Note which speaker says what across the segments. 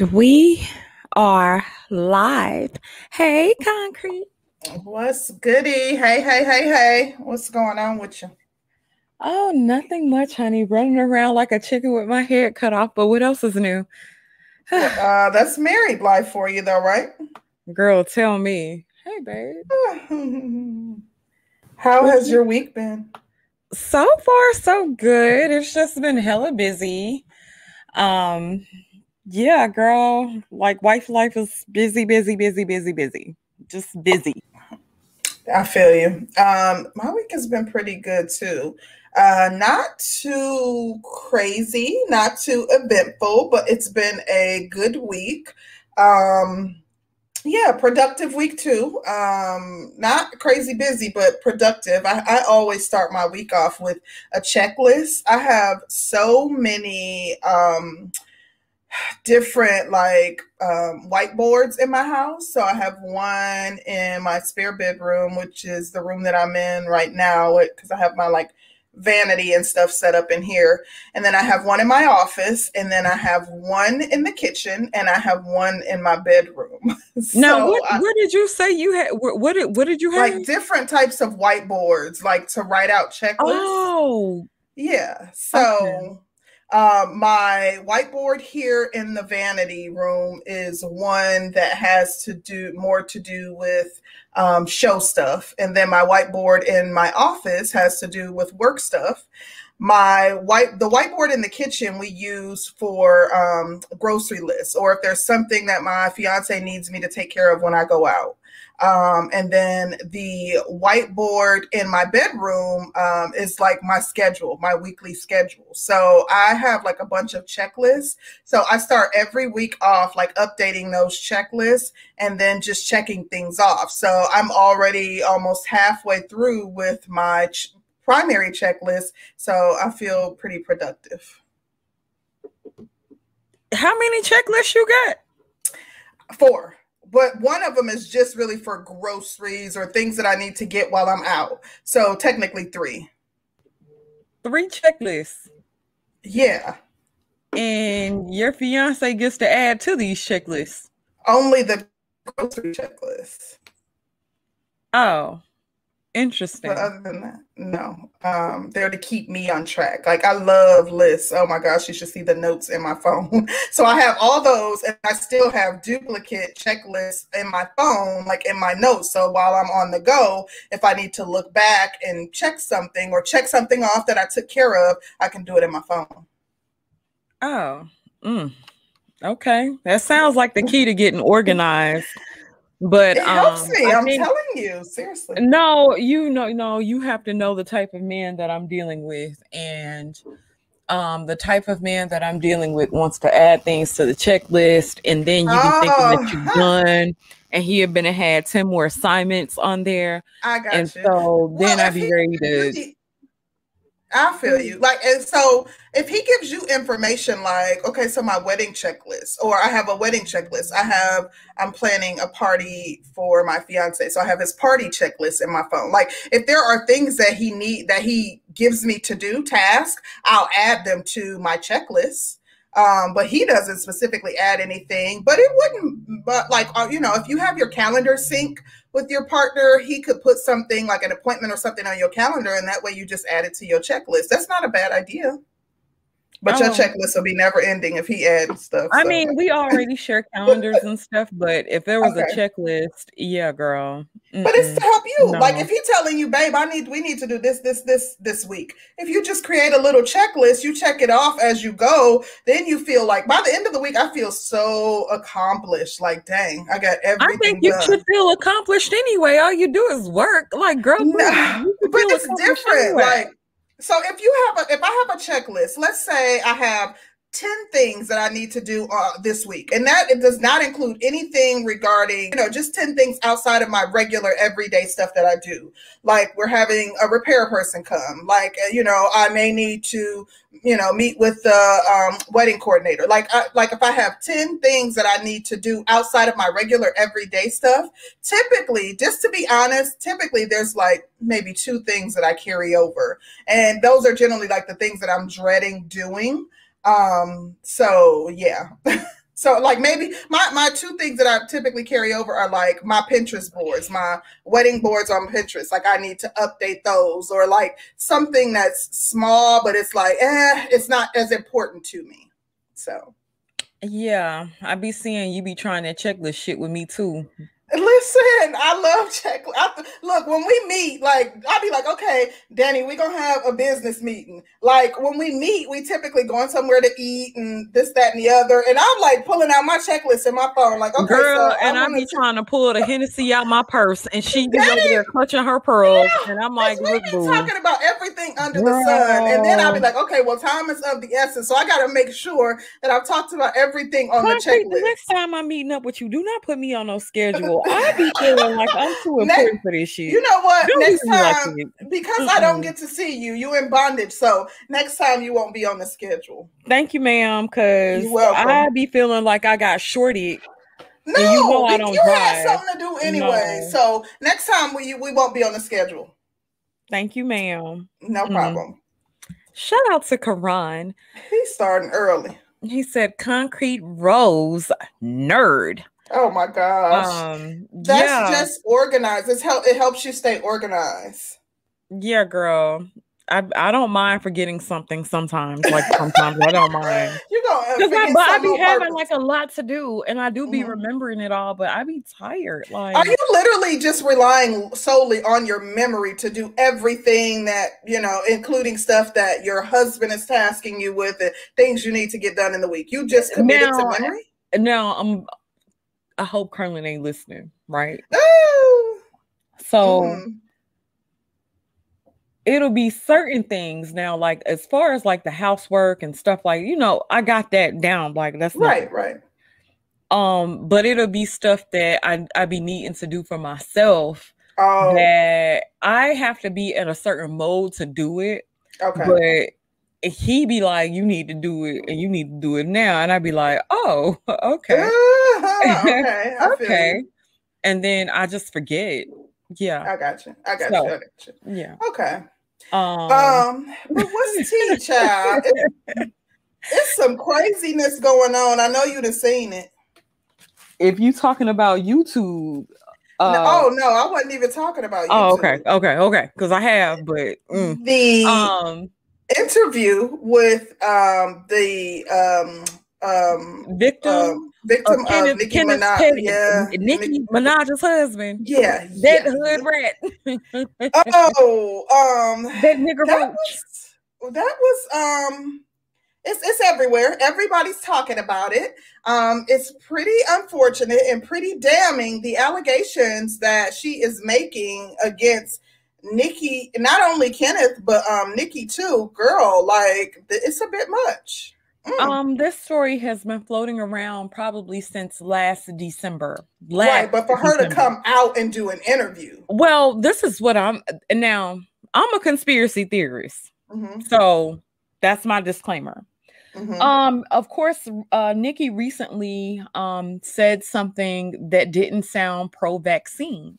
Speaker 1: And we are live. Hey, Concrete.
Speaker 2: What's goody? Hey, hey, hey, hey. What's going on with you?
Speaker 1: Oh, nothing much, honey. Running around like a chicken with my head cut off. But what else is new?
Speaker 2: uh, that's married life for you, though, right?
Speaker 1: Girl, tell me. Hey, babe.
Speaker 2: How has your week been?
Speaker 1: So far, so good. It's just been hella busy. Um, yeah, girl, like wife life is busy, busy, busy, busy, busy. Just busy.
Speaker 2: I feel you. Um, my week has been pretty good too. Uh, not too crazy, not too eventful, but it's been a good week. Um, yeah, productive week too. Um, not crazy busy, but productive. I, I always start my week off with a checklist. I have so many um different like um, whiteboards in my house. So I have one in my spare bedroom, which is the room that I'm in right now, because I have my like vanity and stuff set up in here. And then I have one in my office, and then I have one in the kitchen, and I have one in my bedroom.
Speaker 1: so now, what, I, what, did you say you had? What, what did what did you have?
Speaker 2: Like different types of whiteboards, like to write out checklists.
Speaker 1: Oh,
Speaker 2: yeah. So. Okay um, my whiteboard here in the vanity room is one that has to do more to do with um, show stuff. And then my whiteboard in my office has to do with work stuff. My white the whiteboard in the kitchen we use for um, grocery lists or if there's something that my fiance needs me to take care of when I go out. Um, and then the whiteboard in my bedroom um, is like my schedule, my weekly schedule. So I have like a bunch of checklists. So I start every week off like updating those checklists and then just checking things off. So I'm already almost halfway through with my ch- primary checklist. So I feel pretty productive.
Speaker 1: How many checklists you got?
Speaker 2: Four but one of them is just really for groceries or things that I need to get while I'm out. So technically three.
Speaker 1: Three checklists.
Speaker 2: Yeah.
Speaker 1: And your fiance gets to add to these checklists.
Speaker 2: Only the grocery checklist.
Speaker 1: Oh. Interesting.
Speaker 2: But other than that, no. Um, they're to keep me on track. Like I love lists. Oh my gosh, you should see the notes in my phone. so I have all those, and I still have duplicate checklists in my phone, like in my notes. So while I'm on the go, if I need to look back and check something or check something off that I took care of, I can do it in my phone.
Speaker 1: Oh, mm. okay. That sounds like the key to getting organized. But
Speaker 2: it helps um, me. I am telling you, seriously.
Speaker 1: No, you know, no, you have to know the type of man that I'm dealing with, and um, the type of man that I'm dealing with wants to add things to the checklist, and then you be oh. thinking that you're oh. done, and he had been had ten more assignments on there.
Speaker 2: I got
Speaker 1: and
Speaker 2: you.
Speaker 1: so then I'd be ready to
Speaker 2: I feel you. Like, and so if he gives you information like, okay, so my wedding checklist, or I have a wedding checklist, I have, I'm planning a party for my fiance. So I have his party checklist in my phone. Like, if there are things that he need, that he gives me to do, task, I'll add them to my checklist. Um, but he doesn't specifically add anything. But it wouldn't, but like, uh, you know, if you have your calendar sync with your partner, he could put something like an appointment or something on your calendar, and that way you just add it to your checklist. That's not a bad idea. But oh. your um, checklist will be never ending if he adds stuff.
Speaker 1: I so. mean, we already share calendars and stuff, but if there was okay. a checklist, yeah, girl.
Speaker 2: Mm-mm. But it's to help you. No. Like if he's telling you, babe, I need we need to do this, this, this, this week. If you just create a little checklist, you check it off as you go, then you feel like by the end of the week, I feel so accomplished. Like, dang, I got everything. I think
Speaker 1: you done. should feel accomplished anyway. All you do is work. Like, girl, no,
Speaker 2: but it's different. Anyway. Like so if you have a if I have a checklist, let's say I have 10 things that I need to do uh, this week. And that it does not include anything regarding, you know, just 10 things outside of my regular everyday stuff that I do. Like we're having a repair person come. Like, uh, you know, I may need to, you know, meet with the um, wedding coordinator. Like, I, like if I have 10 things that I need to do outside of my regular everyday stuff, typically, just to be honest, typically there's like maybe two things that I carry over. And those are generally like the things that I'm dreading doing um, so yeah. So like maybe my my two things that I typically carry over are like my Pinterest boards, my wedding boards on Pinterest. Like I need to update those or like something that's small, but it's like, eh, it's not as important to me. So
Speaker 1: yeah, I be seeing you be trying that checklist shit with me too.
Speaker 2: Listen, I love check. I, look, when we meet, like I'll be like, okay, Danny, we're gonna have a business meeting. Like when we meet, we typically going somewhere to eat and this, that, and the other. And I'm like pulling out my checklist in my phone, like, okay,
Speaker 1: girl, so and I'm be trying to pull the Hennessy out my purse, and she be over there clutching her pearls, yeah, and I'm like,
Speaker 2: look, boo. talking about everything under girl. the sun, and then I'll be like, okay, well, time is of the essence, so I got to make sure that I've talked about everything on the checklist.
Speaker 1: The next time I'm meeting up with you, do not put me on no schedule. I be feeling like I'm too important for this shit.
Speaker 2: You know what? Don't next time, like because mm I don't get to see you, you in bondage. So next time you won't be on the schedule.
Speaker 1: Thank you, ma'am. Because I be feeling like I got shorted.
Speaker 2: No, you, know I don't you have something to do anyway. No. So next time we we won't be on the schedule.
Speaker 1: Thank you, ma'am.
Speaker 2: No mm problem.
Speaker 1: Shout out to Karan.
Speaker 2: He's starting early.
Speaker 1: He said, "Concrete Rose nerd."
Speaker 2: Oh my gosh. Um, That's yeah. just organized. It's help it helps you stay organized.
Speaker 1: Yeah, girl. I, I don't mind forgetting something sometimes. Like sometimes I don't mind.
Speaker 2: You go
Speaker 1: because I, but I be having like a lot to do, and I do be mm-hmm. remembering it all, but I be tired. Like,
Speaker 2: are you literally just relying solely on your memory to do everything that you know, including stuff that your husband is tasking you with, and things you need to get done in the week? You just committed now, to memory.
Speaker 1: No, I'm I hope Carlin ain't listening, right? Ooh. So mm-hmm. it'll be certain things now, like as far as like the housework and stuff, like you know, I got that down. Like that's
Speaker 2: right, not, right.
Speaker 1: Um, but it'll be stuff that I I be needing to do for myself. Oh. That I have to be in a certain mode to do it. Okay. But he be like, you need to do it and you need to do it now. And I'd be like, oh, okay. okay. okay. And then I just forget. Yeah.
Speaker 2: I got you. I got so, you. I got you.
Speaker 1: Yeah.
Speaker 2: Okay. Um, um but what's tea, child? it's some craziness going on. I know you'd have seen it.
Speaker 1: If you talking about YouTube,
Speaker 2: uh, no, oh no, I wasn't even talking about.
Speaker 1: YouTube. Oh, okay, okay, okay. Because I have, but
Speaker 2: mm, the um interview with um the um um
Speaker 1: victim
Speaker 2: um, victim of, Kenneth, Nicki Kenneth Minaj.
Speaker 1: Yeah, Nicki Minaj's husband.
Speaker 2: Yeah,
Speaker 1: that
Speaker 2: yeah.
Speaker 1: hood rat.
Speaker 2: oh, um,
Speaker 1: that nigga
Speaker 2: that was, that was um. It's, it's everywhere. Everybody's talking about it. Um, it's pretty unfortunate and pretty damning the allegations that she is making against Nicki, not only Kenneth, but um Nicki too. Girl, like it's a bit much.
Speaker 1: Mm. Um, this story has been floating around probably since last December.
Speaker 2: Last right, but for her December. to come out and do an interview.
Speaker 1: Well, this is what I'm now. I'm a conspiracy theorist, mm-hmm. so that's my disclaimer. Mm-hmm. Um, of course, uh, Nicki recently um said something that didn't sound pro-vaccine,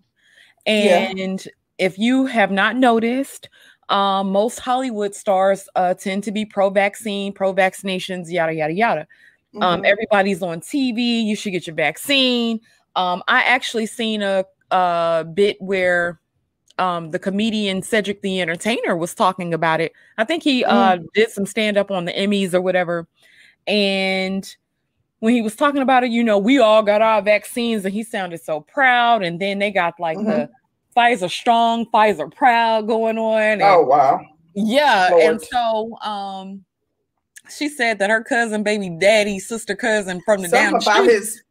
Speaker 1: and yeah. if you have not noticed, um, most Hollywood stars uh, tend to be pro-vaccine, pro-vaccinations, yada yada yada. Um, mm-hmm. Um, everybody's on TV. You should get your vaccine. Um, I actually seen a, a bit where um, the comedian Cedric the Entertainer was talking about it. I think he uh, mm. did some stand up on the Emmys or whatever. And when he was talking about it, you know, we all got our vaccines, and he sounded so proud. And then they got like mm-hmm. the Pfizer strong, Pfizer proud going on. And,
Speaker 2: oh wow.
Speaker 1: Yeah. Lord. And so um she said that her cousin, baby daddy, sister cousin from the Something down about
Speaker 2: street, his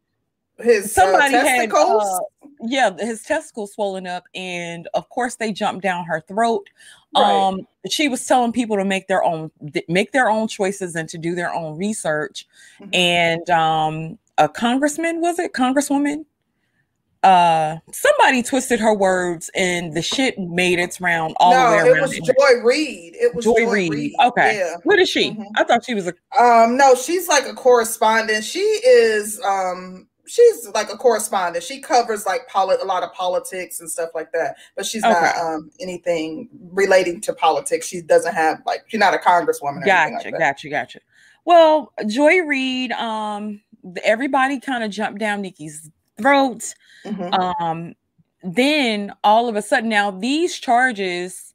Speaker 2: his uh, somebody uh, testicles. Had, uh,
Speaker 1: yeah, his testicles swollen up, and of course they jumped down her throat. Right. Um, she was telling people to make their own make their own choices and to do their own research. Mm-hmm. And um, a congressman was it congresswoman uh somebody twisted her words and the shit made its round all no, the way around.
Speaker 2: It was it. Joy Reid. It was
Speaker 1: Joy, Joy Reid. Reid. Okay. Yeah. What is she? Mm-hmm. I thought she was a
Speaker 2: um no, she's like a correspondent. She is um she's like a correspondent. She covers like polit- a lot of politics and stuff like that. But she's okay. not um anything relating to politics. She doesn't have like she's not a congresswoman.
Speaker 1: gotcha,
Speaker 2: like
Speaker 1: gotcha, gotcha. Well, Joy Reid um everybody kind of jumped down Nicki's throat. Mm-hmm. Um, then all of a sudden, now these charges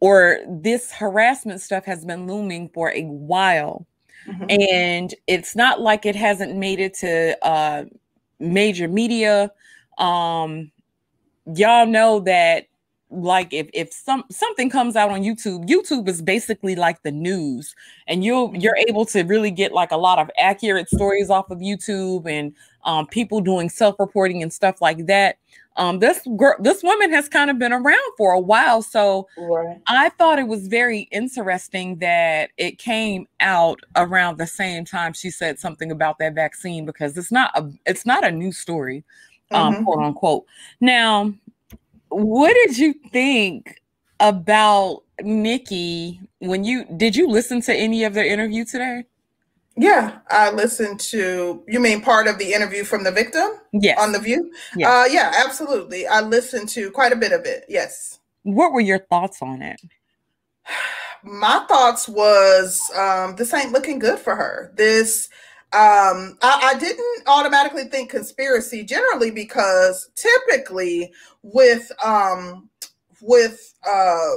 Speaker 1: or this harassment stuff has been looming for a while. Mm-hmm. And it's not like it hasn't made it to uh, major media. Um, y'all know that like if if some something comes out on YouTube, YouTube is basically like the news, and you'll you're able to really get like a lot of accurate stories off of YouTube and um, people doing self-reporting and stuff like that. Um, this girl, this woman has kind of been around for a while, so right. I thought it was very interesting that it came out around the same time she said something about that vaccine because it's not a it's not a new story, um, mm-hmm. quote unquote. Now, what did you think about Nicki when you did you listen to any of their interview today?
Speaker 2: Yeah, I listened to. You mean part of the interview from the victim?
Speaker 1: Yes.
Speaker 2: On the View. Yes. Uh, yeah, absolutely. I listened to quite a bit of it. Yes.
Speaker 1: What were your thoughts on it?
Speaker 2: My thoughts was um, this ain't looking good for her. This um, I, I, didn't automatically think conspiracy generally because typically with um, with uh,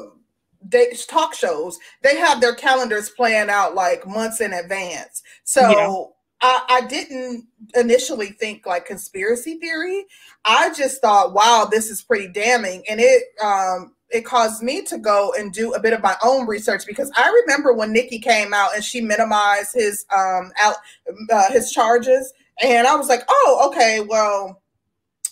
Speaker 2: they, talk shows, they have their calendars playing out like months in advance. So yeah. I, I, didn't initially think like conspiracy theory. I just thought, wow, this is pretty damning. And it um it caused me to go and do a bit of my own research because I remember when Nicki came out and she minimized his um out uh, his charges. And I was like, oh, okay, well,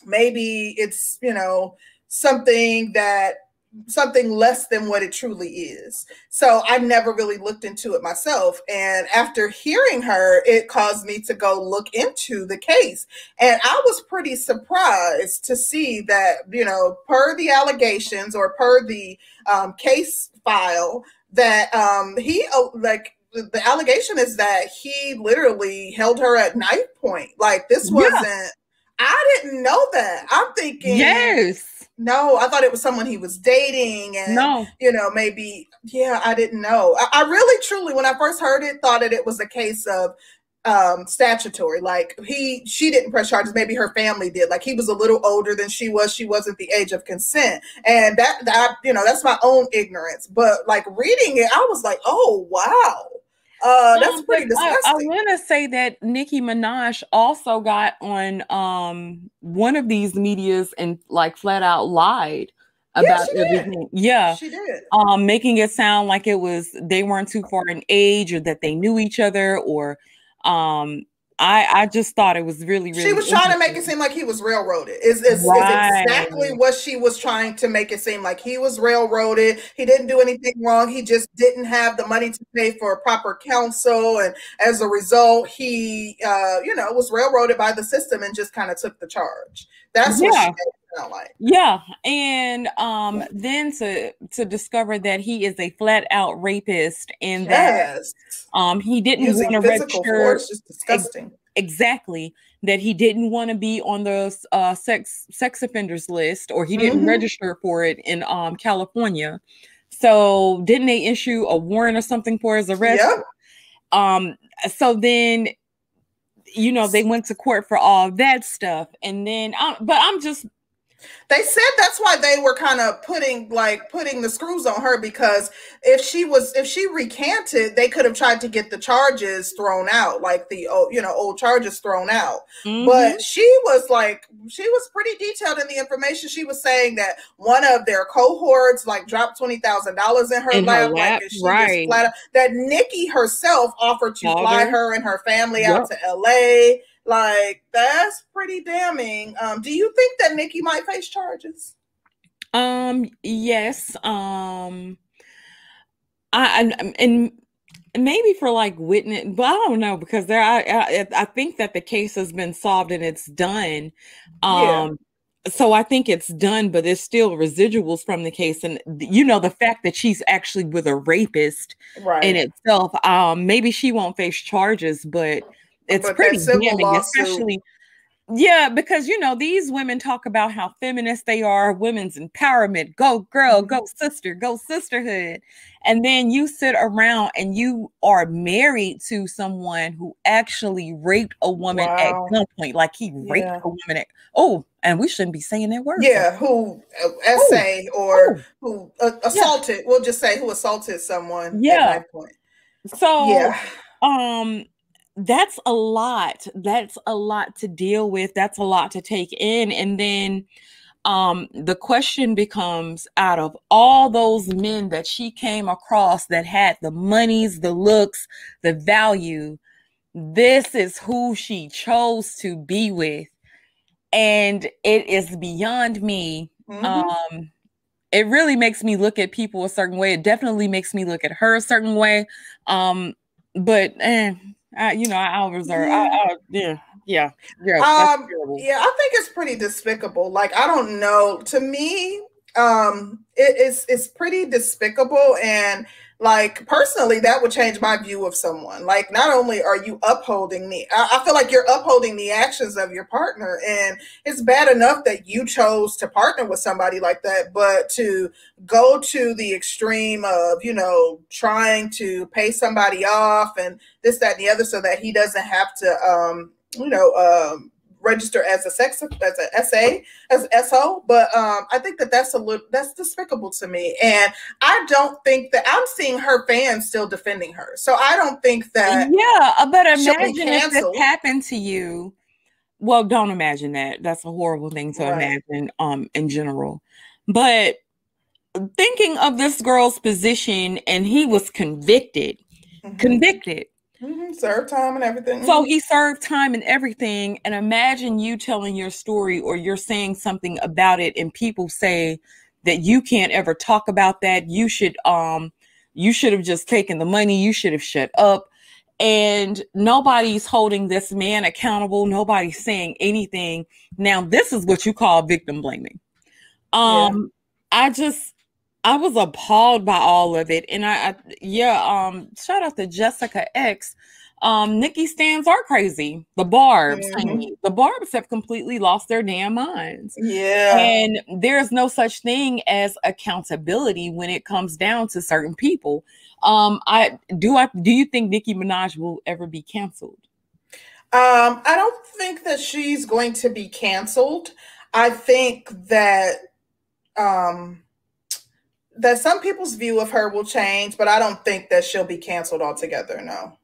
Speaker 2: maybe it's, you know, something that something less than what it truly is. So I never really looked into it myself. And after hearing her, it caused me to go look into the case. And I was pretty surprised to see that, you know, per the allegations or per the um, case file, that um, he, uh, like, the allegation is that he literally held her at knife point. Like, this wasn't, yeah. I didn't know that. I'm thinking,
Speaker 1: yes
Speaker 2: no, I thought it was someone he was dating, and
Speaker 1: no,
Speaker 2: you know, maybe yeah, I didn't know. I, I really, truly, when I first heard it, thought that it was a case of um statutory like he she didn't press charges. Maybe her family did. Like he was a little older than she was. She wasn't the age of consent. And that that you know that's my own ignorance. But like reading it i was like oh wow uh, that's pretty disgusting. I, I
Speaker 1: want to say that Nicki Minaj also got on um one of these medias and like flat out lied about
Speaker 2: yeah,
Speaker 1: everything. Did. Yeah,
Speaker 2: she did.
Speaker 1: Um, making it sound like it was they weren't too far in age or that they knew each other or um I I just thought it was really really.
Speaker 2: She was trying to make it seem like he was railroaded. Is is, right. is exactly what she was trying to make it seem like he was railroaded. He didn't do anything wrong. He just didn't have the money to pay for proper counsel, and as a result, he uh, you know was railroaded by the system and just kind of took the charge. That's yeah. what like.
Speaker 1: Yeah, and um, then to to discover that he is a flat out rapist and yes. that um he didn't want to register.
Speaker 2: Force is disgusting.
Speaker 1: Exactly that he didn't want to be on the uh, sex sex offenders list or he didn't mm-hmm. register for it in um California. So didn't they issue a warrant or something for his arrest? Yep. Um. So then you know they went to court for all that stuff and then um, but i'm just
Speaker 2: they said that's why they were kind of putting like putting the screws on her because if she was if she recanted, they could have tried to get the charges thrown out, like the old you know old charges thrown out. Mm-hmm. But she was like she was pretty detailed in the information. She was saying that one of their cohorts like dropped twenty thousand dollars in her in lap, her lap like, right? Out, that Nicki herself offered to fly her and her family yep. out to L.A like that's pretty damning. Um, do you think that Nicki might face charges?
Speaker 1: Um, yes. Um, I, I and maybe for like witness, but I don't know because there. I, I I think that the case has been solved and it's done. Um. Yeah. So I think it's done, but there's still residuals from the case, and you know the fact that she's actually with a rapist right. in itself. Um, maybe she won't face charges, but it's but pretty damning, especially yeah, because you know, these women talk about how feminist they are, women's empowerment, go girl, go mm-hmm. sister, go sisterhood. And then you sit around and you are married to someone who actually raped a woman wow. at gunpoint, like he raped yeah. a woman at oh, and we shouldn't be saying that word.
Speaker 2: Yeah, who uh, essay Ooh. or Ooh. who uh, assaulted, yeah. we'll just say who assaulted someone
Speaker 1: yeah. Point. So yeah. um that's a lot. That's a lot to deal with. That's a lot to take in. And then um, the question becomes out of all those men that she came across that had the monies, the looks, the value, this is who she chose to be with. And it is beyond me. Mm-hmm. Um, it really makes me look at people a certain way. It definitely makes me look at her a certain way. Um, but eh, I, you know, I'll reserve. Yeah. I, I, yeah, yeah,
Speaker 2: yeah. Um, yeah, I think it's pretty despicable. Like, I don't know. To me, um, it, it's it's pretty despicable, and like personally that would change my view of someone. Like not only are you upholding the I, I, feel like you're upholding the actions of your partner and it's bad enough that you chose to partner with somebody like that but to go to the extreme of you know trying to pay somebody off and this that and the other so that he doesn't have to um you know um register as a sex as a SA as SO, but um, I think that that's a little that's despicable to me, and I don't think that I'm seeing her fans still defending her. So I don't think that
Speaker 1: yeah, uh, but imagine if this happened to you. Well, don't imagine that. That's a horrible thing to right. imagine um in general. But thinking of this girl's position and he was convicted. Mm-hmm. Convicted
Speaker 2: Mm-hmm. Served time and everything.
Speaker 1: So he served time and everything. And imagine you telling your story or you're saying something about it, and people say that you can't ever talk about that. You should um you should have just taken the money, you should have shut up. And nobody's holding this man accountable, nobody's saying anything. Now, this is what you call victim blaming. Um, yeah. I just I was appalled by all of it. And I, I yeah, um, shout out to Jessica X. Um, Nicki stands are crazy. The Barbs, mm-hmm. the Barbs have completely lost their damn minds.
Speaker 2: Yeah.
Speaker 1: And there's no such thing as accountability when it comes down to certain people. Um, I do I do you think Nicki Minaj will ever be canceled?
Speaker 2: Um, I don't think that she's going to be canceled. I think that um that some people's view of her will change, but I don't think that she'll be canceled altogether. No.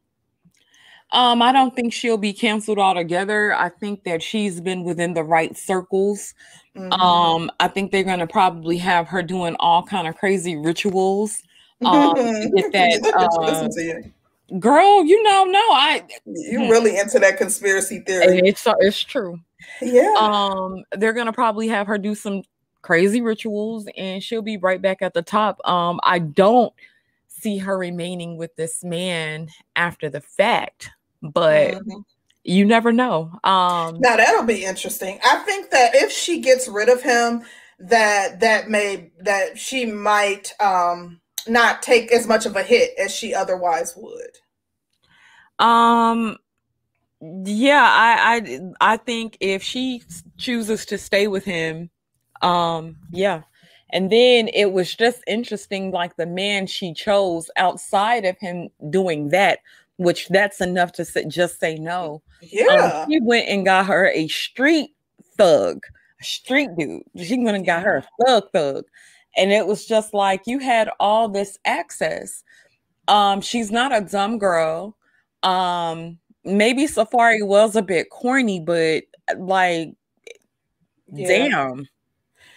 Speaker 1: Um, I don't think she'll be canceled altogether. I think that she's been within the right circles. Mm-hmm. Um, I think they're gonna probably have her doing all kind of crazy rituals. Um, get that uh, girl, you know, no, I
Speaker 2: you really into that conspiracy theory.
Speaker 1: It's it's true.
Speaker 2: Yeah.
Speaker 1: Um, they're gonna probably have her do some crazy rituals and she'll be right back at the top. Um, I don't see her remaining with this man after the fact, but mm-hmm. you never know. Um,
Speaker 2: now that'll be interesting. I think that if she gets rid of him, that that may that she might um not take as much of a hit as she otherwise would.
Speaker 1: Um yeah, I I I think if she chooses to stay with him, um, yeah. And then it was just interesting, like the man she chose outside of him doing that, which that's enough to say, just say no.
Speaker 2: Um, yeah.
Speaker 1: Um, he went and got her a street thug, a street dude. She went and got her a thug thug. And it was just like you had all this access. Um, she's not a dumb girl. Um, maybe Safaree was a bit corny, but like, yeah. damn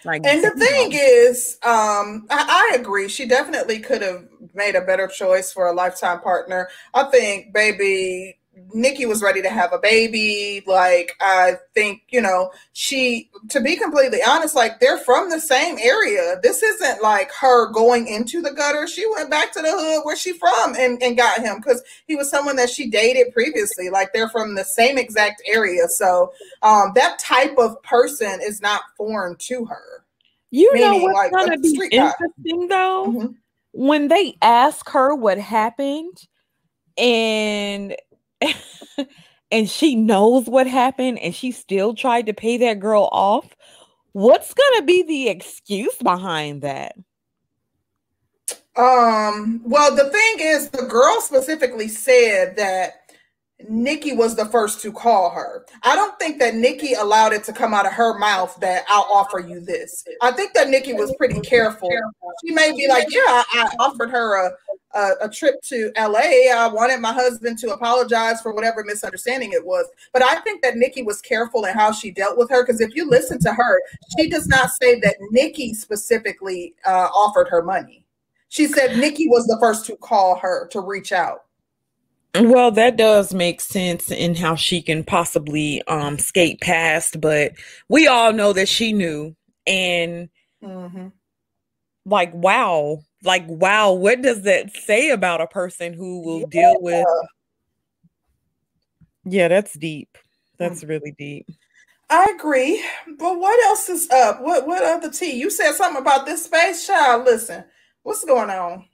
Speaker 2: like, and the thing is, um, I, I, agree. She definitely could have made a better choice for a lifetime partner. I think, baby, Nicki was ready to have a baby. Like, I think, you know, she, to be completely honest, like, they're from the same area. This isn't like her going into the gutter. She went back to the hood where she from and, and got him because he was someone that she dated previously. Like, they're from the same exact area. So, um, that type of person is not foreign to her.
Speaker 1: You Meaning, know what's like, gonna be interesting guy. though? Mm-hmm. When they ask her what happened, and and she knows what happened and she still tried to pay that girl off, what's going to be the excuse behind that?
Speaker 2: Um, well, the thing is, the girl specifically said that Nicki was the first to call her. I don't think that Nicki allowed it to come out of her mouth that I'll offer you this. I think that Nicki was pretty careful. She may be like, Yeah, I, offered her a, a, a, trip to LA. I wanted my husband to apologize for whatever misunderstanding it was. But I think that Nicki was careful in how she dealt with her because if you listen to her, she does not say that Nicki specifically uh, offered her money. She said Nicki was the first to call her to reach out.
Speaker 1: Well, that does make sense in how she can possibly um skate past, but we all know that she knew. And mm-hmm. like, wow, like, wow, what does that say about a person who will yeah. deal with? Yeah, that's deep. That's mm-hmm. really deep.
Speaker 2: I agree. But what else is up? What what other tea? You said something about this space child. Listen, what's going on?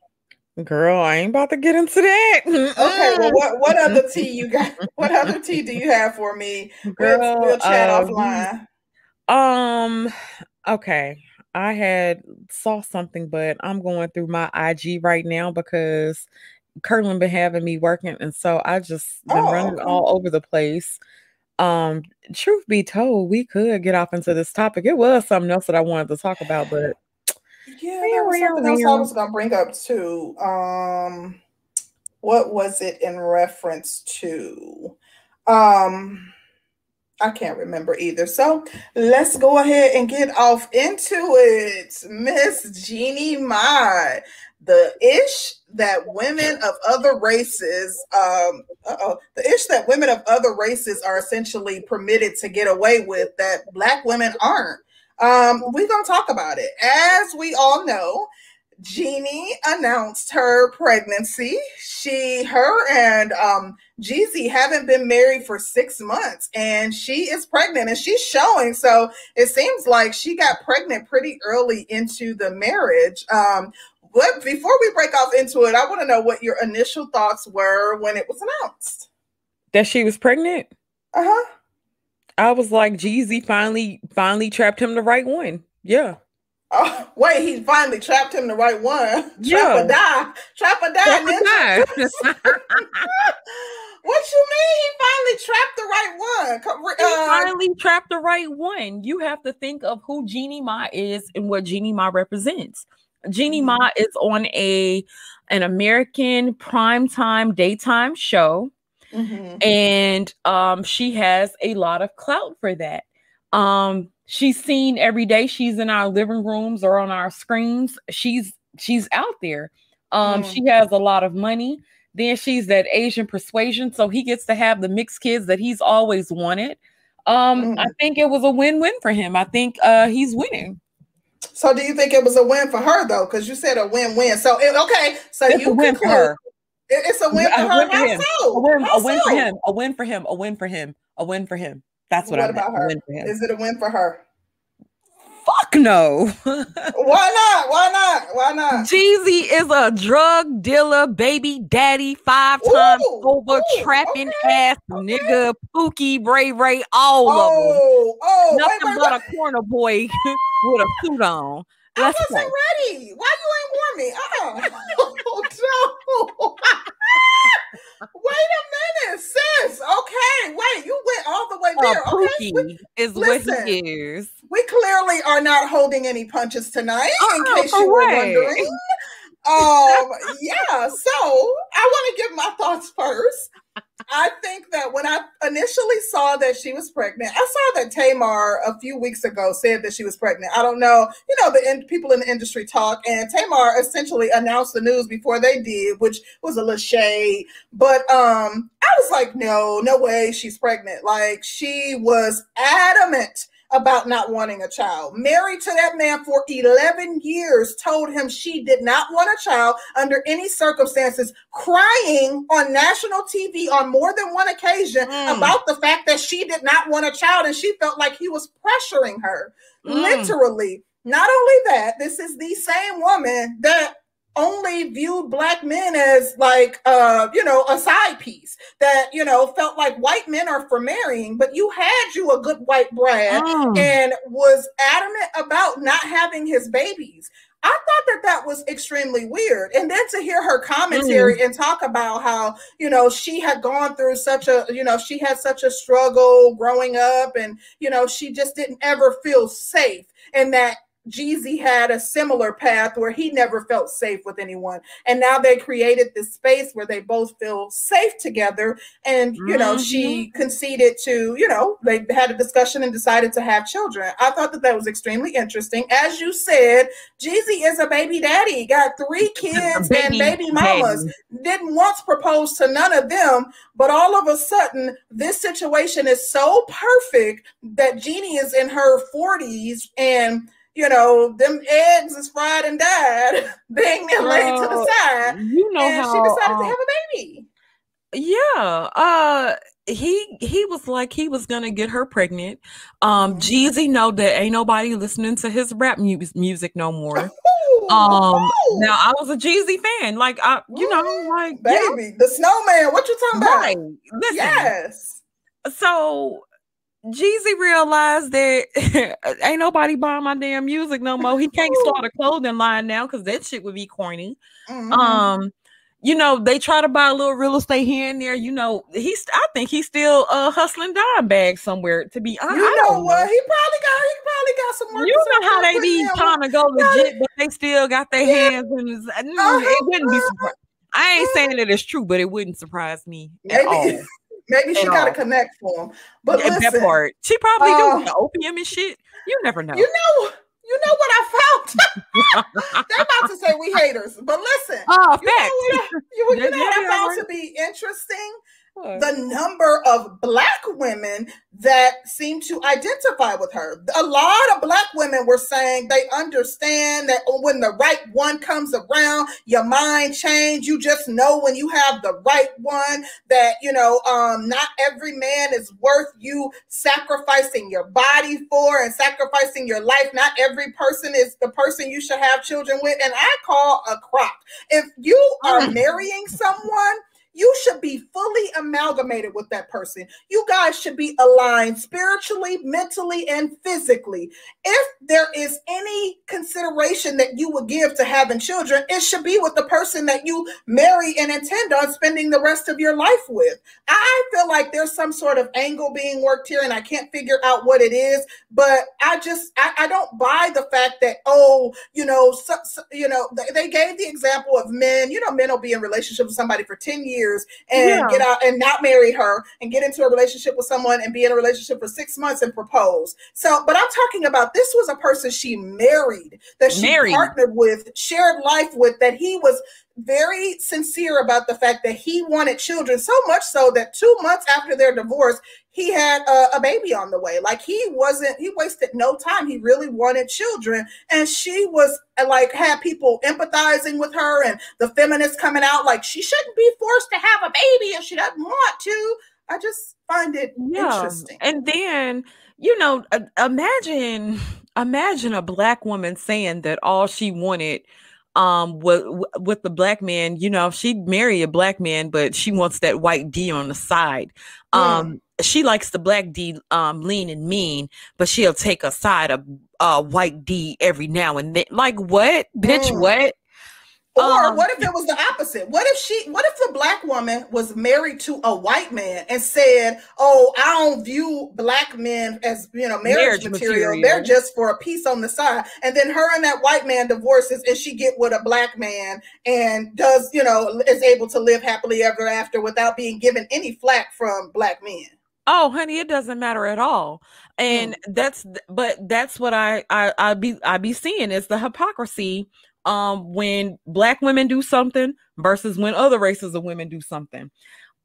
Speaker 1: Girl, I ain't about to get into that.
Speaker 2: Okay, well, what, what other tea you got? What other tea do you have for me? Girl, we'll, we'll chat um, offline.
Speaker 1: Um, okay. I had saw something, but I'm going through my IG right now because Curlin been having me working, and so I just been oh, running okay. all over the place. Um, truth be told, we could get off into this topic. It was something else that I wanted to talk about, but
Speaker 2: yeah, there was something else I was gonna bring up too. Um, what was it in reference to? Um, I can't remember either. So let's go ahead and get off into it, Miss Jeannie Mai. The ish that women of other races, um, oh, the ish that women of other races are essentially permitted to get away with that black women aren't. Um, we're gonna talk about it. As we all know, Jeannie announced her pregnancy. She, her, and um, Jeezy haven't been married for six months, and she is pregnant, and she's showing. So it seems like she got pregnant pretty early into the marriage. Um, but before we break off into it, I want to know what your initial thoughts were when it was announced.
Speaker 1: That she was pregnant.
Speaker 2: Uh huh.
Speaker 1: I was like, Jeezy finally finally trapped him the right one. Yeah.
Speaker 2: Oh, wait, he finally trapped him the right one. Yeah. Trap or die. Trap or die. Trap or die. what you mean he finally trapped the right one?
Speaker 1: Uh, he finally trapped the right one. You have to think of who Jeannie Mai is and what Jeannie Mai represents. Jeannie mm-hmm. Mai is on a an American primetime daytime show Mm-hmm. And um, she has a lot of clout for that. Um, she's seen every day. She's in our living rooms or on our screens. She's she's out there. Um, mm. she has a lot of money. Then she's that Asian persuasion, so he gets to have the mixed kids that he's always wanted. Um, mm. I think it was a win-win for him. I think uh, he's winning.
Speaker 2: So, do you think it was a win for her though? Because you said a win-win. So, it, okay, so
Speaker 1: it's
Speaker 2: you
Speaker 1: a win for her.
Speaker 2: It's a win for a her. Win for him.
Speaker 1: So? A win, a win so? for him. A win for him. A win for him. A win for him. That's what, what about
Speaker 2: her? Is it a win for her?
Speaker 1: Fuck no.
Speaker 2: Why not? Why not? Why not?
Speaker 1: Jeezy is a drug dealer, baby daddy, five times over, trapping okay, ass okay. nigga, Pookie, Ray Ray, all oh, of them. Oh, Nothing wait, wait, but wait. a corner boy with a suit on.
Speaker 2: I wasn't play. ready. Why you ain't warn me? Uh-uh. oh, no. wait a minute, sis. Okay, wait. You went all the way there. Uh, okay,
Speaker 1: we, is listen, what he is.
Speaker 2: We clearly are not holding any punches tonight. Uh-uh, in case you were wondering. um, yeah. So I want to give my thoughts first. I think that when I initially saw that she was pregnant, I saw that Tamar a few weeks ago said that she was pregnant. I don't know, you know, the in, people in the industry talk, and Tamar essentially announced the news before they did, which was a little shade. But um, I was like, no, no way, she's pregnant. Like she was adamant about not wanting a child. Married to that man for 11 years, told him she did not want a child under any circumstances, crying on national TV on more than one occasion mm. about the fact that she did not want a child and she felt like he was pressuring her. Mm. Literally. Not only that, this is the same woman that only viewed black men as like uh you know a side piece that you know felt like white men are for marrying but you had you a good white brad mm. and was adamant about not having his babies I thought that that was extremely weird. And then to hear her commentary mm. and talk about how, you know, she had gone through such a, you know, she had such a struggle growing up and, you know, she just didn't ever feel safe and that Jeezy had a similar path where he never felt safe with anyone. And now they created this space where they both feel safe together. And, you know, mm-hmm. she conceded to, you know, they had a discussion and decided to have children. I thought that that was extremely interesting. As you said, Jeezy is a baby daddy, got three kids baby and baby mamas, didn't once propose to none of them. But all of a sudden, this situation is so perfect that Jeannie is in her 40s and you know, them eggs is fried and dyed, being then laid to the side.
Speaker 1: You know
Speaker 2: and
Speaker 1: how
Speaker 2: she decided um, to have a baby.
Speaker 1: Yeah. Uh he he was like he was gonna get her pregnant. Um mm-hmm. Jeezy know that ain't nobody listening to his rap mu- music no more. um Ooh. now I was a Jeezy fan. Like I you know, like
Speaker 2: baby, yeah. the snowman. What you talking about? Right.
Speaker 1: Listen,
Speaker 2: yes.
Speaker 1: So Jeezy realized that ain't nobody buying my damn music no more. He can't start a clothing line now because that shit would be corny. Mm-hmm. Um, you know, they try to buy a little real estate here and there. You know, he's I think he's still uh hustling dime bags somewhere. To be honest,
Speaker 2: you know what? Know. He probably got he probably got some work.
Speaker 1: You know how they be trying to go legit, but they still got their yeah. hands in his. Uh, uh-huh. It wouldn't be. Surprised. I ain't saying that it's true, but it wouldn't surprise me Maybe. at all.
Speaker 2: Maybe she got a connect for him. But yeah, listen, that part,
Speaker 1: she probably uh, do the opium and shit. You never know.
Speaker 2: You know, you know what I found? They're about to say we haters, but listen.
Speaker 1: Oh,
Speaker 2: you know what, I, you, you know what I found to be interesting? The number of black women that seem to identify with her. A lot of black women were saying they understand that when the right one comes around, your mind change. You just know when you have the right one that, you know, um, not every man is worth you sacrificing your body for and sacrificing your life. Not every person is the person you should have children with. And I call a crock. If you are marrying someone, you should be fully amalgamated with that person. You guys should be aligned spiritually, mentally, and physically. If there is any consideration that you would give to having children, it should be with the person that you marry and intend on spending the rest of your life with. I feel like there's some sort of angle being worked here, and I can't figure out what it is. But I just I, I don't buy the fact that oh, you know, so, so, you know, they, they gave the example of men. You know, men will be in relationship with somebody for ten years years and yeah. get out and not marry her and get into a relationship with someone and be in a relationship for six months and propose. So, but I'm talking about this was a person she married, that she married. partnered with, shared life with, that he was very sincere about the fact that he wanted children so much so that two months after their divorce he had a, a, baby on the way. Like he wasn't he wasted no time. He really wanted children. And she was like had people empathizing with her and the feminists coming out like she shouldn't be forced to have a baby if she doesn't want to. I just find it yeah. interesting.
Speaker 1: And then you know imagine imagine a black woman saying that all she wanted um with with the black man you know she'd marry a black man but she wants that white d on the side. Um she likes the black d um lean and mean but she'll take a side of uh white d every now and then. Like what? Bitch what
Speaker 2: or um, what if it was the opposite? What if she what if the black woman was married to a white man and said, "Oh, I don't view black men as, you know, marriage, marriage material. material. They're just for a piece on the side." And then her and that white man divorces and she get with a black man and does, you know, is able to live happily ever after without being given any flack from black men.
Speaker 1: Oh, honey, it doesn't matter at all. And mm. that's but that's what I I I be I be seeing is the hypocrisy um when black women do something versus when other races of women do something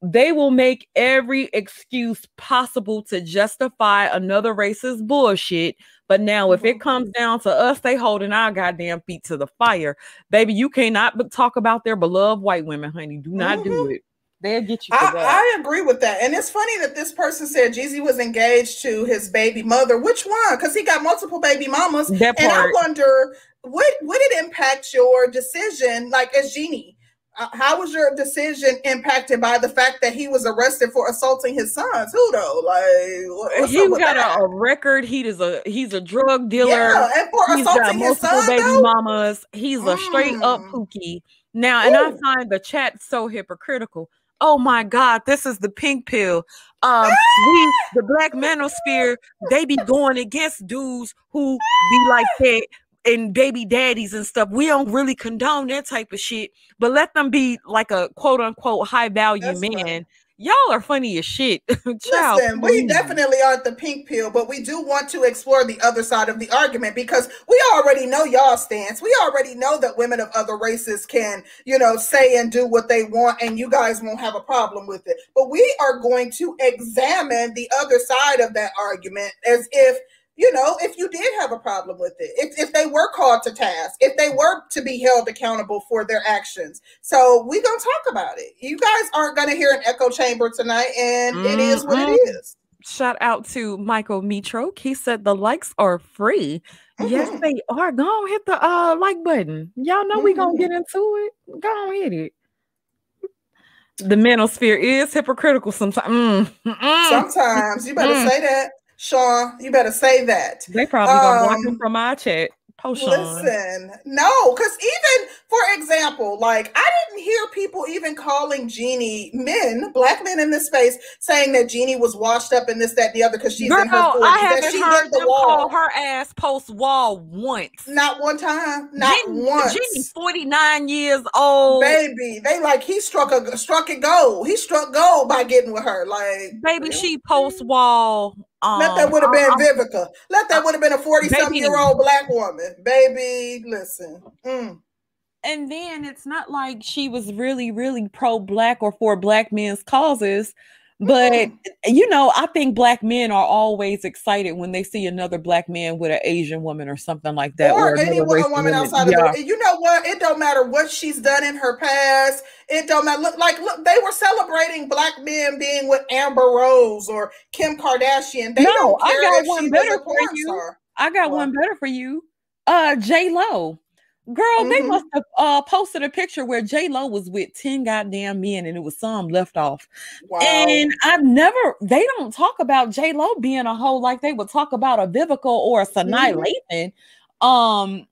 Speaker 1: they will make every excuse possible to justify another race's bullshit. But now, if it mm-hmm. comes down to us, they holding our goddamn feet to the fire, baby. You cannot talk about their beloved white women, honey. Do not mm-hmm. do it. They'll get you.
Speaker 2: I, I, agree with that, and it's funny that this person said Jeezy was engaged to his baby mother. Which one? Because he got multiple baby mamas, that and I wonder would would it impact your decision, like as Jeannie? Uh, how was your decision impacted by the fact that he was arrested for assaulting his sons? Who though? Like
Speaker 1: he got a, a, record. He is a he's a drug dealer. Yeah,
Speaker 2: and for
Speaker 1: he's
Speaker 2: assaulting got multiple his son,
Speaker 1: baby
Speaker 2: though?
Speaker 1: mamas. He's a straight up mm. pookie. Now, and Ooh. I find the chat so hypocritical oh my God, this is the pink pill. Um, we the black manosphere, they be going against dudes who be like that and baby daddies and stuff. We don't really condone that type of shit, but let them be like a quote unquote high value That's man. Right y'all are funny as shit.
Speaker 2: Child, Listen, we definitely aren't the pink pill, but we do want to explore the other side of the argument because we already know y'all stance. We already know that women of other races can, you know, say and do what they want, and you guys won't have a problem with it. But we are going to examine the other side of that argument as if you know, if you did have a problem with it, if, if they were called to task, if they were to be held accountable for their actions. So we're going to talk about it. You guys aren't going to hear an echo chamber tonight, and mm-hmm. it is what it is.
Speaker 1: Shout out to Michael Mitro. He said the likes are free. Mm-hmm. Yes, they are. Go on, hit the uh, like button. Y'all know mm-hmm. we going to get into it. Go on, hit it the manosphere is hypocritical sometimes.
Speaker 2: Mm, sometimes you better mm. say that. Sean, you better say that.
Speaker 1: They probably um, gonna block him from my chat. Post
Speaker 2: Listen, no, because even for example, like I didn't hear people even calling Jeannie men, black men in this space, saying that Jeannie was washed up in this, that, and the other because she's Girl, in her 40s.
Speaker 1: I haven't she heard them wall. call her ass post wall once.
Speaker 2: Not one time. Not Jeannie, once.
Speaker 1: Jeannie, 49 years old.
Speaker 2: Baby, they like he struck a struck it gold. He struck gold by getting with her. Like
Speaker 1: baby, she post wall
Speaker 2: um, Let that would have been Vivica. Let that would have been a 40 something year old black woman. Baby, listen. Mm.
Speaker 1: And then it's not like she was really, really pro black or for black men's causes. But you know, I think black men are always excited when they see another black man with an Asian woman or something like that,
Speaker 2: or, or any woman, woman outside yeah. of. You know what? It don't matter what she's done in her past. It don't matter. Look, like look, they were celebrating black men being with Amber Rose or Kim Kardashian. They no, I got one better for
Speaker 1: you. Star. I got one better for you. Uh, J Lo. Girl, mm-hmm. they must have uh, posted a picture where J Lo was with ten goddamn men, and it was some left off. Wow. And I've never. They don't talk about J Lo being a hoe like they would talk about a Vivica or a Sanaa mm-hmm. Lathan. Um,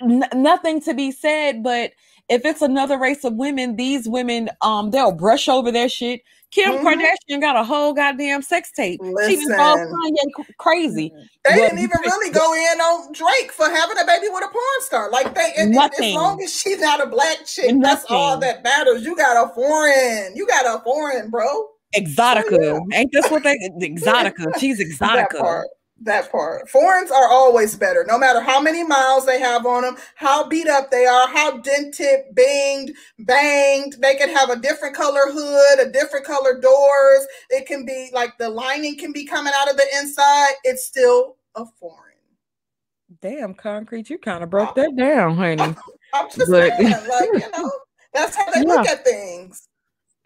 Speaker 1: n- nothing to be said, but if it's another race of women, these women, um, they'll brush over their shit. Kim mm-hmm. Kardashian got a whole goddamn sex tape. Listen, she was all Kanye crazy.
Speaker 2: They but, didn't even really go in on Drake for having a baby with a porn star. Like they, nothing. as long as she's not a black chick, nothing. that's all that matters. You got a foreign, you got a foreign, bro.
Speaker 1: Exotica, so, yeah. ain't this what they? Exotica, she's Exotica
Speaker 2: that part. Foreigns are always better, no matter how many miles they have on them, how beat up they are, how dented, banged, banged. They can have a different color hood, a different color doors. It can be like the lining can be coming out of the inside. It's still a foreign.
Speaker 1: Damn, concrete, you kind of broke that down, honey.
Speaker 2: I'm just but, saying, like you know, that's how they yeah. look at things.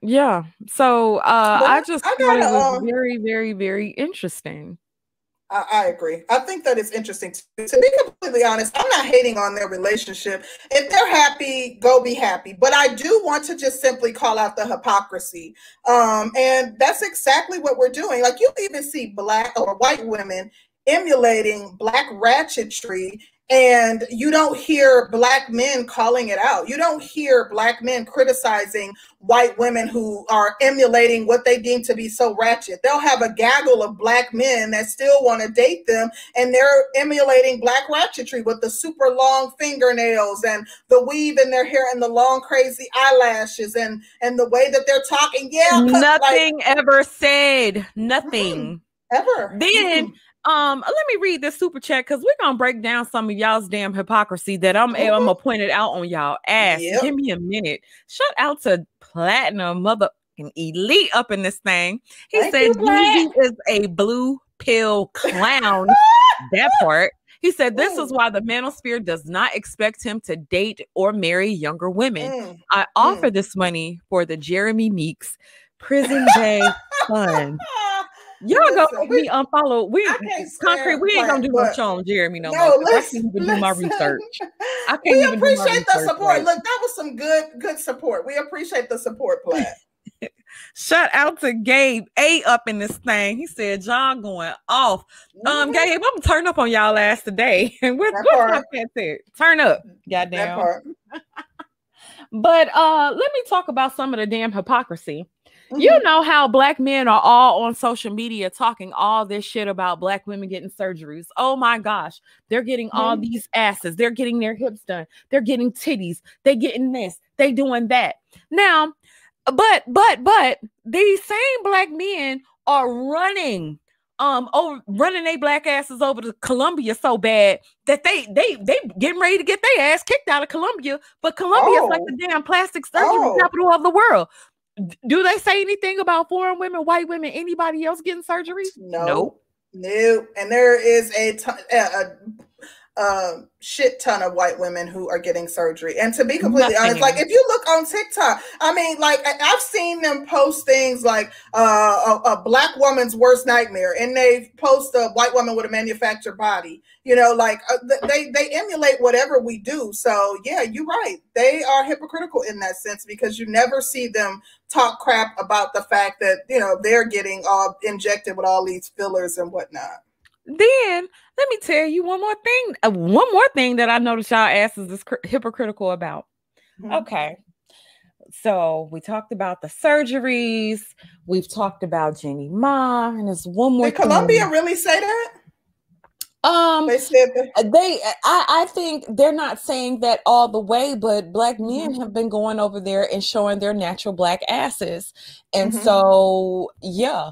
Speaker 1: Yeah. So uh, I just I thought it was um, very, very, very interesting.
Speaker 2: I, I, agree. I think that it's interesting to, to, be completely honest. I'm not hating on their relationship. If they're happy, go be happy. But I do want to just simply call out the hypocrisy. Um, and that's exactly what we're doing. Like you even see black or white women emulating black ratchetry and you don't hear black men calling it out. You don't hear black men criticizing white women who are emulating what they deem to be so ratchet. They'll have a gaggle of black men that still want to date them, and they're emulating black ratchetry with the super long fingernails and the weave in their hair and the long crazy eyelashes and and the way that they're talking. Yeah,
Speaker 1: nothing like, ever said. Nothing.
Speaker 2: Ever.
Speaker 1: Then um, let me read this super chat because we're gonna break down some of y'all's damn hypocrisy that I'm I'm gonna point it out on y'all ass. Yep. Give me a minute. Shout out to Platinum Mother Elite up in this thing. He Thank said Jeezy is a blue pill clown. that part. He said, This mm. is why the manosphere does not expect him to date or marry younger women. Mm. I offer mm. this money for the Jeremy Meeks Prison Day Fund. Y'all listen, go we, me unfollow. We concrete. We ain't gonna do no show on Jeremy no, no more. Listen, I can't even listen. do my research. I can't
Speaker 2: we appreciate the support. Right. Look, that was some good, good support. We appreciate the support, Platt.
Speaker 1: Shout out to Gabe A up in this thing. He said Y'all going off. Um, mm-hmm. Gabe, I'm turn up on y'all ass today. And what said? Turn up, goddamn. but uh, let me talk about some of the damn hypocrisy. Mm-hmm. You know how black men are all on social media talking all this shit about black women getting surgeries. Oh my gosh, they're getting mm-hmm. all these asses, they're getting their hips done, they're getting titties, they getting this, they doing that. Now, but but but these same black men are running um over running their black asses over to Colombia so bad that they they they getting ready to get their ass kicked out of Colombia. But Colombia is oh. like the damn plastic surgery oh. capital of the world. Do they say anything about foreign women, white women, anybody else getting surgery?
Speaker 2: No, nope. no. And there is a, t- a, a shit ton of white women who are getting surgery. And to be completely Nothing. honest, like if you look on TikTok, I mean, like I've seen them post things like uh, a, a, black woman's worst nightmare, and they post a white woman with a manufactured body. You know, like uh, they they emulate whatever we do. So yeah, you're right. They are hypocritical in that sense because you never see them talk crap about the fact that you know they're getting all injected with all these fillers and whatnot.
Speaker 1: Then let me tell you one more thing. Uh, one more thing that I noticed y'all asses is cr- hypocritical about. Mm-hmm. Okay. So we talked about the surgeries. We've talked about Jeannie Mai, and there's one more.
Speaker 2: Did Colombia really say that?
Speaker 1: Um, they said that. Uh, they. I, I think they're not saying that all the way, but black men mm-hmm. have been going over there and showing their natural black asses, and mm-hmm. so yeah.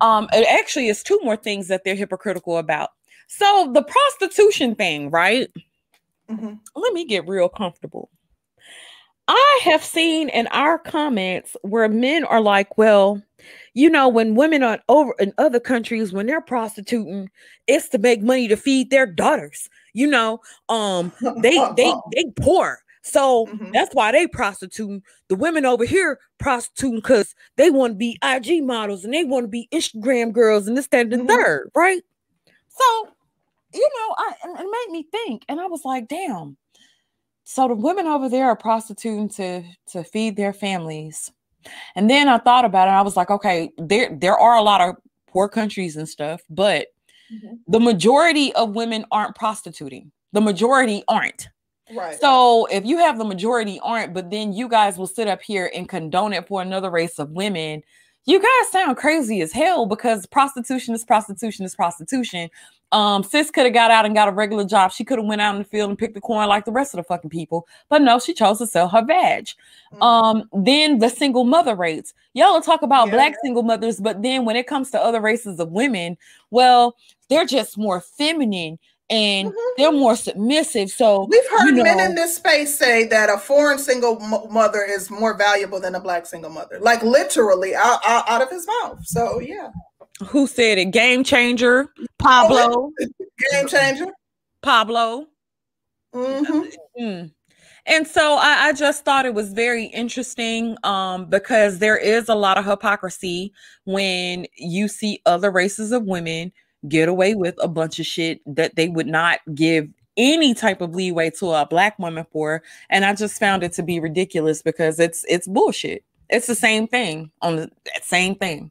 Speaker 1: Um, it actually is two more things that they're hypocritical about. So the prostitution thing, right? Mm-hmm. Let me get real comfortable. I have seen in our comments where men are like, well, you know, when women are over in other countries, when they're prostituting, it's to make money to feed their daughters. You know, um, they they they poor. So mm-hmm. that's why they prostituting. The women over here prostituting because they want to be IG models and they want to be Instagram girls and this, that, and the mm-hmm. third, right? So, you know, I it made me think, and I was like, damn. So the women over there are prostituting to to feed their families. And then I thought about it. I was like, okay, there there are a lot of poor countries and stuff, but mm-hmm. the majority of women aren't prostituting. The majority aren't. Right. So if you have the majority aren't, but then you guys will sit up here and condone it for another race of women, you guys sound crazy as hell because prostitution is prostitution is prostitution. Um, sis could have got out and got a regular job. She could have went out in the field and picked the corn like the rest of the fucking people. But no, she chose to sell her vag. Mm-hmm. Um, then the single mother rates. Y'all talk about yeah. black single mothers, but then when it comes to other races of women, well, they're just more feminine and mm-hmm. they're more submissive. So
Speaker 2: we've heard you know, men in this space say that a foreign single mother is more valuable than a black single mother, like literally out, out, out of his mouth. So yeah.
Speaker 1: Who said it? Game changer, Pablo.
Speaker 2: Game changer,
Speaker 1: Pablo. Mm-hmm. Mm. And so I, I, just thought it was very interesting um, because there is a lot of hypocrisy when you see other races of women get away with a bunch of shit that they would not give any type of leeway to a black woman for and i just found it to be ridiculous because it's it's bullshit. It's the same thing on the same thing.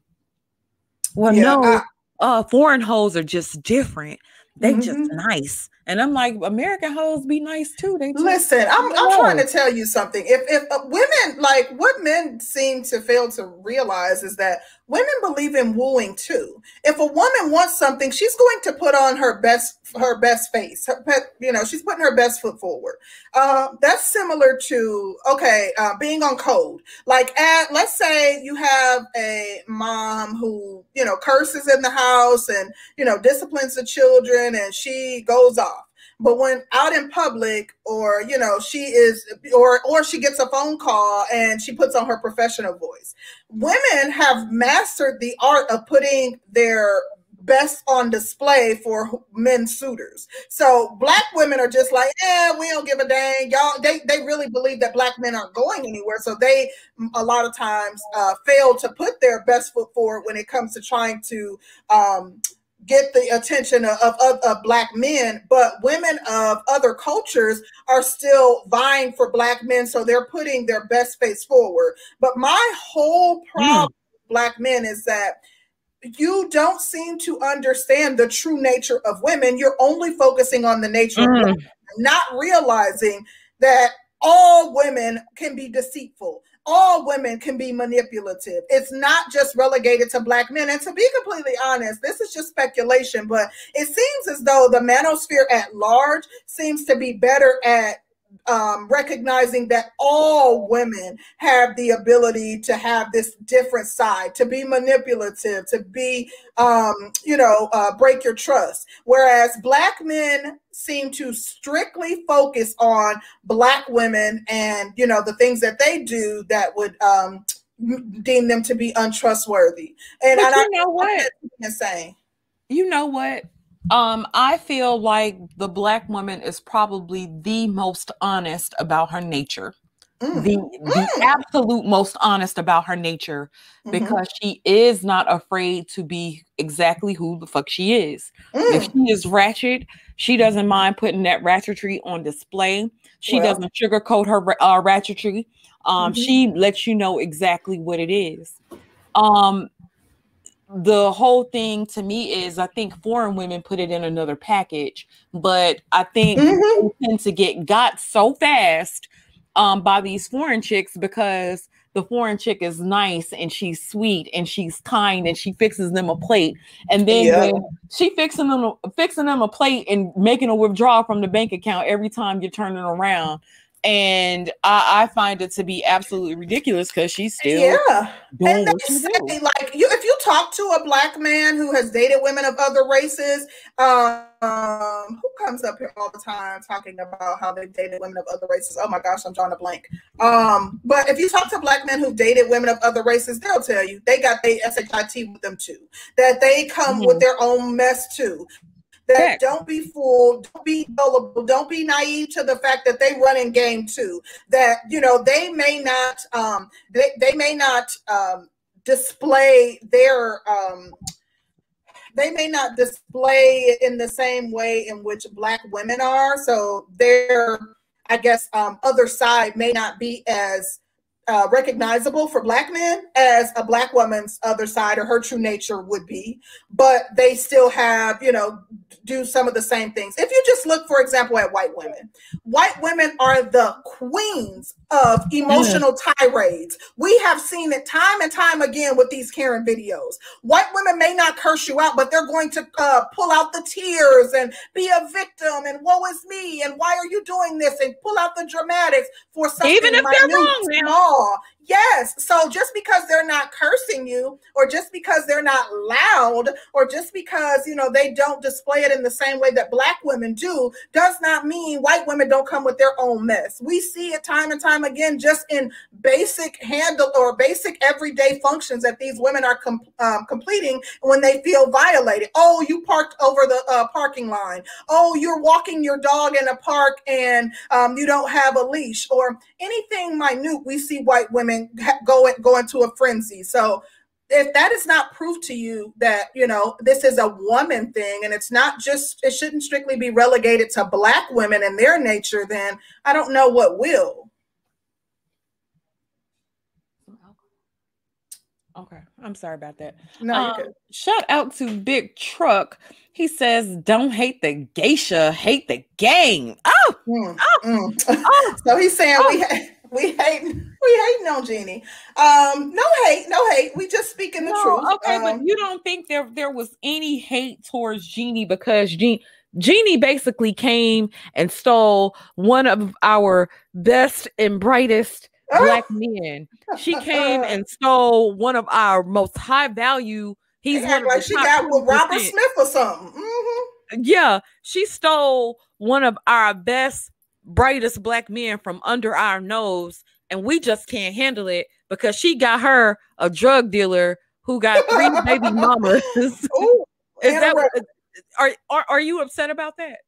Speaker 1: Well yeah, no I, uh foreign hoes are just different. They mm-hmm. just nice and I'm like, American hoes be nice too. They
Speaker 2: just, listen. I'm, I'm trying to tell you something. If if uh, women like what men seem to fail to realize is that women believe in wooing too. If a woman wants something, she's going to put on her best her best face. Her, you know, she's putting her best foot forward. Uh, that's similar to okay, uh, being on code. Like at let's say you have a mom who you know curses in the house and you know disciplines the children, and she goes off but when out in public or you know she is or or she gets a phone call and she puts on her professional voice women have mastered the art of putting their best on display for men suitors. So black women are just like, yeah, we don't give a dang. Y'all, they, they really believe that black men aren't going anywhere. So they a lot of times uh, fail to put their best foot forward when it comes to trying to um, get the attention of, of, of, black men, but women of other cultures are still vying for black men. So they're putting their best face forward. But my whole hmm. problem mm. with black men is that you don't seem to understand the true nature of women. You're only focusing on the nature mm. of women, not realizing that all women can be deceitful all women can be manipulative. It's not just relegated to black men. And to be completely honest, this is just speculation, but it seems as though the manosphere at large seems to be better at um, recognizing that all women have the ability to have this different side, to be manipulative, to be, um, you know, uh, break your trust. Whereas black men seem to strictly focus on black women and, you know, the things that they do that would um, deem them to be untrustworthy. And,
Speaker 1: but you I know what? Insane. You know what? Um, I feel like the black woman is probably the most honest about her nature. Mm. The, the mm. absolute most honest about her nature mm-hmm. because she is not afraid to be exactly who the fuck she is. Mm. If she is ratchet, she doesn't mind putting that ratchetry on display. She well. doesn't sugarcoat her uh, ratchetry. Um, mm-hmm. She lets you know exactly what it is. Um, the whole thing to me is I think foreign women put it in another package, but I think mm-hmm. tend to get got so fast um, by these foreign chicks because the foreign chick is nice and she's sweet and she's kind and she fixes them a plate and then yeah. she fixing them fixing them a plate and making a withdrawal from the bank account every time you're turning around and I, I, find it to be absolutely ridiculous because she's still yeah.
Speaker 2: and they say, do. like you if you talk to a black man who has dated women of other races, um, who comes up here all the time talking about how they dated women of other races? Oh my gosh, I'm drawing a blank. Um, but if you talk to black men who dated women of other races, they'll tell you they got their shit with them too. That they come mm-hmm. with their own mess too that don't be fooled, don't be gullible, don't be naive to the fact that they run in game too. That you know they may not, um, they they may not um, display their. Um, they may not display in the same way in which black women are so their i guess um, other side may not be as uh, recognizable for black men as a black woman's other side or her true nature would be but they still have you know do some of the same things. If you just look for example at white women white women are the queens of emotional tirades. We have seen it time and time again with these karen videos. White women may not curse you out but they're going to uh, pull out the tears and be a victim and woe is me and why are you doing this and pull out the dramatics for something even if they're wrong small Yes. So just because they're not cursing you, or just because they're not loud, or just because, you know, they don't display it in the same way that black women do, does not mean white women don't come with their own mess. We see it time and time again, just in basic handle or basic everyday functions that these women are com- um, completing when they feel violated. Oh, you parked over the uh, parking line. Oh, you're walking your dog in a park and um, you don't have a leash, or anything minute. We see white women go go into a frenzy. So if that is not proof to you that you know this is a woman thing and it's not just it shouldn't strictly be relegated to black women and their nature then i don't know what will
Speaker 1: okay i'm sorry about that no um, shout out to big truck he says don't hate the geisha hate the gang oh, mm, oh,
Speaker 2: mm. oh. so he's saying oh. we ha- we hate we hate no Jeannie. Um, no hate, no hate. We just speaking the no, truth.
Speaker 1: Okay,
Speaker 2: um,
Speaker 1: but you don't think there there was any hate towards Jeannie because Jeannie Jeannie basically came and stole one of our best and brightest black men. She came and stole one of our most high value. He's one
Speaker 2: like she got with Robert Smith or something.
Speaker 1: Mm-hmm. Yeah, she stole one of our best brightest black men from under our nose and we just can't handle it because she got her a drug dealer who got three baby mamas.
Speaker 2: Ooh,
Speaker 1: Is that are, are are you upset about that?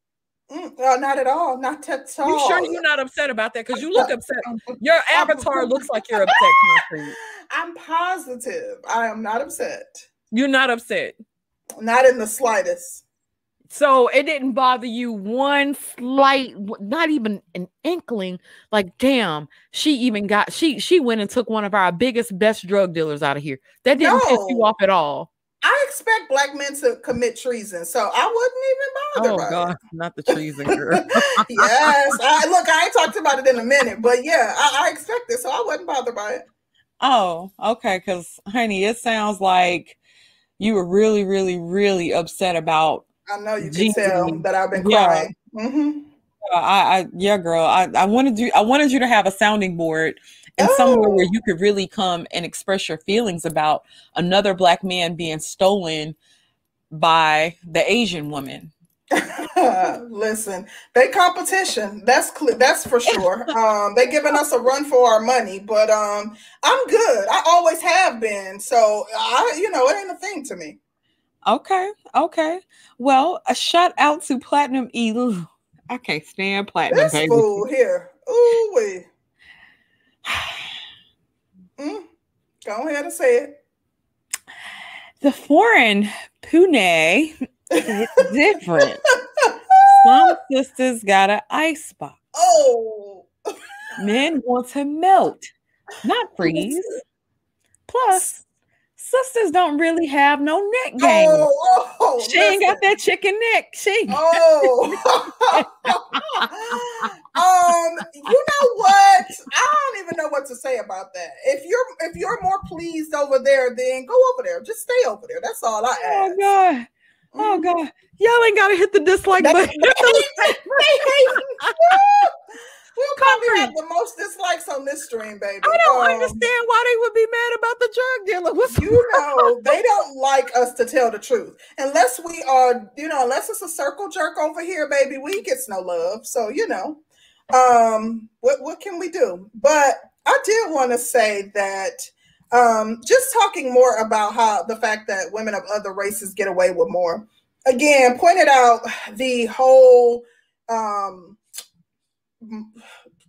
Speaker 2: Mm, uh, not at all. Not at all.
Speaker 1: You sure you're not upset about that? Because you look upset. Your avatar looks like you're upset.
Speaker 2: I'm positive. I am not upset.
Speaker 1: You're not upset.
Speaker 2: Not in the slightest.
Speaker 1: So it didn't bother you one slight, not even an inkling. Like, damn, she even got she she went and took one of our biggest, best drug dealers out of here. That didn't no. piss you off at all.
Speaker 2: I expect black men to commit treason, so I wouldn't even bother. Oh God, it.
Speaker 1: not the treason girl.
Speaker 2: yes, I, look, I ain't talked about it in a minute, but yeah, I, I expect it, so I wasn't bothered by it.
Speaker 1: Oh, okay, because honey, it sounds like you were really, really, really upset about.
Speaker 2: I know you can tell that I've been crying. Yeah. Mm-hmm.
Speaker 1: I, I, yeah, girl. I, I wanted you. I wanted you to have a sounding board and oh. somewhere where oh. you could really come and express your feelings about another black man being stolen by the Asian woman.
Speaker 2: Listen, they competition. That's clear. That's for sure. Um, they giving us a run for our money, but um, I'm good. I always have been. So I, you know, it ain't a thing to me.
Speaker 1: Okay, okay. Well, a shout out to Platinum E. I can't stand Platinum.
Speaker 2: This baby. fool here. Ooh wee. mm, go ahead and say it.
Speaker 1: The foreign Pune is different. Some sisters got an ice box.
Speaker 2: Oh.
Speaker 1: Men want to melt, not freeze. Plus, sisters don't really have no neck game. Oh, oh, she listen. ain't got that chicken neck. She.
Speaker 2: Oh. um, you know what? I don't even know what to say about that. If you're if you're more pleased over there, then go over there. Just stay over there. That's all I ask.
Speaker 1: Oh God. Oh. God. Y'all ain't gotta hit the dislike button.
Speaker 2: We'll probably have the most dislikes on this stream, baby.
Speaker 1: I don't um, understand why they would be mad about the drug dealer. What's
Speaker 2: you know, they don't like us to tell the truth. Unless we are, you know, unless it's a circle jerk over here, baby, we gets no love. So, you know, um, what what can we do? But I did want to say that um, just talking more about how the fact that women of other races get away with more. Again, pointed out the whole um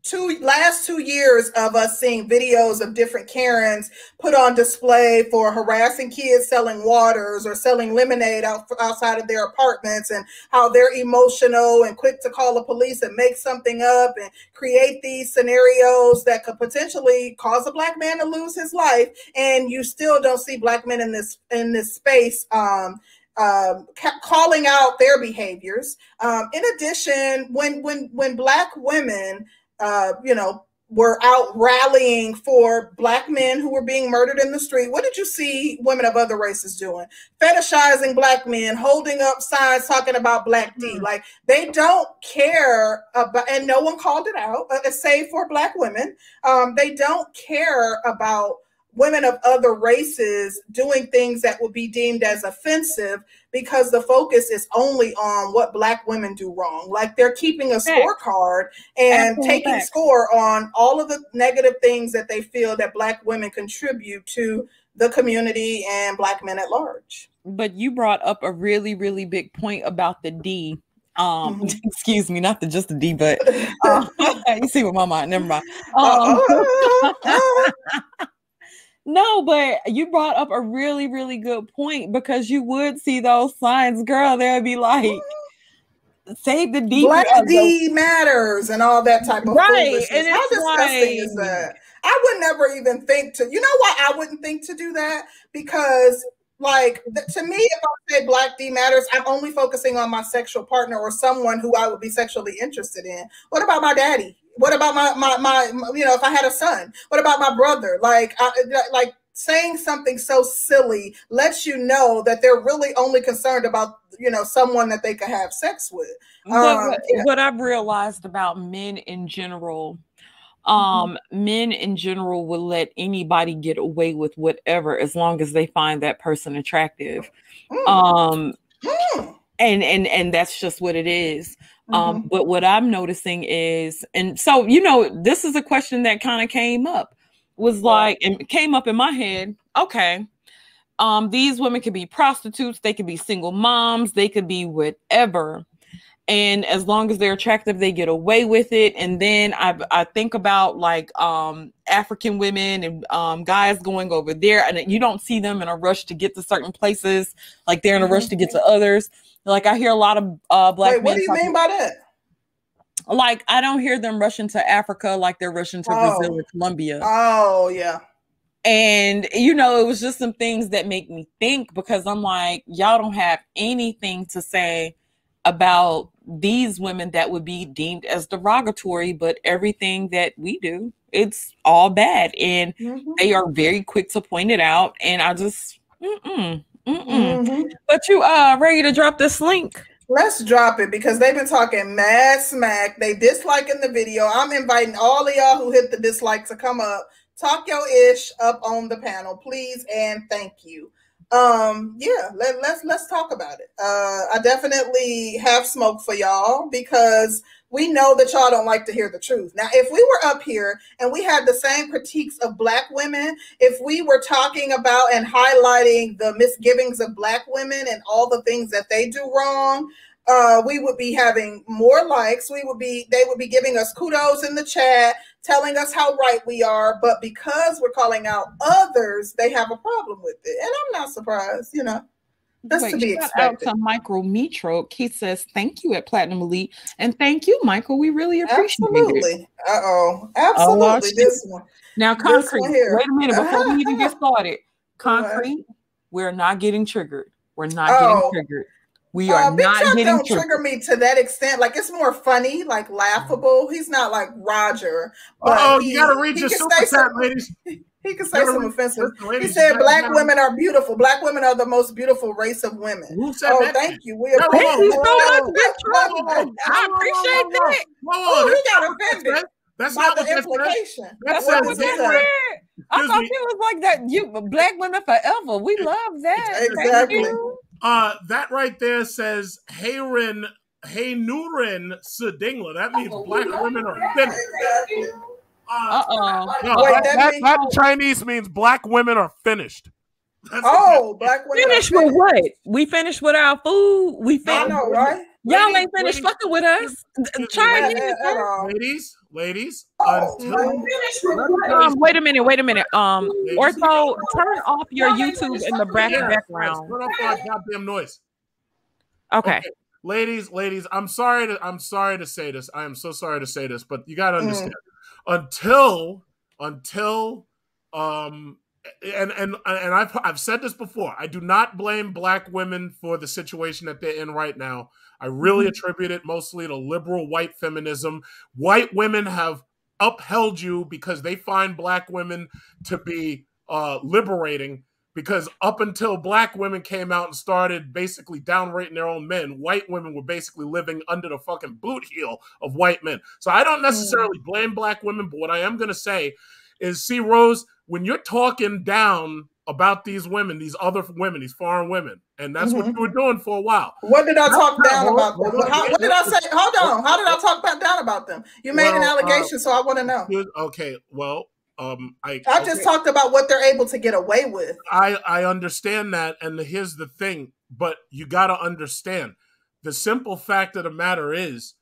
Speaker 2: two last two years of us seeing videos of different Karens put on display for harassing kids selling waters or selling lemonade out, outside of their apartments and how they're emotional and quick to call the police and make something up and create these scenarios that could potentially cause a black man to lose his life and you still don't see black men in this in this space um, um, calling out their behaviors. Um, in addition, when when when black women, uh, you know, were out rallying for black men who were being murdered in the street, what did you see women of other races doing? Fetishizing black men, holding up signs talking about Black D. Mm-hmm. Like they don't care about, and no one called it out, uh, save for black women. Um, they don't care about women of other races doing things that would be deemed as offensive because the focus is only on what black women do wrong. Like they're keeping a scorecard and taking score on all of the negative things that they feel that black women contribute to the community and black men at large.
Speaker 1: But you brought up a really really big point about the d. Um mm-hmm. excuse me not the just the d but uh, you see what my mind never mind. Um, No, but you brought up a really, really good point because you would see those signs, girl. There'd be like, save the D.
Speaker 2: Black D matters and all that type of right. And How disgusting like, is that? I would never even think to. You know why I wouldn't think to do that? Because like to me, if I say Black D matters, I'm only focusing on my sexual partner or someone who I would be sexually interested in. What about my daddy? What about my, my my you know if I had a son? What about my brother? Like I, like saying something so silly lets you know that they're really only concerned about you know someone that they could have sex with.
Speaker 1: Um, what, yeah. what I've realized about men in general um mm-hmm. men in general will let anybody get away with whatever as long as they find that person attractive mm. um mm. and and and that's just what it is um, mm-hmm. but what I'm noticing is, and so you know, this is a question that kind of came up, was like, and came up in my head. Okay, Um, these women could be prostitutes, they could be single moms, they could be whatever. And as long as they're attractive, they get away with it. And then I, I think about like um, African women and um, guys going over there, and you don't see them in a rush to get to certain places, like they're in a rush to get to others. Like I hear a lot of uh, black.
Speaker 2: Wait, what do you mean by that?
Speaker 1: Like I don't hear them rushing to Africa like they're rushing to oh. Brazil or Colombia.
Speaker 2: Oh yeah.
Speaker 1: And you know, it was just some things that make me think because I'm like, y'all don't have anything to say about these women that would be deemed as derogatory, but everything that we do, it's all bad. And mm-hmm. they are very quick to point it out. And I just, mm-mm, mm-mm. Mm-hmm. But you uh ready to drop this link?
Speaker 2: Let's drop it because they've been talking mad smack. They disliking the video. I'm inviting all of y'all who hit the dislike to come up, talk your ish up on the panel, please, and thank you um yeah let, let's let's talk about it. Uh i definitely have smoke for y'all because we know that y'all don't like to hear the truth. Now if we were up here and we had the same critiques of black women if we were talking about and highlighting the misgivings of black women and all the things that they do wrong uh, we would be having more likes. We would be, they would be giving us kudos in the chat, telling us how right we are. But because we're calling out others, they have a problem with it. And I'm not surprised, you know. That's Wait, to be expected.
Speaker 1: Out to Michael Mitro. He says, Thank you at Platinum Elite. And thank you, Michael. We really appreciate
Speaker 2: Absolutely.
Speaker 1: it.
Speaker 2: Uh oh. Absolutely. Oh, this one.
Speaker 1: Now, concrete. One wait a minute before we even get started. Concrete, we're not getting triggered. We're not oh. getting triggered. We are uh, Big not Chuck
Speaker 2: don't triggered. trigger me to that extent. Like it's more funny, like laughable. He's not like Roger.
Speaker 3: Oh, you gotta read your super chat, ladies.
Speaker 2: He can say some offensive. He said black women are beautiful. Black women are the most beautiful race of women. Who said oh, that? thank you. We appreciate thank you so much.
Speaker 1: I appreciate that.
Speaker 2: Oh, he got offended.
Speaker 3: That's not
Speaker 2: the implication.
Speaker 1: That's what was that I thought it was like that. You black women forever. We love that.
Speaker 2: Exactly.
Speaker 3: Uh, that right there says Hayrin Haynurin Sedingla. That means black women are finished.
Speaker 1: Uh oh.
Speaker 3: No, that, that, that, Chinese means black women are finished.
Speaker 2: That's oh, black women
Speaker 1: finished with what? We finished with our food. We finished.
Speaker 2: I know, right?
Speaker 1: Y'all ain't finished fucking with us. Chinese.
Speaker 3: Ladies, ladies. Oh, until,
Speaker 1: um, wait a minute, wait a minute. Um, Ortho, turn off your YouTube in the back yeah, background.
Speaker 3: Turn off that goddamn noise.
Speaker 1: Okay. okay.
Speaker 3: Ladies, ladies, I'm sorry to I'm sorry to say this. I am so sorry to say this, but you gotta mm. understand. Mm. Until until um and and and I've I've said this before. I do not blame black women for the situation that they're in right now. I really mm-hmm. attribute it mostly to liberal white feminism. White women have upheld you because they find black women to be uh, liberating. Because up until black women came out and started basically downrating their own men, white women were basically living under the fucking boot heel of white men. So I don't mm. necessarily blame black women, but what I am going to say is, see, Rose, when you're talking down about these women, these other women, these foreign women, and that's mm-hmm. what you were doing for a while.
Speaker 2: What did I talk down about them? How, what did I say? Hold on. How did I talk back down about them? You made well, an uh, allegation, uh, so I want to know.
Speaker 3: Okay. Well, um, I
Speaker 2: I just talked about what they're able to get away with.
Speaker 3: I I understand that, and here's the thing, but you got to understand the simple fact of the matter is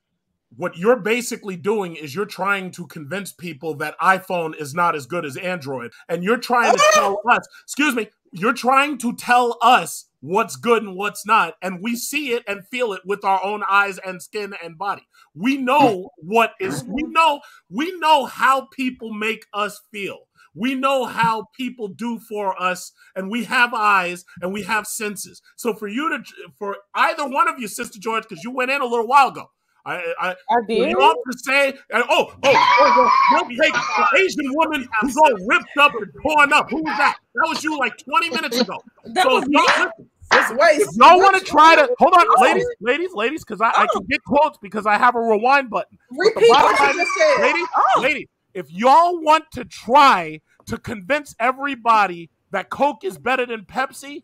Speaker 3: what you're basically doing is you're trying to convince people that iPhone is not as good as Android. And you're trying to tell us, excuse me, you're trying to tell us what's good and what's not. And we see it and feel it with our own eyes and skin and body. We know what is, we know, we know how people make us feel. We know how people do for us, and we have eyes and we have senses. So for you to, for either one of you, Sister George, because you went in a little while ago, I, I, I did. You want to say, oh, oh, oh, oh you'll take the Asian woman who's all ripped up and torn up. Who was that? That was you like 20 minutes ago.
Speaker 1: That so was me.
Speaker 3: Listen, Wait, if y'all want to try to hold on, ladies, ladies, ladies, because I, I, oh. can get quotes because I have a rewind button.
Speaker 2: Repeat what you just said.
Speaker 3: Ladies, oh. ladies, if y'all want to try to convince everybody that Coke is better than Pepsi,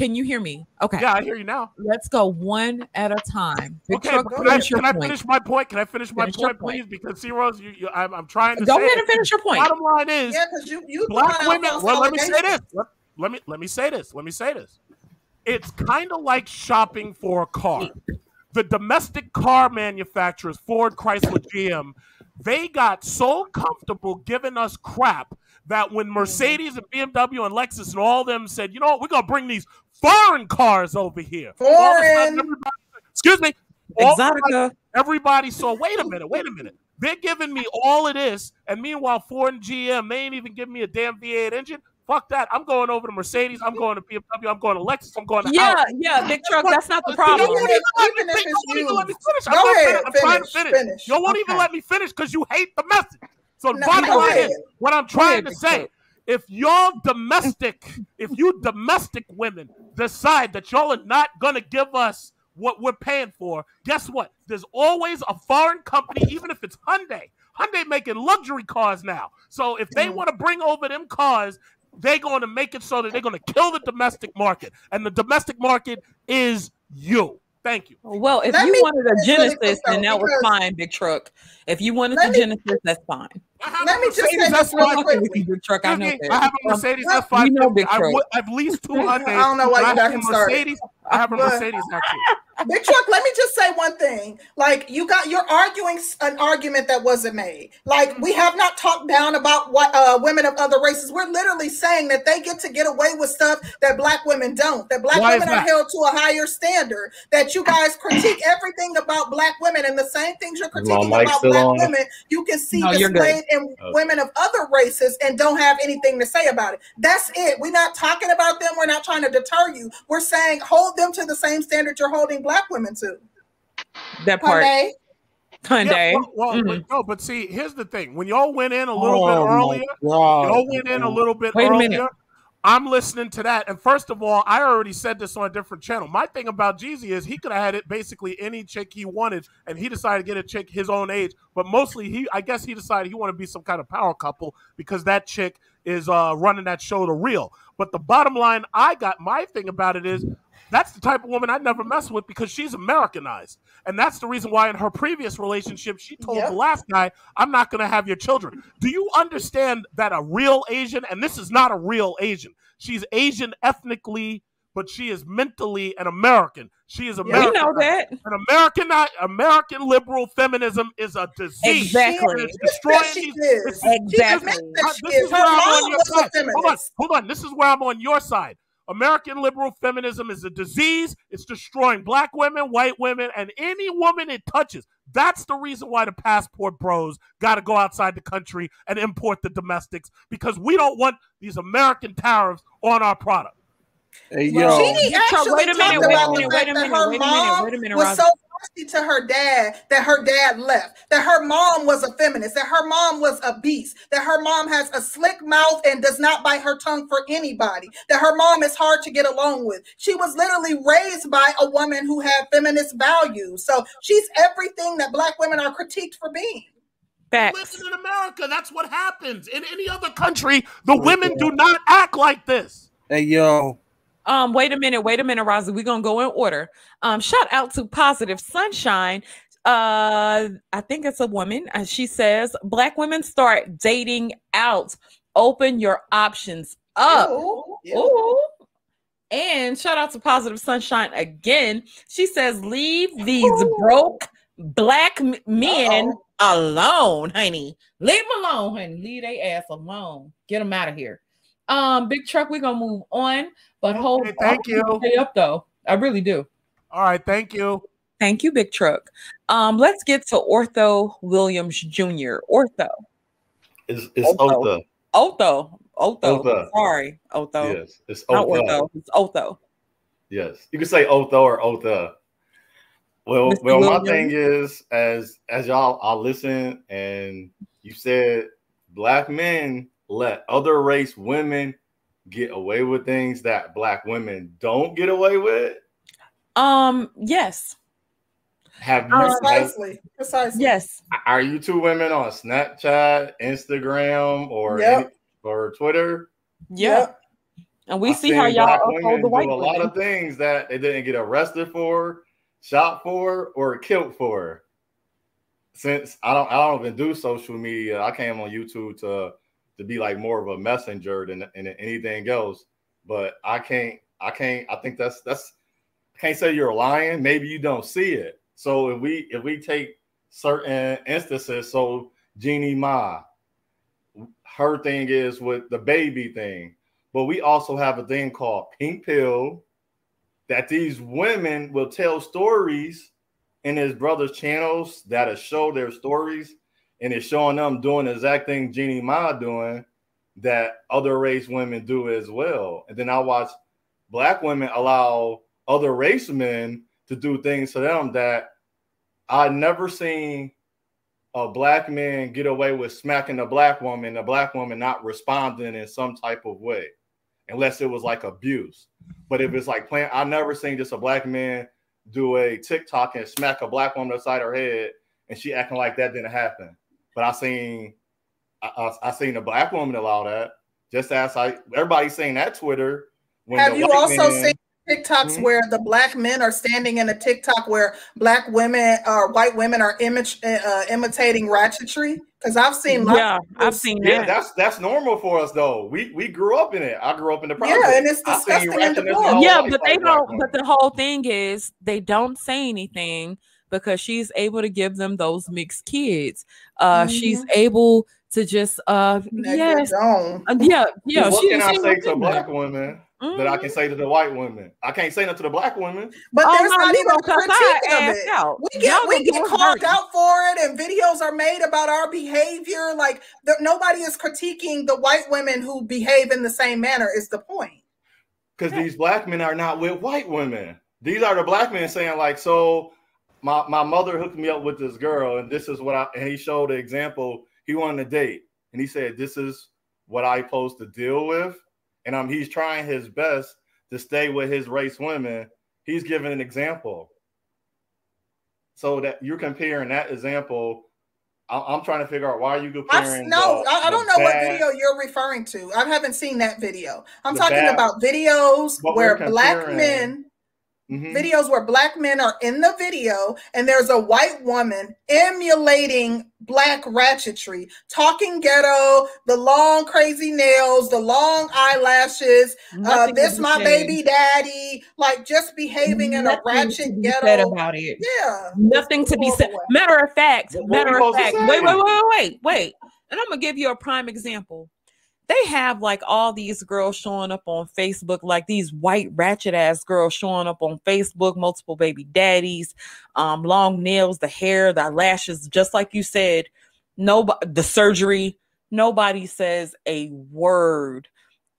Speaker 1: Can you hear me? Okay.
Speaker 3: Yeah, I hear you now.
Speaker 1: Let's go one at a time.
Speaker 3: Big okay, can, I, can I, finish my point? Can I finish my finish point, please? Because see, Rose, you, you, I'm, I'm trying to
Speaker 1: go ahead and finish your point.
Speaker 3: Bottom line is, yeah, because you, you black women. Well, let me say this. Let, let me let me say this. Let me say this. It's kind of like shopping for a car. The domestic car manufacturers, Ford, Chrysler, GM, they got so comfortable giving us crap that when mm-hmm. Mercedes and BMW and Lexus and all them said, you know what, we're gonna bring these foreign cars over here.
Speaker 2: Foreign.
Speaker 3: Excuse me.
Speaker 1: Exotica.
Speaker 3: Everybody saw, wait a minute, wait a minute. They're giving me all of this, and meanwhile, Ford and GM, they ain't even giving me a damn V8 engine. Fuck that. I'm going over to Mercedes. I'm going to BMW. I'm going to Lexus. I'm going to
Speaker 1: Yeah, Audi. yeah, big truck. That's not the problem. You won't even, let
Speaker 3: me finish. I'm, Go ahead, I'm finish, trying to finish. finish. You won't okay. even let me finish because you hate the message. So the bottom line is what I'm trying to say. If y'all domestic, if you domestic women decide that y'all are not gonna give us what we're paying for, guess what? There's always a foreign company, even if it's Hyundai. Hyundai making luxury cars now. So if they mm. want to bring over them cars, they're going to make it so that they're going to kill the domestic market. And the domestic market is you. Thank you.
Speaker 1: Well, if Let you wanted a Genesis, then that was fine, big truck. If you wanted the Genesis, that's fine.
Speaker 2: Let me just say this real quick.
Speaker 1: Big truck, I know.
Speaker 3: I have a um, Mercedes F five. You know, big truck. I have least two hundred. I
Speaker 2: don't know why you got him started.
Speaker 3: I have a Mercedes actually.
Speaker 2: Big Truck, let me just say one thing. Like you got you're arguing an argument that wasn't made. Like we have not talked down about what uh, women of other races. We're literally saying that they get to get away with stuff that black women don't. That black Why women are held to a higher standard. That you guys critique everything about black women and the same things you're critiquing about black on? women, you can see no, displayed in okay. women of other races and don't have anything to say about it. That's it. We're not talking about them. We're not trying to deter you. We're saying hold them to the same standard you're holding black women too.
Speaker 1: That part. Hyundai.
Speaker 3: Hyundai. Yeah, well, well mm-hmm. but, no, but see, here's the thing: when y'all went in a little oh, bit earlier, y'all went in a little bit Wait earlier. I'm listening to that, and first of all, I already said this on a different channel. My thing about Jeezy is he could have had it basically any chick he wanted, and he decided to get a chick his own age. But mostly, he I guess he decided he wanted to be some kind of power couple because that chick is uh, running that show to real. But the bottom line, I got my thing about it is that's the type of woman I'd never mess with because she's Americanized. And that's the reason why in her previous relationship, she told yep. the last guy, I'm not going to have your children. Do you understand that a real Asian, and this is not a real Asian, she's Asian ethnically, but she is mentally an American. She is American.
Speaker 1: We know that.
Speaker 3: An American, American liberal feminism is a disease.
Speaker 1: Exactly.
Speaker 3: It's destroying these.
Speaker 1: It's, exactly.
Speaker 3: This is where I'm on your side. Hold on, hold on. This is where I'm on your side. American liberal feminism is a disease. It's destroying black women, white women, and any woman it touches. That's the reason why the passport bros got to go outside the country and import the domestics because we don't want these American tariffs on our product.
Speaker 2: Hey, yo. She actually wait a minute, wait a minute, wait a minute, wait a minute, wait a minute, was so nasty to her dad that her dad left, that her mom was a feminist, that her mom was a beast, that her mom has a slick mouth and does not bite her tongue for anybody, that her mom is hard to get along with. She was literally raised by a woman who had feminist values. So she's everything that black women are critiqued for being.
Speaker 3: Facts. Living in America, that's what happens. In any other country, the women do not act like this.
Speaker 4: Hey, yo,
Speaker 1: um, wait a minute, wait a minute, Rosie. We're gonna go in order. Um, shout out to Positive Sunshine. Uh, I think it's a woman. And she says, Black women start dating out. Open your options up. Ooh. Ooh. And shout out to Positive Sunshine again. She says, leave these Ooh. broke black men Uh-oh. alone, honey. Leave them alone, honey. Leave their ass alone. Get them out of here. Um, big truck, we're gonna move on, but hold
Speaker 3: okay, thank you.
Speaker 1: Stay up though. I really do.
Speaker 3: All right, thank you.
Speaker 1: Thank you, Big Truck. Um, let's get to Ortho Williams Jr. Ortho.
Speaker 4: It's, it's Otho.
Speaker 1: Otho. Otho. Otho. Sorry, Otho.
Speaker 4: Yes, it's Otho. Not Ortho.
Speaker 1: It's Otho.
Speaker 4: Yes, you can say Otho or Otho. Well, Mr. well, Williams. my thing is, as as y'all, I'll listen and You said black men let other race women get away with things that black women don't get away with.
Speaker 1: Um. Yes.
Speaker 4: Have you
Speaker 2: precisely? Precisely.
Speaker 1: Yes.
Speaker 4: Are you two women on Snapchat, Instagram, or yep. any, or Twitter?
Speaker 1: Yeah. Yep. And we I see how y'all uphold the white
Speaker 4: do a lot of things that they didn't get arrested for, shot for, or killed for. Since I don't, I don't even do social media. I came on YouTube to to be like more of a messenger than, than anything else. But I can't, I can't. I think that's that's. Can't say you're lying. Maybe you don't see it. So if we if we take certain instances, so Jeannie Mai, her thing is with the baby thing but we also have a thing called pink pill that these women will tell stories in his brother's channels that'll show their stories and it's showing them doing the exact thing Jeannie Mai doing that other race women do as well. And then I watch black women allow other race men to do things to them that I never seen a black man get away with smacking a black woman, a black woman not responding in some type of way unless it was like abuse. But if it's like playing, I never seen just a black man do a TikTok and smack a black woman upside her head and she acting like that didn't happen. But I seen I, I, I seen a black woman allow that. Just as I everybody's saying that Twitter.
Speaker 2: Have you also man, seen TikToks mm-hmm. where the black men are standing in a TikTok where black women or white women are image, uh, imitating ratchetry? Because I've seen,
Speaker 1: yeah, I've seen
Speaker 4: yeah, that. that's that's normal for us though. We we grew up in it. I grew up in the project.
Speaker 2: Yeah, and it's disgusting in the
Speaker 1: book. Yeah, but they don't. But the whole thing is they don't say anything because she's able to give them those mixed kids. Uh, mm-hmm. She's able to just uh, yes, uh, yeah, yeah.
Speaker 4: What she, can I say to black women? mm-hmm. that I can mm-hmm. say to the white women. I can't say that to the black women.
Speaker 2: But oh, there's no, not even a critique of it. Out. We get we get called out for it, and videos are made about our behavior. Like the, nobody is critiquing the white women who behave in the same manner. Is the point?
Speaker 4: Because these black men are not with white women. These are the black men saying like, so my, my mother hooked me up with this girl, and this is what I and he showed the example. He wanted a date, and he said, This is what I supposed to deal with and um, he's trying his best to stay with his race women. He's giving an example. So that you're comparing that example. I, am trying to figure out why are you comparing.
Speaker 2: I, no, the, I, I, don't know bad, what video you're referring to. I haven't seen that video. I'm talking bad, about videos where black men Mm-hmm. Videos where black men are in the video and there's a white woman emulating black ratchetry, talking ghetto, the long crazy nails, the long eyelashes, uh, this my baby daddy, like just behaving Nothing in a ratchet ghetto.
Speaker 1: about it.
Speaker 2: Yeah.
Speaker 1: Nothing to be said. Matter of fact, matter of fact, wait, wait, wait, wait, wait. And I'm gonna give you a prime example they have like all these girls showing up on Facebook, like these white ratchet ass girls showing up on Facebook, multiple baby daddies, um, long nails, the hair, the lashes, just like you said, nobody the surgery, nobody says a word.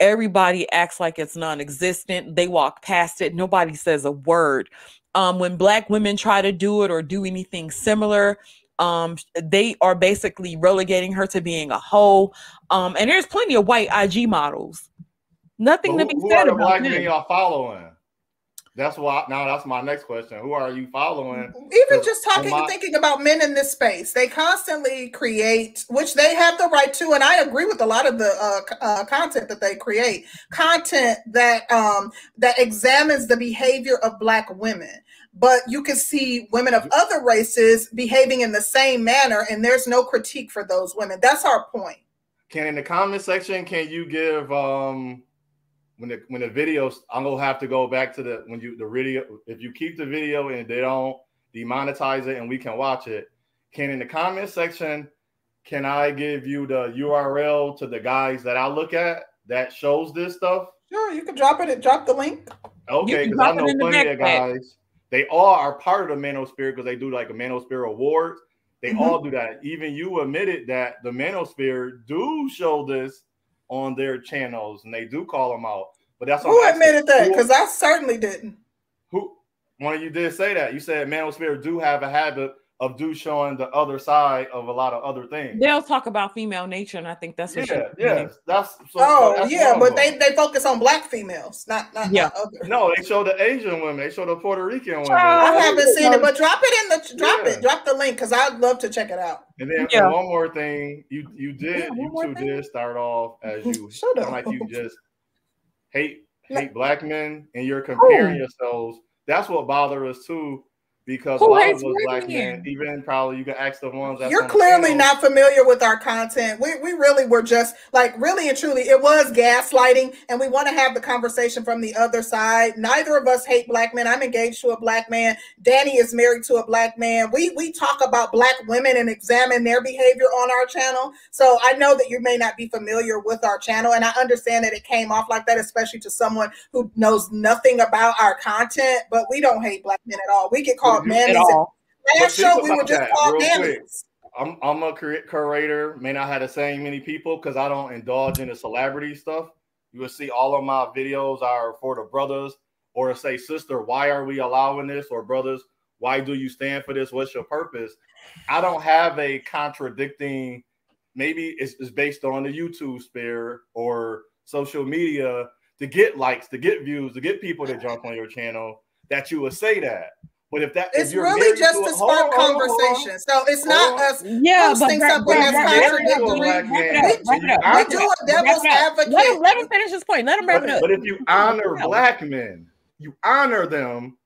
Speaker 1: Everybody acts like it's non-existent. They walk past it. Nobody says a word. Um, when black women try to do it or do anything similar, um, they are basically relegating her to being a hoe. Um, and there's plenty of white IG models. Nothing who, to be said about black men
Speaker 4: y'all following. That's why now that's my next question. Who are you following?
Speaker 2: Even just talking my, thinking about men in this space, they constantly create, which they have the right to, and I agree with a lot of the uh, uh, content that they create, content that um, that examines the behavior of black women but you can see women of other races behaving in the same manner, and there's no critique for those women. That's our point.
Speaker 4: Can in the comment section, can you give um when the when the videos I'm gonna have to go back to the when you the video if you keep the video and they don't demonetize it and we can watch it, can in the comment section can I give you the URL to the guys that I look at that shows this stuff?
Speaker 2: Sure, you can drop it. Drop the link.
Speaker 4: Okay, because I know plenty of guys they all are part of the Manosphere because they do like a Manosphere Awards. They mm-hmm. all do that. Even you admitted that the Manosphere do show this on their channels and they do call them out. But that's
Speaker 2: who admitted that because I certainly didn't.
Speaker 4: Who one of you did say that? You said Manosphere do have a habit of do showing the other side of a lot of other things.
Speaker 1: They'll talk about female nature, and I think that's what
Speaker 4: yeah, yeah. That's so,
Speaker 2: oh
Speaker 4: that's
Speaker 2: yeah, but they they focus on black females, not not,
Speaker 1: yeah.
Speaker 2: Not other.
Speaker 4: No, they show the Asian women, they show the Puerto Rican women.
Speaker 2: I oh, haven't seen it, but drop it in the drop yeah. it, drop the link because I'd love to check it out.
Speaker 4: And then yeah. and one more thing, you you did yeah, you two thing. did start off as you like you just hate hate black men and you're oh. comparing oh. yourselves. That's what bothers us too because Who a lot of those black men, even probably you can ask the ones that
Speaker 2: you're clearly not familiar with our content. We, we really were just like really and truly, it was gaslighting, and we want to have the conversation from the other side. Neither of us hate black men. I'm engaged to a black man. Danny is married to a black man. We we talk about black women and examine their behavior on our channel. So I know that you may not be familiar with our channel, and I understand that it came off like that, especially to someone who knows nothing about our content. But we don't hate black men at all. We get called called mammies. Last show we were just called mammies.
Speaker 4: I'm I'm a curator. May not have the same many people because I don't indulge in the celebrity stuff. You will see all of my videos are for the brothers, or say, sister, why are we allowing this? Or brothers, why do you stand for this? What's your purpose? I don't have a contradicting. Maybe it's, it's based on the YouTube sphere or social media to get likes, to get views, to get people to jump on your channel. That you would say that. But if that
Speaker 2: it's if really just to, to spark conversation, so it's not us yeah, posting something that's contradictory. We do a devil's advocate.
Speaker 1: Let him, let him finish his point. Let him wrap
Speaker 4: it
Speaker 1: up.
Speaker 4: But if you honor black men, you honor them.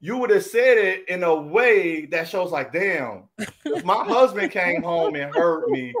Speaker 4: You would have said it in a way that shows like, damn, if my husband came home and hurt me,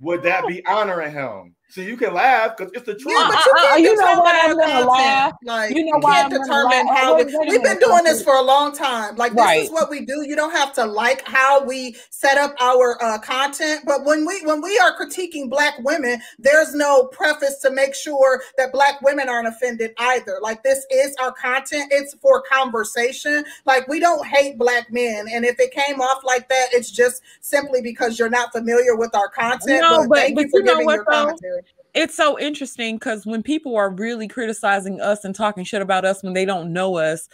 Speaker 4: would that be honoring him? So you can laugh because it's the truth. Yeah,
Speaker 2: but you, uh, uh, you know why I'm gonna laugh. Like you know why I'm determine how we, we've been doing this for a long time. Like this right. is what we do. You don't have to like how we set up our uh, content, but when we when we are critiquing black women, there's no preface to make sure that black women aren't offended either. Like this is our content. It's for conversation. Like we don't hate black men, and if it came off like that, it's just simply because you're not familiar with our content. No, but, but thank but you for you giving your commentary
Speaker 1: it's so interesting because when people are really criticizing us and talking shit about us when they don't know us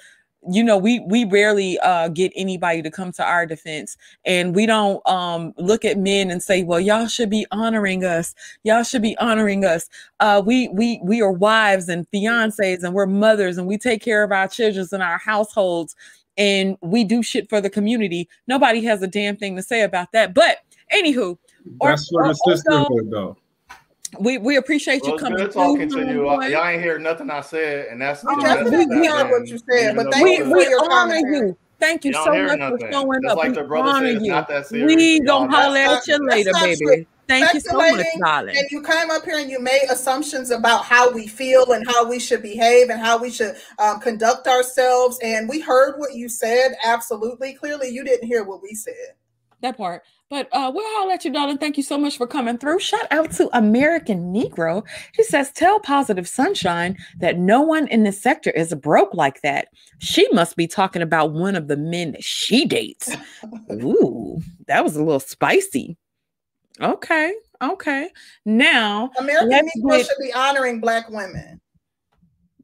Speaker 1: you know we we rarely uh get anybody to come to our defense. And we don't um look at men and say well y'all should be honoring us. Y'all should be honoring us. Uh we we we are wives and fiancés and we're mothers and we take care of our children and our households and we do shit for the community. Nobody has a damn thing to say about that. But anywho
Speaker 5: that's or, for the sisterhood though
Speaker 1: we we appreciate well, you coming.
Speaker 4: Good talking to you. Boy. Y'all ain't hear nothing I said, and that's
Speaker 2: we definitely heard what you said. But thank we, you for we your honor you.
Speaker 1: Thank you so much nothing. for showing Just up. Like the brother honor you. Not that serious. We gonna holler at you later, baby. Thank you so much, darling.
Speaker 2: And you came up here and you made assumptions about how we feel and how we should behave and how we should um, conduct ourselves. And we heard what you said. Absolutely. Clearly, you didn't hear what we said.
Speaker 1: That part. But uh, we'll holler at you, darling. Thank you so much for coming through. Shout out to American Negro. She says, Tell Positive Sunshine that no one in this sector is broke like that. She must be talking about one of the men that she dates. Ooh, that was a little spicy. Okay. Okay. Now,
Speaker 2: American Negro get... should be honoring Black women.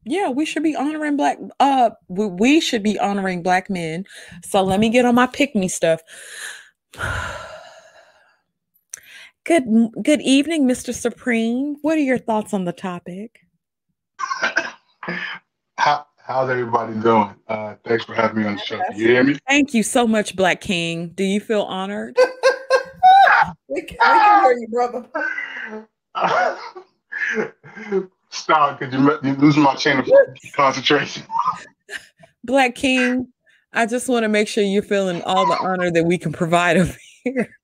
Speaker 1: Yeah, we should be honoring black uh we, we should be honoring black men. So let me get on my pick me stuff. Good good evening, Mr. Supreme. What are your thoughts on the topic?
Speaker 5: How, how's everybody doing? Uh, thanks for having me on the show. you hear me?
Speaker 1: Thank you so much, Black King. Do you feel honored?
Speaker 2: we, can, we can hear you, brother.
Speaker 5: Stop, because you, you lose my chain of concentration.
Speaker 1: Black King, I just want to make sure you're feeling all the honor that we can provide over here.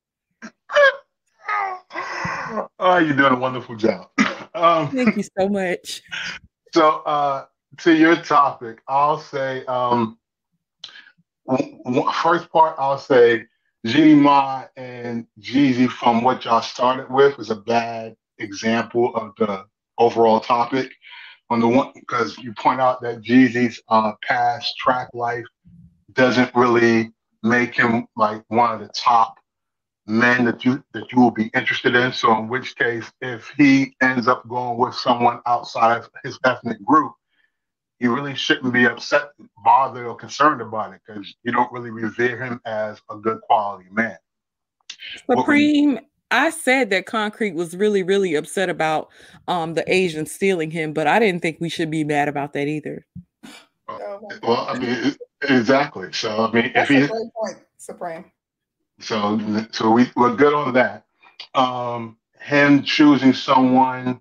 Speaker 5: Oh, you're doing a wonderful job.
Speaker 1: Um, Thank you so much.
Speaker 5: So, uh, to your topic, I'll say um, first part. I'll say Jeannie Mai and Jeezy, from what y'all started with, was a bad example of the overall topic. On the one, because you point out that Jeezy's uh, past track life doesn't really make him like one of the top men that you that you will be interested in. So in which case, if he ends up going with someone outside of his ethnic group, you really shouldn't be upset, bothered, or concerned about it because you don't really revere him as a good quality man.
Speaker 1: Supreme, I said that Concrete was really, really upset about um the Asians stealing him, but I didn't think we should be mad about that either.
Speaker 5: Well, I mean, exactly. So I mean,
Speaker 2: That's
Speaker 5: if
Speaker 2: a
Speaker 5: he,
Speaker 2: point, Supreme.
Speaker 5: So so we we're good on that. Um, him choosing someone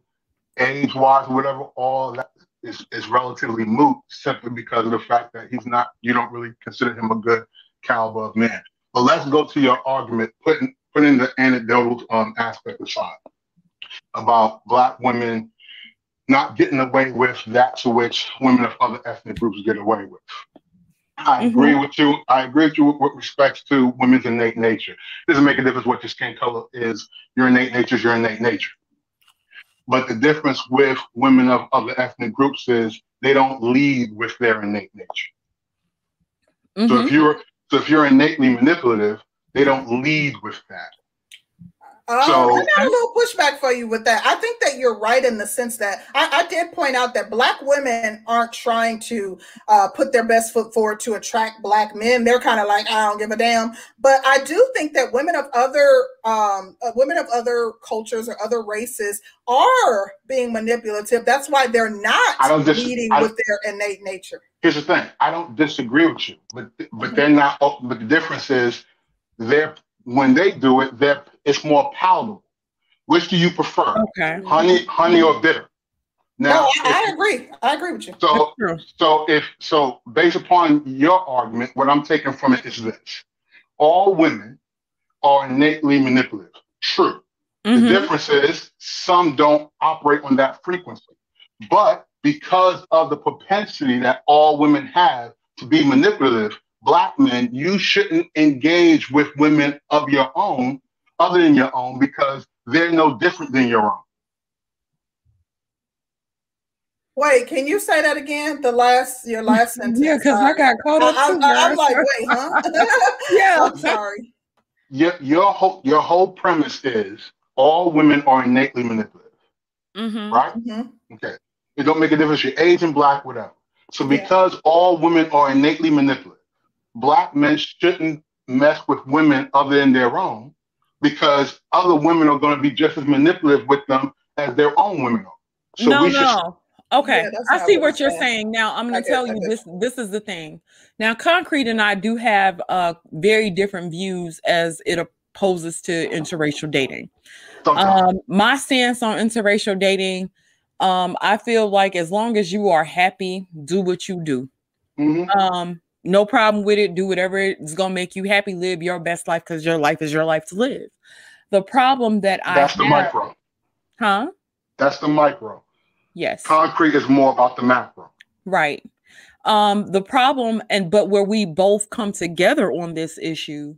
Speaker 5: age wise, whatever, all that is, is relatively moot simply because of the fact that he's not. You don't really consider him a good caliber of man. But let's go to your argument, putting putting the anecdotal um, aspect aside about black women not getting away with that to which women of other ethnic groups get away with. I
Speaker 1: Mhm.
Speaker 5: agree with you. I agree with you with respects to women's innate nature. doesn't make a difference what your skin color is. Your innate nature is your innate nature. But the difference with women of other ethnic groups is they don't lead with their innate nature. So
Speaker 1: Mhm.
Speaker 5: if you're so if you're innately manipulative, they don't lead with that.
Speaker 2: Um,
Speaker 5: So-
Speaker 2: I got a little pushback for you with that. I think that you're right in the sense that I, I did point out that black women aren't trying to uh, put their best foot forward to attract black men. They're kind of like, I don't give a damn. But I do think that women of other um, uh, women of other cultures or other races are being manipulative. That's why they're not
Speaker 5: I don't dis-
Speaker 2: leading
Speaker 5: I-
Speaker 2: with their innate nature.
Speaker 5: Here's the thing. I don't disagree with you, but but they're not. But the difference is, they're when they do it, they're it's more palatable. Which do you prefer,
Speaker 1: Okay.
Speaker 5: honey, honey or bitter? Now,
Speaker 2: no, I,
Speaker 5: if-
Speaker 2: I agree. I agree with you.
Speaker 5: so so if so, based upon your argument, what I'm taking from it is this: all women are innately manipulative. True. The
Speaker 1: Mhm.
Speaker 5: difference is some don't operate on that frequency. But because of the propensity that all women have to be manipulative, black men, you shouldn't engage with women of your own, other than your own, because they're no different than your own.
Speaker 2: Wait, can you say that again? The last, your last sentence.
Speaker 1: Yeah, because I got caught up.
Speaker 2: I,
Speaker 1: too,
Speaker 2: I, am
Speaker 1: guys.
Speaker 2: like, wait, huh?
Speaker 1: yeah.
Speaker 2: I'm sorry.
Speaker 5: Your, your, whole, your whole premise is all women are innately manipulative,
Speaker 1: Mhm.
Speaker 5: right?
Speaker 2: Mhm.
Speaker 5: Okay. It don't make a difference. You're Asian, black, whatever. So
Speaker 2: Yeah.
Speaker 5: because all women are innately manipulative, black men shouldn't mess with women other than their own because other women are going to be just as manipulative with them as their own women are. So
Speaker 1: no,
Speaker 5: we should
Speaker 1: no. Okay,
Speaker 2: Yeah,
Speaker 1: I see
Speaker 2: what
Speaker 1: what you're
Speaker 2: saying.
Speaker 1: saying. Now I'm going to tell you this. This is the thing. Now, concrete and I do have uh very different views as it opposes to interracial dating. Um, my stance on interracial dating, um, I feel like as long as you are happy, do what you do.
Speaker 5: Mhm.
Speaker 1: Um, no problem with it. Do whatever it's gonna make you happy. Live your best life because your life is your life to live. The problem that
Speaker 5: That's
Speaker 1: I that's
Speaker 5: the
Speaker 1: have,
Speaker 5: micro.
Speaker 1: huh?
Speaker 5: That's the micro.
Speaker 1: Yes.
Speaker 5: Concrete is more about the macro.
Speaker 1: Right. Um, the problem, and but where we both come together on this issue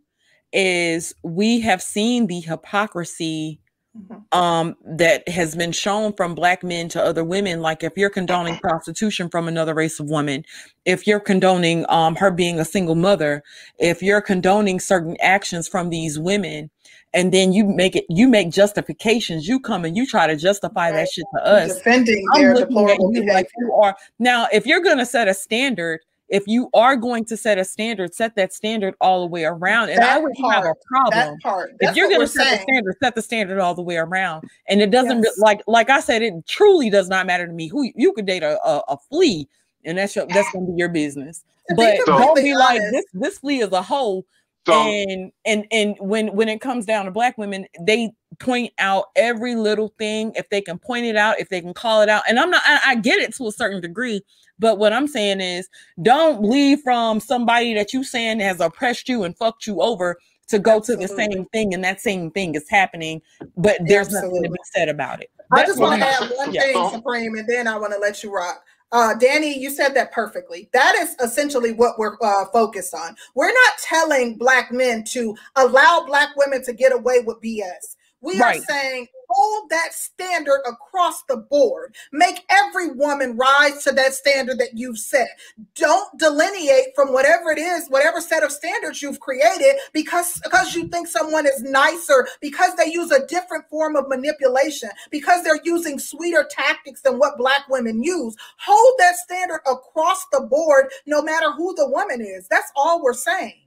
Speaker 1: is we have seen the hypocrisy
Speaker 2: Mhm.
Speaker 1: um that has been shown from black men to other women like if you're condoning prostitution from another race of woman if you're condoning um her being a single mother if you're condoning certain actions from these women and then you make it you make justifications you come and you try to justify that shit to us
Speaker 2: Defending
Speaker 1: I'm
Speaker 2: their
Speaker 1: looking at
Speaker 2: deplorable
Speaker 1: you
Speaker 2: behavior.
Speaker 1: like you are now. If you're going to set a standard, if you are going to set a standard, set that standard all the way around, and I wouldn't have a problem.
Speaker 2: that part.
Speaker 1: If you're going to set the standard, set the standard all the way around, and it doesn't
Speaker 2: Yes.
Speaker 1: like like I said, it truly does not matter to me who you could date a, a, a flea, and that's your, that's going to be your business.
Speaker 2: To be
Speaker 1: But don't
Speaker 2: completely
Speaker 1: be like this. This flea is a hoe,
Speaker 5: So
Speaker 1: and and and when when it comes down to black women they point out every little thing if they can point it out if they can call it out and i'm not i, I get it to a certain degree but what i'm saying is don't leave from somebody that you saying has oppressed you and fucked you over to go to the same thing and that same thing is happening but there's nothing to be said about it
Speaker 2: I just want to
Speaker 1: I'm-
Speaker 2: add one
Speaker 1: yeah.
Speaker 2: thing, Supreme, and then I want to let you rock. Uh, Danny, you said that perfectly. That is essentially what we're uh, focused on. We're not telling black men to allow black women to get away with BS. We
Speaker 1: Right.
Speaker 2: are saying hold that standard across the board. Make every woman rise to that standard that you've set. Don't delineate from whatever it is, whatever set of standards you've created because because you think someone is nicer, because they use a different form of manipulation, because they're using sweeter tactics than what black women use. Hold that standard across the board no matter who the woman is. That's all we're saying.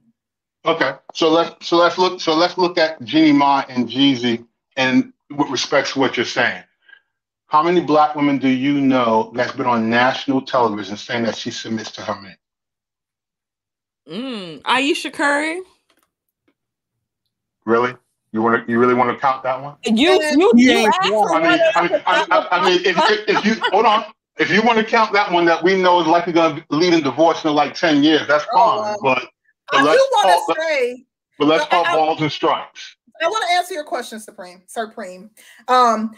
Speaker 5: Okay, so let's so let's look so let's look at Jeannie Mai and Jeezy and with respect to what you're saying. How many black women do you know that's been on national television saying that she submits to her man?
Speaker 1: Mm, Ayesha Curry.
Speaker 5: Really? You want to? You really want to count that one?
Speaker 1: You, you,
Speaker 2: Yeah.
Speaker 1: you
Speaker 5: I mean, I mean, I, I, I mean if, if, if you hold on, if you want to count that one that we know is likely going to lead in divorce in like ten years, that's
Speaker 2: Oh,
Speaker 5: fine.
Speaker 2: wow.
Speaker 5: But
Speaker 2: I do want to say
Speaker 5: But let's
Speaker 2: I-
Speaker 5: talk
Speaker 2: I-
Speaker 5: balls and strikes.
Speaker 2: I want to answer your question, Supreme, Supreme. Um,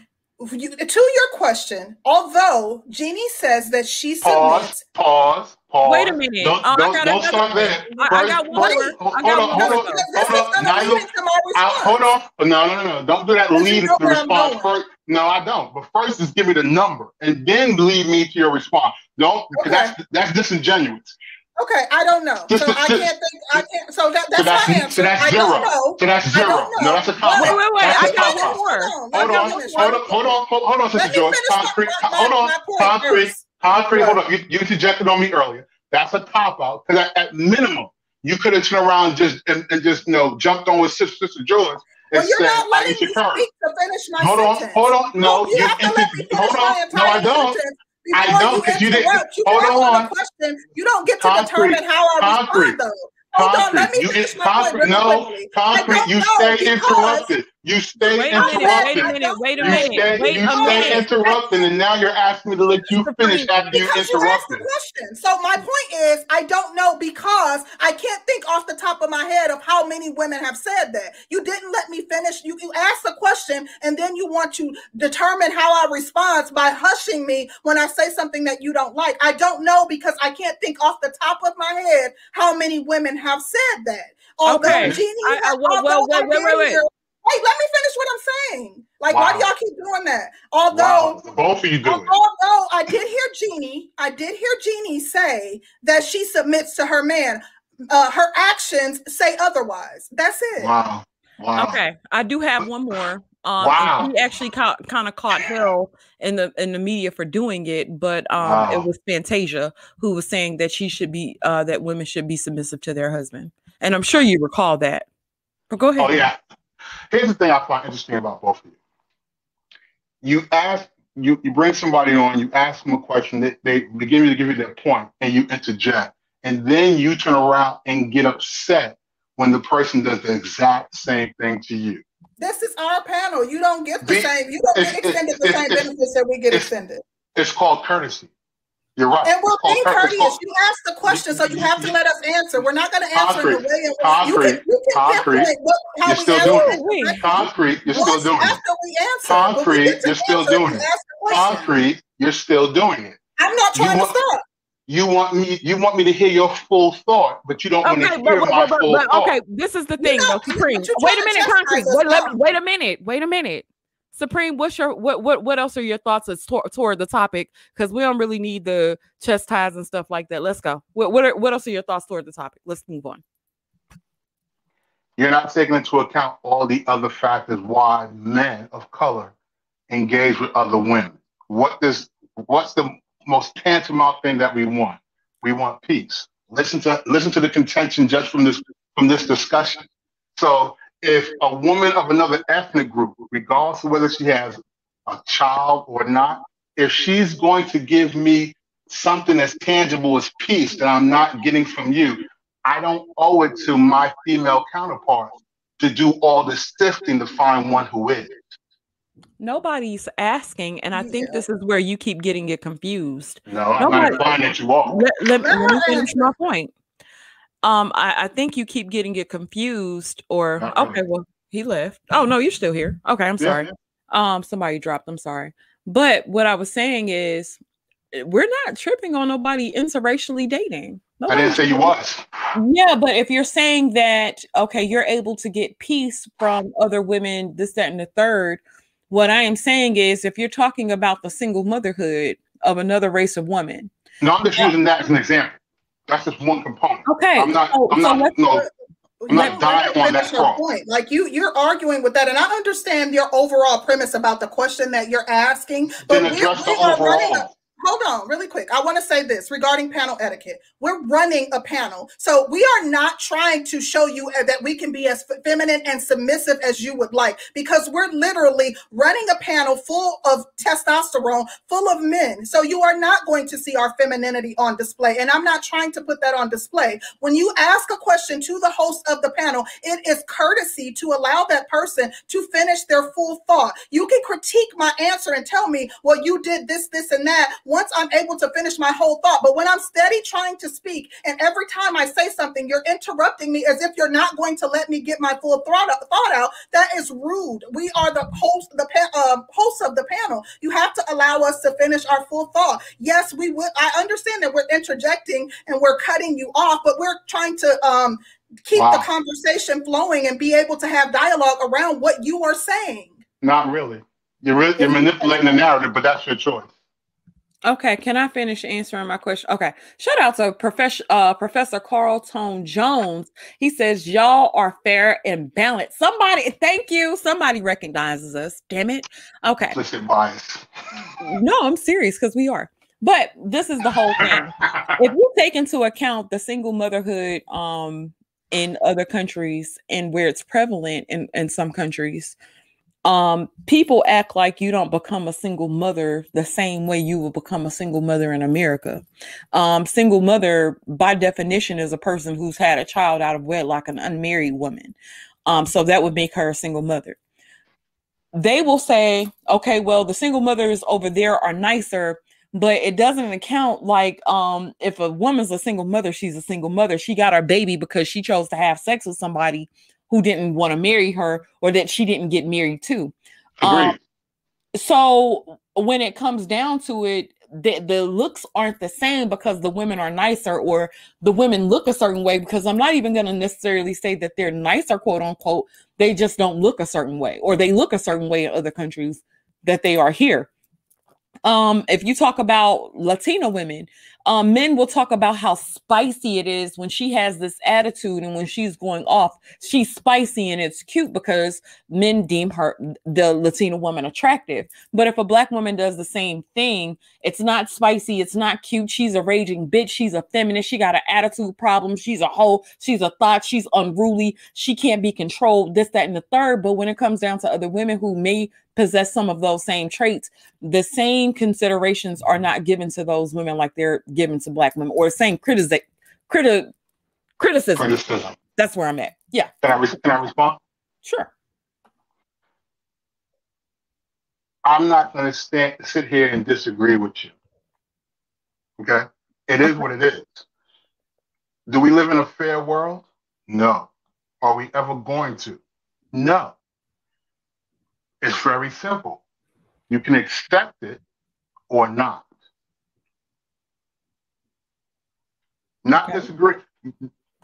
Speaker 2: you, to your question, although Jeannie says that she
Speaker 5: Pause.
Speaker 2: submits,
Speaker 5: Pause. Pause.
Speaker 1: Wait a minute.
Speaker 5: Don't,
Speaker 1: I
Speaker 5: don't,
Speaker 1: got
Speaker 5: don't start
Speaker 1: one.
Speaker 5: there.
Speaker 1: I- I got
Speaker 5: First-
Speaker 1: one
Speaker 5: hold-
Speaker 1: I
Speaker 5: hold
Speaker 1: got
Speaker 5: on, hold on.
Speaker 2: because this is
Speaker 5: Hold on.
Speaker 2: going
Speaker 5: Now
Speaker 2: to
Speaker 5: you-
Speaker 2: lead into my
Speaker 5: I, hold on. No, no, no, no. Don't do that.
Speaker 2: Because
Speaker 5: Lead
Speaker 2: you know
Speaker 5: the response first. No, I don't. But first is give me the number and then lead me to your response. Don't
Speaker 2: Okay.
Speaker 5: that's that's disingenuous.
Speaker 2: Okay, I don't know. So I can't think. I can't. So that, that's
Speaker 5: so that's
Speaker 2: my answer.
Speaker 5: so that's
Speaker 2: I don't know.
Speaker 5: So that's
Speaker 2: I
Speaker 5: zero.
Speaker 2: don't know.
Speaker 5: No, that's a cop
Speaker 1: Wait, wait, wait.
Speaker 5: That's
Speaker 1: I got one more.
Speaker 2: Hold
Speaker 5: Hold on, hold on, hold on, hold, hold on, Sister
Speaker 2: me
Speaker 5: Joyce.
Speaker 2: finish my-
Speaker 5: Concrete, hold on, concrete, concrete. Hold on. You, you interjected on me earlier. That's a cop out because at, at minimum you could have turned around just and, and just you know jumped on with Sister, Sister George
Speaker 2: Well, you're
Speaker 5: said,
Speaker 2: not letting me speak to finish my
Speaker 5: Hold on,
Speaker 2: sentence.
Speaker 5: hold on. No,
Speaker 2: you,
Speaker 5: you,
Speaker 2: have to let me finish
Speaker 5: hold on. No, I don't.
Speaker 2: sentence
Speaker 5: I
Speaker 2: before
Speaker 5: don't, 'cause you didn't-.
Speaker 2: You
Speaker 5: hold on.
Speaker 2: the question. You don't get to
Speaker 5: Concrete.
Speaker 2: determine how I
Speaker 5: Concrete.
Speaker 2: respond, though. Hold on, let me
Speaker 5: you
Speaker 2: finish my point
Speaker 5: concrete.
Speaker 2: really
Speaker 5: No. Concrete. You stay interrupted. You stay
Speaker 1: Wait a minute. Wait a minute. Wait a
Speaker 5: You
Speaker 1: minute.
Speaker 5: stay,
Speaker 1: Wait
Speaker 5: you
Speaker 1: a
Speaker 5: stay
Speaker 1: minute.
Speaker 5: interrupted, and now you're asking me to let you finish after you
Speaker 2: Because you asked the
Speaker 5: interrupted.
Speaker 2: question. So my point is, I don't know because I can't think off the top of my head of how many women have said that. You didn't let me finish. You, you asked the question, and then you want to determine how I respond by hushing me when I say something that you don't like. I don't know because I can't think off the top of my head how many women have said that. Although
Speaker 1: Okay.
Speaker 2: Jeannie,
Speaker 1: I- I- well,
Speaker 2: although
Speaker 1: well, wait,
Speaker 2: I
Speaker 1: wait,
Speaker 2: did
Speaker 1: wait, wait.
Speaker 2: let me finish what I'm saying. Like, why do y'all keep doing that? Although
Speaker 5: Wow, both of you do it.
Speaker 2: Although I did hear Jeannie, I did hear Jeannie say that she submits to her man. Uh, her actions say otherwise. That's it.
Speaker 5: Wow, wow.
Speaker 1: Okay, I do have one more. Um,
Speaker 5: Wow.
Speaker 1: he actually caught, kind of caught hell in the in the media for doing it, but um,
Speaker 5: Wow.
Speaker 1: it was Fantasia who was saying that she should be uh, that women should be submissive to their husband, and I'm sure you recall that. But go ahead.
Speaker 5: Oh yeah. Here's the thing I find interesting about both of you. You ask, you, you bring somebody on, you ask them a question, they, they begin to give you their point, and you interject. And then you turn around and get upset when the person does the exact same thing to you.
Speaker 2: This is our panel. You don't get the
Speaker 5: The-
Speaker 2: same. You don't get extended the same benefits that we get extended.
Speaker 5: It's called courtesy. You're right.
Speaker 2: And we're being courteous.
Speaker 5: called-
Speaker 2: You asked the question, so you have to let us answer. We're not going to answer in the
Speaker 5: Concrete.
Speaker 2: way in which you
Speaker 5: Concrete.
Speaker 2: can, you can
Speaker 5: Concrete.
Speaker 2: pinpoint what, how
Speaker 5: You're still
Speaker 2: answer
Speaker 5: doing
Speaker 2: it.
Speaker 5: it. Concrete, you're still
Speaker 2: Once
Speaker 5: doing it.
Speaker 2: after we answer,
Speaker 5: Concrete,
Speaker 2: we
Speaker 5: you're still doing it.
Speaker 2: ask the question.
Speaker 5: Concrete, you're still doing it.
Speaker 2: I'm not
Speaker 5: You
Speaker 2: trying
Speaker 5: want-
Speaker 2: to stop.
Speaker 5: You want me, you want me to hear your full thought, but you don't want to
Speaker 1: but,
Speaker 5: hear
Speaker 1: but,
Speaker 5: my
Speaker 1: but, but,
Speaker 5: full
Speaker 1: but,
Speaker 5: thought.
Speaker 1: okay, this is the thing
Speaker 2: know,
Speaker 1: though, Supreme. Wait a minute, Concrete. Wait, let
Speaker 2: now.
Speaker 1: me, wait a minute. Wait a minute. Supreme, what's your what what what else are your thoughts as toward the topic? Because we don't really need the chest ties and stuff like that. Let's go. What what are, what else are your thoughts toward the topic? Let's move on.
Speaker 5: You're not taking into account all the other factors why men of color engage with other women. What does what's the most tantamount thing that we want? We want peace. Listen to listen to the contention just from this from this discussion. So if a woman of another ethnic group, regardless of whether she has a child or not, if she's going to give me something as tangible as peace that I'm not getting from you, I don't owe it to my female counterpart to do all the sifting to find one who is.
Speaker 1: Nobody's asking, and I think
Speaker 2: Yeah.
Speaker 1: this is where you keep getting it confused.
Speaker 5: No, I'm not implying that you are.
Speaker 1: Let, let,
Speaker 2: Let
Speaker 1: let me finish my point. Um, I, I think you keep getting it confused, or
Speaker 5: really.
Speaker 1: okay, well, he left. Oh no, you're still here. Okay, I'm
Speaker 5: Yeah,
Speaker 1: sorry. Um, somebody dropped. I'm sorry. But what I was saying is, eh, we're not tripping on nobody interracially dating.
Speaker 5: I didn't say you was.
Speaker 1: yeah, but if you're saying that, okay, you're able to get peace from other women, this, that, and the third, What I am saying is, if you're talking about the single motherhood of another race of women,
Speaker 5: no, I'm just yeah. using that as an example. That's just one component.
Speaker 1: Okay,
Speaker 5: I'm not. I'm so not. No, I'm not dying on that
Speaker 2: cross. Point. Like you, you're arguing with that, and I understand your overall premise about the question that you're asking.
Speaker 5: But then address we, the overall
Speaker 2: hold on really quick. I want to say this regarding panel etiquette. We're running a panel. So we are not trying to show you uh, that we can be as feminine and submissive as you would like because we're literally running a panel full of testosterone, full of men. So you are not going to see our femininity on display. And I'm not trying to put that on display. When you ask a question to the host of the panel, it is courtesy to allow that person to finish their full thought. You can critique my answer and tell me, well, you did this, this, and that once I'm able to finish my whole thought. But when I'm steady trying to speak, and every time I say something, you're interrupting me as if you're not going to let me get my full thought out, that is rude. We are the host, the uh, host of the panel. You have to allow us to finish our full thought. Yes, we would. I understand that we're interjecting and we're cutting you off, but we're trying to um, keep wow. the conversation flowing and be able to have dialogue around what you are saying.
Speaker 5: Not really. You're, really, you're manipulating the narrative, but that's your choice.
Speaker 1: Okay, can I finish answering my question? Okay, shout out to Professor uh, Professor Carl Tone Jones. He says y'all are fair and balanced. Somebody, thank you. Somebody recognizes us. Damn it. Okay.
Speaker 5: Listen, bias.
Speaker 1: No, I'm serious because we are. But this is the whole thing. if you take into account the single motherhood um in other countries and where it's prevalent in in some countries, um people act like you don't become a single mother the same way you will become a single mother in america. Um single mother by definition is a person who's had a child out of wedlock an unmarried woman. Um so that would make her a single mother. They will say okay well the single mothers over there are nicer but it doesn't account like um if a woman's a single mother she's a single mother. She got her baby because she chose to have sex with somebody who didn't want to marry her or that she didn't get married to. Um, so when it comes down to it, the, the looks aren't the same because the women are nicer or the women look a certain way because I'm not even going to necessarily say that they're nicer, quote unquote. They just don't look a certain way or they look a certain way in other countries that they are here. Um, if you talk about Latino women, um, men will talk about how spicy it is when she has this attitude and when she's going off. She's spicy and it's cute because men deem her, the Latina woman, attractive. But if a black woman does the same thing, it's not spicy, it's not cute. She's a raging bitch. She's a feminist. She got an attitude problem. She's a hoe. She's a thought. She's unruly. She can't be controlled. This, that, and the third. But when it comes down to other women who may possess some of those same traits, the same considerations are not given to those women like they're given to black women, or same criticism. Criti- criticism. criticism. That's where I'm at. Yeah.
Speaker 5: Can I, can I respond?
Speaker 1: Sure.
Speaker 5: I'm not going to stand sit here and disagree with you. Okay, it is what it is. Do we live in a fair world? No. Are we ever going to? No. It's very simple. You can accept it or not. Not okay. disagree.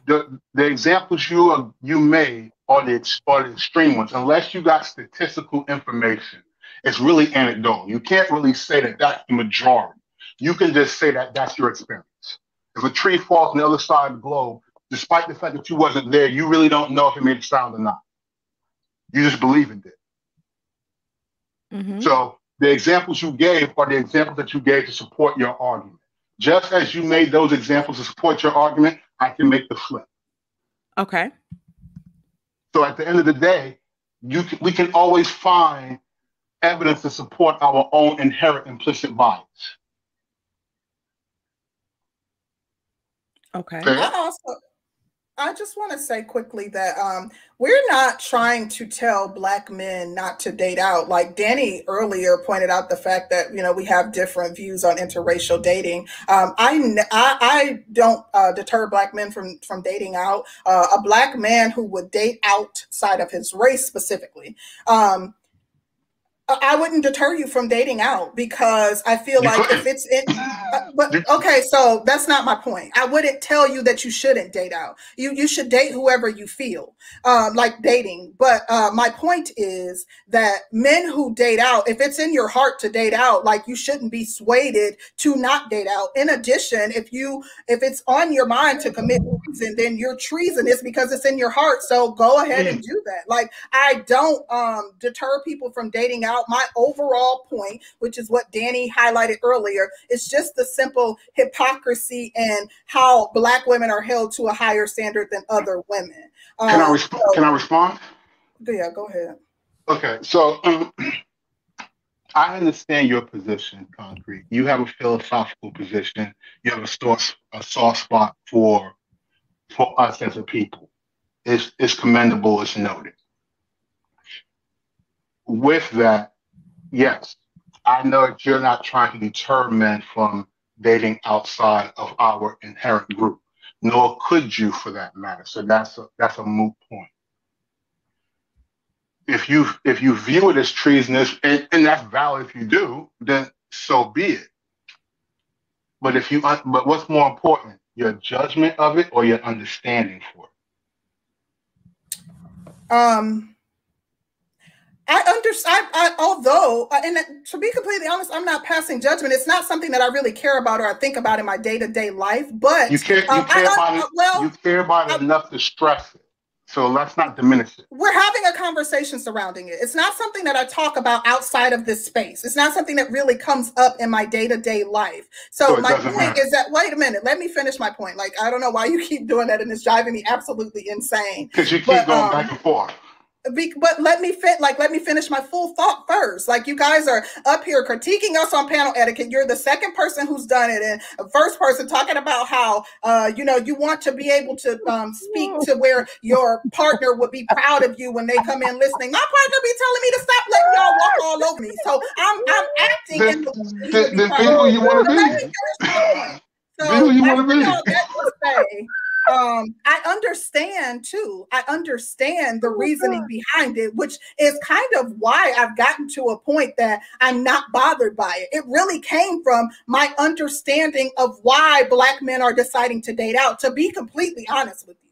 Speaker 5: The, the examples you are, you made are the, are the extreme ones. Unless you got statistical information, it's really anecdotal. You can't really say that that's the majority. You can just say that that's your experience. If a tree falls on the other side of the globe, despite the fact that you wasn't there, you really don't know if it made a sound or not. You just believe in it. Mm-hmm. So the examples you gave are the examples that you gave to support your argument. Just as you made those examples to support your argument, I can make the flip.
Speaker 1: Okay.
Speaker 5: So at the end of the day, you can, we can always find evidence to support our own inherent implicit bias.
Speaker 1: Okay.
Speaker 2: I also I just want to say quickly that um, we're not trying to tell black men not to date out. Like Danny earlier pointed out the fact that you know we have different views on interracial dating. Um, I, I, I don't uh, deter black men from from dating out. Uh, a black man who would date outside of his race specifically. Um, I wouldn't deter you from dating out because I feel like if it's in, uh, But okay, so that's not my point. I wouldn't tell you that you shouldn't date out. You you should date whoever you feel um, like dating. But uh, my point is that men who date out, if it's in your heart to date out, like you shouldn't be swayed to not date out. In addition, if you if it's on your mind to commit treason, then you're treasonous because it's in your heart. So go ahead and do that. Like I don't um, deter people from dating out. My overall point, which is what Danny highlighted earlier, is just the simple simple hypocrisy and how black women are held to a higher standard than other women.
Speaker 5: Um, can I respond? So, can I respond?
Speaker 2: Yeah, go ahead.
Speaker 5: Okay, so um, I understand your position, Concrete. You have a philosophical position. You have a source, a soft spot for for us as a people. It's, it's commendable. It's noted. With that, yes, I know that you're not trying to deter men from dating outside of our inherent group, nor could you for that matter. So that's a, that's a moot point. If you if you view it as treasonous, and, and that's valid if you do, then so be it. But if you but what's more important, your judgment of it or your understanding for
Speaker 2: it? Um I understand. I, I, although, uh, and to be completely honest, I'm not passing judgment. It's not something that I really care about or I think about in my day to day life. But
Speaker 5: you care, you um, care I, about it. Well, you care about it enough to stress it. So let's not diminish it.
Speaker 2: We're having a conversation surrounding it. It's not something that I talk about outside of this space. It's not something that really comes up in my day to day life. So, so my point matter. is that wait a minute, let me finish my point. Like I don't know why you keep doing that, and it's driving me absolutely insane.
Speaker 5: Because you keep but, going um, back and forth.
Speaker 2: Be, but let me fit like let me finish my full thought first. Like you guys are up here critiquing us on panel etiquette. You're the second person who's done it and first person talking about how uh you know you want to be able to um speak to where your partner would be proud of you when they come in listening. My partner be telling me to stop letting y'all walk all over me. So i'm i'm acting the, in the, the, the people you want to be. So, people you want to be um, I understand too. I understand the oh reasoning behind it, which is kind of why I've gotten to a point that I'm not bothered by it. It really came from my understanding of why Black men are deciding to date out, to be completely honest with you.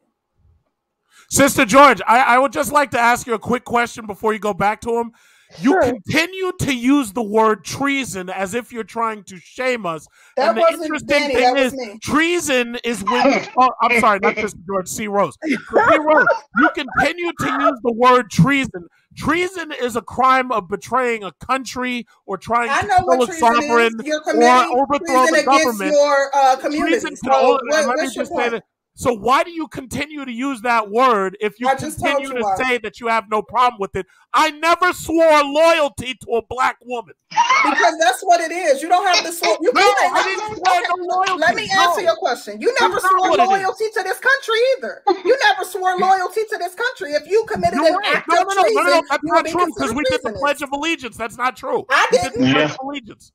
Speaker 3: Sister George, I, I would just like to ask you a quick question before you go back to him. You sure. continue to use the word treason as if you're trying to shame us.
Speaker 2: That and the interesting Danny, thing is,
Speaker 3: me. treason is when. oh, I'm sorry, not just George C. Rose. C. Rose, you continue to use the word treason. Treason is a crime of betraying a country or trying I to kill a sovereign or overthrow the government.
Speaker 2: Your, uh. Treason so, what,
Speaker 3: let me just say that so why do you continue to use that word if you continue you to why. say that you have no problem with it? I never swore loyalty to a black woman.
Speaker 2: Because that's what it is. You don't have to swear. You
Speaker 3: no, I didn't swear okay. no loyalty.
Speaker 2: Let me answer no. your question. You never swore loyalty to this country either. You never swore loyalty to this country. If you committed You're an right. act no, of no, treason, no, no, no,
Speaker 3: that's not true because we did the Pledge of Allegiance. That's not true.
Speaker 2: I didn't.
Speaker 3: We did the Pledge of Allegiance.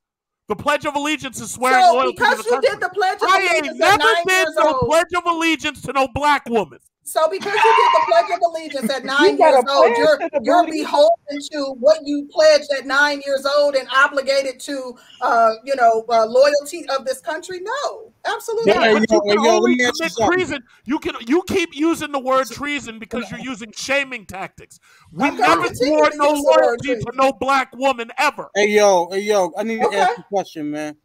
Speaker 3: The Pledge of Allegiance is swearing so loyalty
Speaker 2: because
Speaker 3: to the
Speaker 2: you
Speaker 3: country.
Speaker 2: did the Pledge of I Allegiance I
Speaker 3: never did the Pledge of Allegiance to no black woman.
Speaker 2: So because you did the Pledge of Allegiance at nine years old, you're you're beholden to what you pledged at nine years old and obligated to, uh, you know, uh, loyalty of this country. No, absolutely.
Speaker 3: Yeah, but you can only commit treason. You can you keep using the word treason because you're using shaming tactics. We okay, never swore no loyalty to no black woman ever.
Speaker 6: Hey yo, hey yo, I need okay. to ask you a question, man.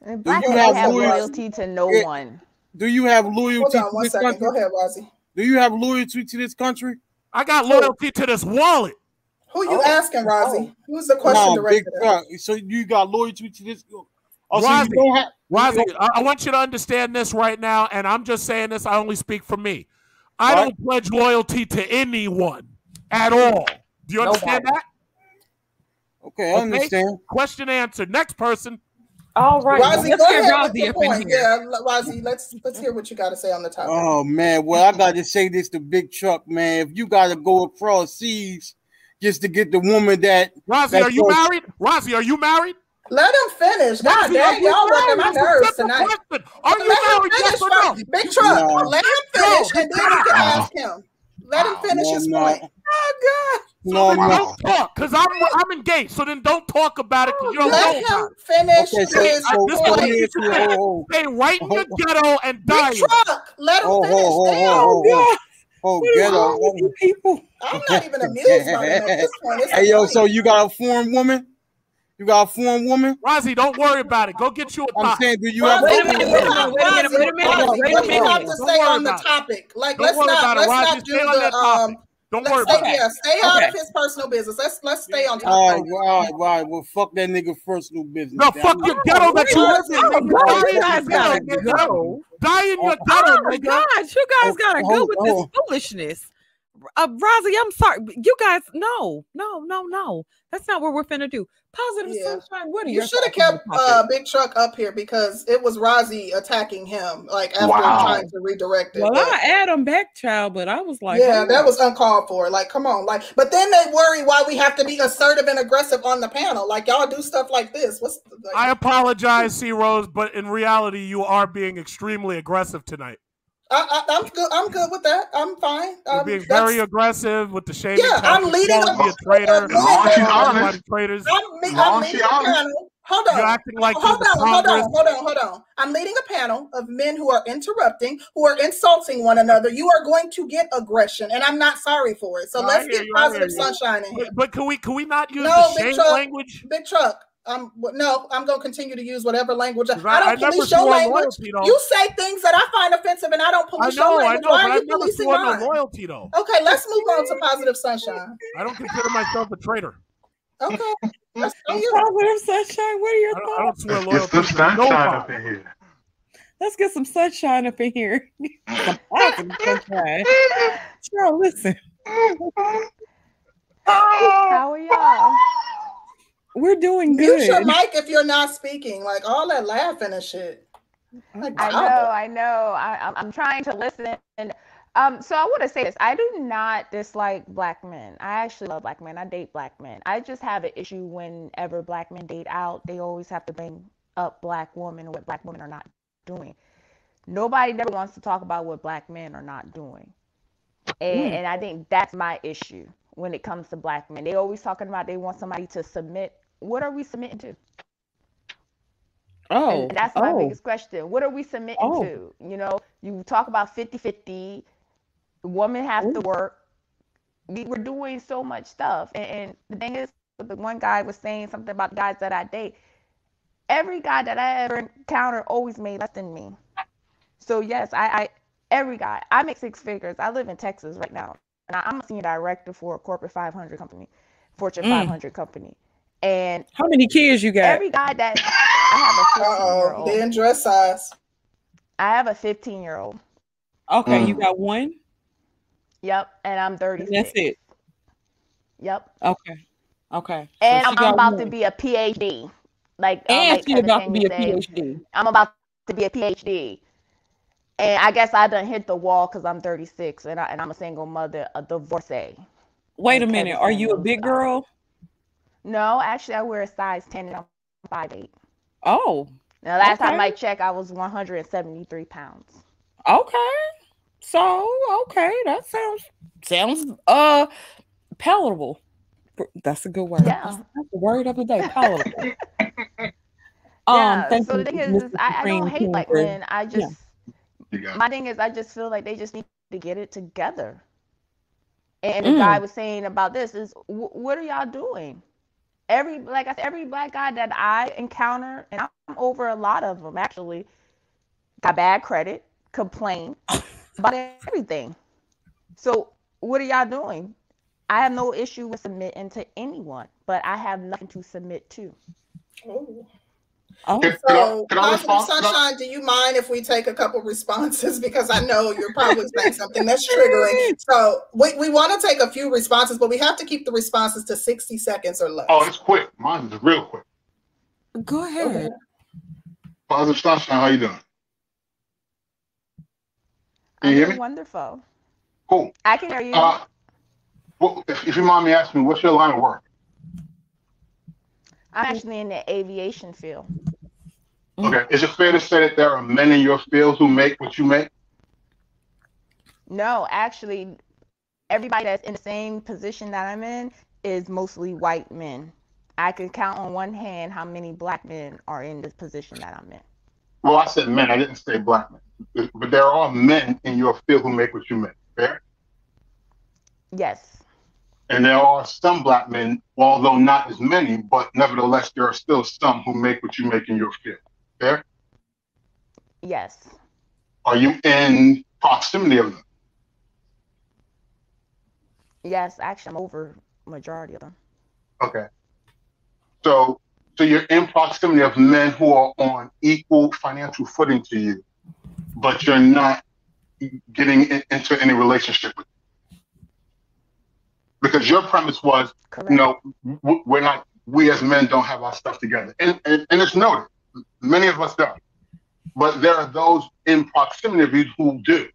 Speaker 7: black do you have, have loyalty to no yeah. one?
Speaker 6: Do you have loyalty? Hold
Speaker 2: on one second. Country? Go ahead, Rozzy.
Speaker 6: Do you have loyalty to this country?
Speaker 3: I got loyalty to this wallet.
Speaker 2: Who you oh. asking, Rozzy? Oh. Who's the question no, directed
Speaker 6: big So you got loyalty to this?
Speaker 3: Oh, Rozzy, so have, Rozzy, I, I want you to understand this right now, and I'm just saying this. I only speak for me. I what? don't pledge loyalty to anyone at all. Do you understand Nobody.
Speaker 6: that? Okay, I okay? understand.
Speaker 3: Question answered. Next person.
Speaker 2: All right, Rozzy, let's get Rozzy up in here. Yeah, Rozzy, let's let's hear what you got to say on the topic.
Speaker 6: Oh man, well I got to say this to Big Truck, man. If you got to go across seas just to get the woman that
Speaker 3: Rozzy, are you married? Rozzy, are you married?
Speaker 2: Let him finish. God dang, y'all working my nerves tonight.
Speaker 3: Are you
Speaker 2: let
Speaker 3: married? Yes or no?
Speaker 2: Big Truck, no. let him finish, no. and then you can ask him. Let him finish
Speaker 6: No,
Speaker 2: his
Speaker 6: no.
Speaker 2: point. Oh God.
Speaker 6: No,
Speaker 3: then
Speaker 6: no.
Speaker 3: don't talk because I'm I'm engaged. So then don't talk about it because you don't know
Speaker 2: Let
Speaker 3: about
Speaker 2: him
Speaker 3: it.
Speaker 2: finish
Speaker 6: Okay, so,
Speaker 2: his
Speaker 6: so
Speaker 3: this
Speaker 6: let
Speaker 3: is-
Speaker 6: me
Speaker 2: point.
Speaker 6: ask you, ho, ho,
Speaker 3: Stay right in oh, your oh. ghetto and die.
Speaker 2: Big truck. Let him
Speaker 6: ho,
Speaker 2: finish.
Speaker 6: ho, ho,
Speaker 2: Damn.
Speaker 6: ho, ho, ho, ghetto.
Speaker 1: wrong people?
Speaker 2: I'm not even amused by them at this point. It's
Speaker 6: Hey, yo, so you got a foreign woman? You got a foreign woman?
Speaker 3: Rozzy, don't worry about it. Go get you a
Speaker 6: I'm
Speaker 3: thought.
Speaker 6: saying, do you
Speaker 2: Wait
Speaker 6: have
Speaker 2: a
Speaker 6: a
Speaker 2: minute,
Speaker 6: foreign
Speaker 2: wait a minute,
Speaker 1: Wait a minute, wait a minute,
Speaker 2: Rozzy,
Speaker 1: wait a
Speaker 2: what do you
Speaker 1: minute.
Speaker 2: have to
Speaker 3: Don't
Speaker 2: say
Speaker 3: worry
Speaker 2: on the
Speaker 3: about it.
Speaker 2: topic? Like,
Speaker 3: Don't
Speaker 2: let's
Speaker 3: worry
Speaker 2: not
Speaker 3: about it,
Speaker 2: let's
Speaker 3: Rozzy.
Speaker 2: not do
Speaker 3: Stay on that
Speaker 2: the
Speaker 3: topic.
Speaker 2: um.
Speaker 3: Don't
Speaker 2: Let's
Speaker 3: worry
Speaker 2: stay,
Speaker 3: about it.
Speaker 2: yeah, stay out
Speaker 1: Okay.
Speaker 2: of his personal business. Let's let's stay on
Speaker 6: All
Speaker 2: topic.
Speaker 6: right, well, all right, all right. Well, fuck that nigga personal business.
Speaker 3: No,
Speaker 6: Damn
Speaker 3: fuck
Speaker 6: it.
Speaker 3: your ghetto that you live in.
Speaker 1: Oh,
Speaker 3: nigga.
Speaker 1: God,
Speaker 3: Die
Speaker 1: you
Speaker 3: in your
Speaker 1: guys
Speaker 3: ghetto,
Speaker 1: gotta
Speaker 3: nigga.
Speaker 1: go.
Speaker 3: Die in your
Speaker 1: Oh
Speaker 3: ghetto,
Speaker 1: my
Speaker 3: nigga.
Speaker 1: gosh, you guys
Speaker 6: Oh,
Speaker 1: gotta
Speaker 6: oh,
Speaker 1: go with
Speaker 6: oh.
Speaker 1: this foolishness. Uh, Rosie, I'm sorry. but You guys, no, no, no, no. That's not what we're finna do. Positive
Speaker 2: Yeah.
Speaker 1: sunshine. What are
Speaker 2: You
Speaker 1: your
Speaker 2: should have kept
Speaker 1: the
Speaker 2: uh, Big Truck up here because it was Rozzy attacking him, like after
Speaker 5: Wow.
Speaker 2: trying to redirect it.
Speaker 1: well,
Speaker 2: but-
Speaker 1: I add him back, child, but I was like,
Speaker 2: yeah,
Speaker 1: hold
Speaker 2: that
Speaker 1: on.
Speaker 2: was uncalled for. Like, come on, like, but then they worry why we have to be assertive and aggressive on the panel. Like, y'all do stuff like this. What's like,
Speaker 3: I apologize, C Rose, but in reality, you are being extremely aggressive tonight.
Speaker 2: I, I, I'm good. I'm good with that. I'm fine.
Speaker 3: You're
Speaker 2: Um,
Speaker 3: being very aggressive with the shaming.
Speaker 2: Yeah, I'm leading
Speaker 3: calling
Speaker 2: a-
Speaker 3: me a traitor.
Speaker 2: As long
Speaker 5: as she's
Speaker 3: calling
Speaker 5: honest.
Speaker 3: traitors.
Speaker 2: I'm, me-
Speaker 5: Long
Speaker 2: I'm leading a
Speaker 5: honest.
Speaker 2: panel. Hold on.
Speaker 3: You're acting like
Speaker 2: hold on, hold on, hold on, hold on. I'm leading a panel of men who are interrupting, who are insulting one another. You are going to get aggression, and I'm not sorry for it. So
Speaker 3: No,
Speaker 2: let's get
Speaker 3: you,
Speaker 2: positive sunshine in here.
Speaker 3: But, but can we can we not use
Speaker 2: No,
Speaker 3: the
Speaker 2: big
Speaker 3: shame
Speaker 2: truck.
Speaker 3: language?
Speaker 2: Big truck. Um, no, I'm gonna continue to use whatever language. I,
Speaker 3: 'Cause I, I
Speaker 2: don't
Speaker 3: never
Speaker 2: police your language.
Speaker 3: loyalty.
Speaker 2: You say things that I find offensive, and I don't
Speaker 3: I
Speaker 2: police your
Speaker 3: know, I
Speaker 2: language.
Speaker 3: know,
Speaker 2: Why
Speaker 3: but
Speaker 2: are
Speaker 3: I
Speaker 2: you policing
Speaker 3: swore no
Speaker 2: mine?
Speaker 3: loyalty though.
Speaker 2: Okay, let's move on to positive sunshine.
Speaker 3: I don't consider myself a traitor.
Speaker 2: Okay, that's you.
Speaker 1: Positive sunshine. What are your
Speaker 3: I don't, I don't swear
Speaker 5: Let's
Speaker 3: loyalty.
Speaker 5: get some sunshine
Speaker 3: nobody.
Speaker 5: up in here.
Speaker 1: Let's get some sunshine up in here. some positive sunshine. Sure, listen.
Speaker 7: How are y'all?
Speaker 1: We're doing good.
Speaker 2: Mute your mic if you're not speaking. Like all that laughing and shit. Like,
Speaker 7: I know, I know. I, I'm, I'm trying to listen. Um, so I want to say this. I do not dislike black men. I actually love black men. I date black men. I just have an issue whenever black men date out. They always have to bring up black women and what black women are not doing. Nobody never wants to talk about what black men are not doing. And,
Speaker 1: Mm.
Speaker 7: and I think that's my issue when it comes to black men. They always talking about they want somebody to submit. What are we submitting to?
Speaker 1: Oh,
Speaker 7: And that's my
Speaker 1: oh.
Speaker 7: biggest question. What are we submitting
Speaker 1: Oh.
Speaker 7: to? You know, you talk about 50 50, women have to work. We were doing so much stuff. And, and the thing is, the one guy was saying something about the guys that I date. Every guy that I ever encountered always made less than me. So, yes, I, I every guy, I make six figures. I live in Texas right now. And I, I'm a senior director for a corporate 500 company, Fortune
Speaker 1: Mm.
Speaker 7: 500 company. And
Speaker 1: How many kids you got?
Speaker 7: every guy that I have a 15 year old.
Speaker 2: they in dress size.
Speaker 7: I have a 15 year old.
Speaker 1: okay, you
Speaker 5: Mm.
Speaker 1: got one.
Speaker 7: Yep, and I'm 30.
Speaker 1: that's it.
Speaker 7: Yep,
Speaker 1: Okay, okay.
Speaker 7: And
Speaker 1: she
Speaker 7: I'm, I'm about
Speaker 1: one.
Speaker 7: to be a PhD. Like, um,
Speaker 1: and
Speaker 7: like
Speaker 1: she about to be a
Speaker 7: said,
Speaker 1: PhD.
Speaker 7: I'm about to be a PhD. And I guess I done hit the wall because I'm 36 and, I, and I'm a single mother, a divorcee.
Speaker 1: Wait a minute. Are you a big
Speaker 7: style.
Speaker 1: girl?
Speaker 7: No, actually, I wear a size 10 and I'm 5'8.
Speaker 1: Oh,
Speaker 7: Now, last time I checked, I was 173 pounds.
Speaker 1: okay. So okay, that sounds sounds uh palatable. That's a good word.
Speaker 7: Yeah.
Speaker 1: That's, that's the word of the day. Palatable. Um,
Speaker 7: yeah, so the thing is, is I, I don't hate
Speaker 1: King, for-
Speaker 7: men. I just,
Speaker 5: got
Speaker 7: my thing is i just feel like they just need to get it together and the
Speaker 1: Mm.
Speaker 7: guy was saying about this is wh- what are y'all doing every like i said every black guy that i encounter and i'm over a lot of them actually got bad credit complain about everything. So what are y'all doing? I have no issue with submitting to anyone but i have nothing to submit to.
Speaker 2: Ooh.
Speaker 1: Oh,
Speaker 5: Can, can I,
Speaker 2: So,
Speaker 5: can I
Speaker 2: positive
Speaker 5: respond? Can I-
Speaker 2: sunshine. Do you mind if we take a couple responses because I know you're probably saying something that's triggering. So we, we want to take a few responses, but we have to keep the responses to 60 seconds or less.
Speaker 5: Oh, it's quick. Mine is real quick.
Speaker 1: go ahead.
Speaker 5: Positive sunshine. How you doing? Can you hear me?
Speaker 7: wonderful
Speaker 5: Cool.
Speaker 7: i can hear you
Speaker 5: Uh, well, if, if you mind me asking, what's your line of work?
Speaker 7: i'm actually in the aviation field.
Speaker 1: Mm.
Speaker 5: Okay. Is it fair to say that there are men in your field who make what you make?
Speaker 7: No, actually, everybody that's in the same position that I'm in is mostly white men. I can count on one hand how many black men are in this position that I'm in.
Speaker 5: Well, I said men. I didn't say black men. But there are men in your field who make what you make. Fair?
Speaker 7: Yes.
Speaker 5: And there are some black men, although not as many, but nevertheless, there are still some who make what you make in your field. Fair?
Speaker 7: Yes.
Speaker 5: Are you in proximity of them?
Speaker 7: Yes, actually, I'm over majority of them.
Speaker 5: Okay. So, so you're in proximity of men who are on equal financial footing to you, but you're not getting in, into any relationship with. Them. Because your premise was,
Speaker 7: Correct.
Speaker 5: you know, we're not, we as men don't have our stuff together, and and, and it's noted. Many of us don't, but there are those in proximity of you who do,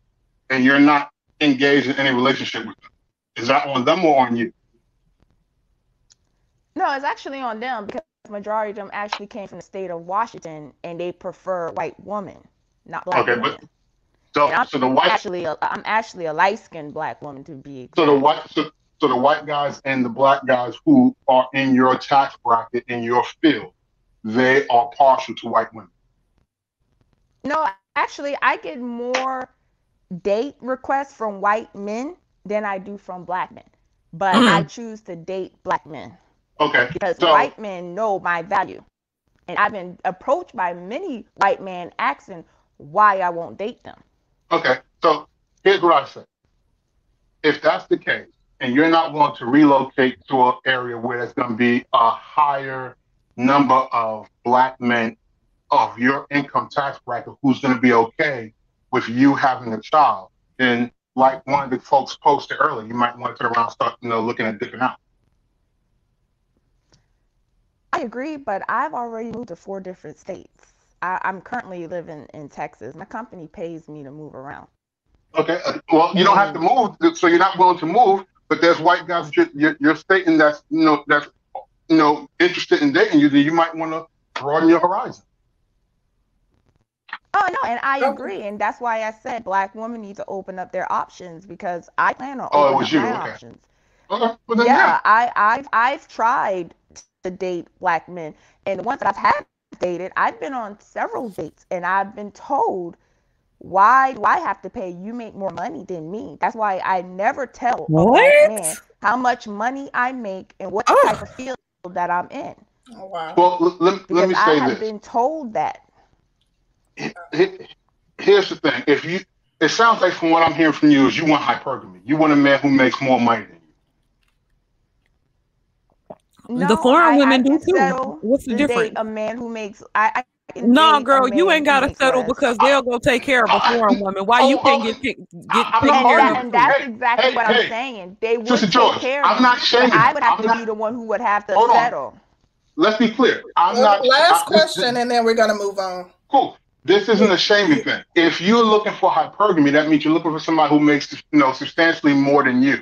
Speaker 5: and you're not engaged in any relationship with them. Is that on them or on you?
Speaker 7: No, it's actually on them because the majority of them actually came from the state of Washington and they prefer white women, not black
Speaker 5: Okay,
Speaker 7: women.
Speaker 5: but so
Speaker 7: And I'm
Speaker 5: so the white
Speaker 7: actually a, I'm actually a light skinned black woman to be exact.
Speaker 5: so the white so, so the white guys and the black guys who are in your tax bracket in your field, they are partial to white women.
Speaker 7: No, actually, I get more date requests from white men than I do from black men. But mm-hmm. I choose to date black men
Speaker 5: Okay.
Speaker 7: because
Speaker 5: So
Speaker 7: white men know my value. And I've been approached by many white men asking why I won't date them.
Speaker 5: okay. So here's what I say. If that's the case, and you're not willing to relocate to an area where there's going to be a higher number of black men of your income tax bracket who's going to be okay with you having a child, then like one of the folks posted earlier, you might want to turn around and start, you know, looking at dipping out.
Speaker 7: I agree, but I've already moved to four different states. I, I'm currently living in Texas. My company pays me to move around.
Speaker 5: Okay. uh, Well, you don't have to move, so you're not willing to move. But there's white guys you're, you're, you're stating that's you know that's you know interested in dating you. Then you might want to broaden your horizon.
Speaker 7: Oh no, and I
Speaker 2: Okay.
Speaker 7: agree, and that's why I said black women need to open up their options because I plan on
Speaker 5: Oh, it
Speaker 7: opening
Speaker 5: was
Speaker 7: up
Speaker 5: you,
Speaker 7: my
Speaker 5: okay.
Speaker 7: options.
Speaker 5: Okay. Well, then,
Speaker 7: Yeah,
Speaker 5: yeah.
Speaker 7: I, I've I've tried to date black men, and the ones that I've had dated, I've been on several dates, and I've been told, why do I have to pay? You make more money than me. That's why I never tell a
Speaker 1: What?
Speaker 7: black man how much money I make and what
Speaker 1: Ugh.
Speaker 7: type of field that I'm in,
Speaker 2: Oh, wow.
Speaker 5: Well, l- let, let
Speaker 7: because
Speaker 5: me
Speaker 7: I have
Speaker 5: this.
Speaker 7: been told that.
Speaker 5: He- he- Here's the thing. If you, it sounds like from what I'm hearing from you is you want hypergamy. You want a man who makes more money than you.
Speaker 7: No,
Speaker 1: the foreign
Speaker 7: I-
Speaker 1: women
Speaker 7: I
Speaker 1: do too. What's the difference?
Speaker 7: A man who makes I. I can
Speaker 1: No, girl, you ain't gotta settle because they'll go take care of a foreign woman. Why
Speaker 5: Oh,
Speaker 1: you can't
Speaker 5: oh,
Speaker 1: get pick, get taken care of?
Speaker 7: and that's exactly
Speaker 5: hey,
Speaker 7: what
Speaker 5: hey.
Speaker 7: I'm saying. They would
Speaker 5: Sister
Speaker 7: take
Speaker 5: George,
Speaker 7: care of
Speaker 5: I'm not
Speaker 7: but
Speaker 5: shaming
Speaker 7: I would have
Speaker 5: I'm
Speaker 7: to
Speaker 5: not-
Speaker 7: be the one who would have to
Speaker 5: Hold on.
Speaker 7: settle.
Speaker 5: Let's be clear. I'm
Speaker 2: Well,
Speaker 5: not.
Speaker 2: last
Speaker 5: I- this-
Speaker 2: question, and then we're gonna move on.
Speaker 5: Cool. This isn't a shaming thing. If you're looking for hypergamy, that means you're looking for somebody who makes you know substantially more than you.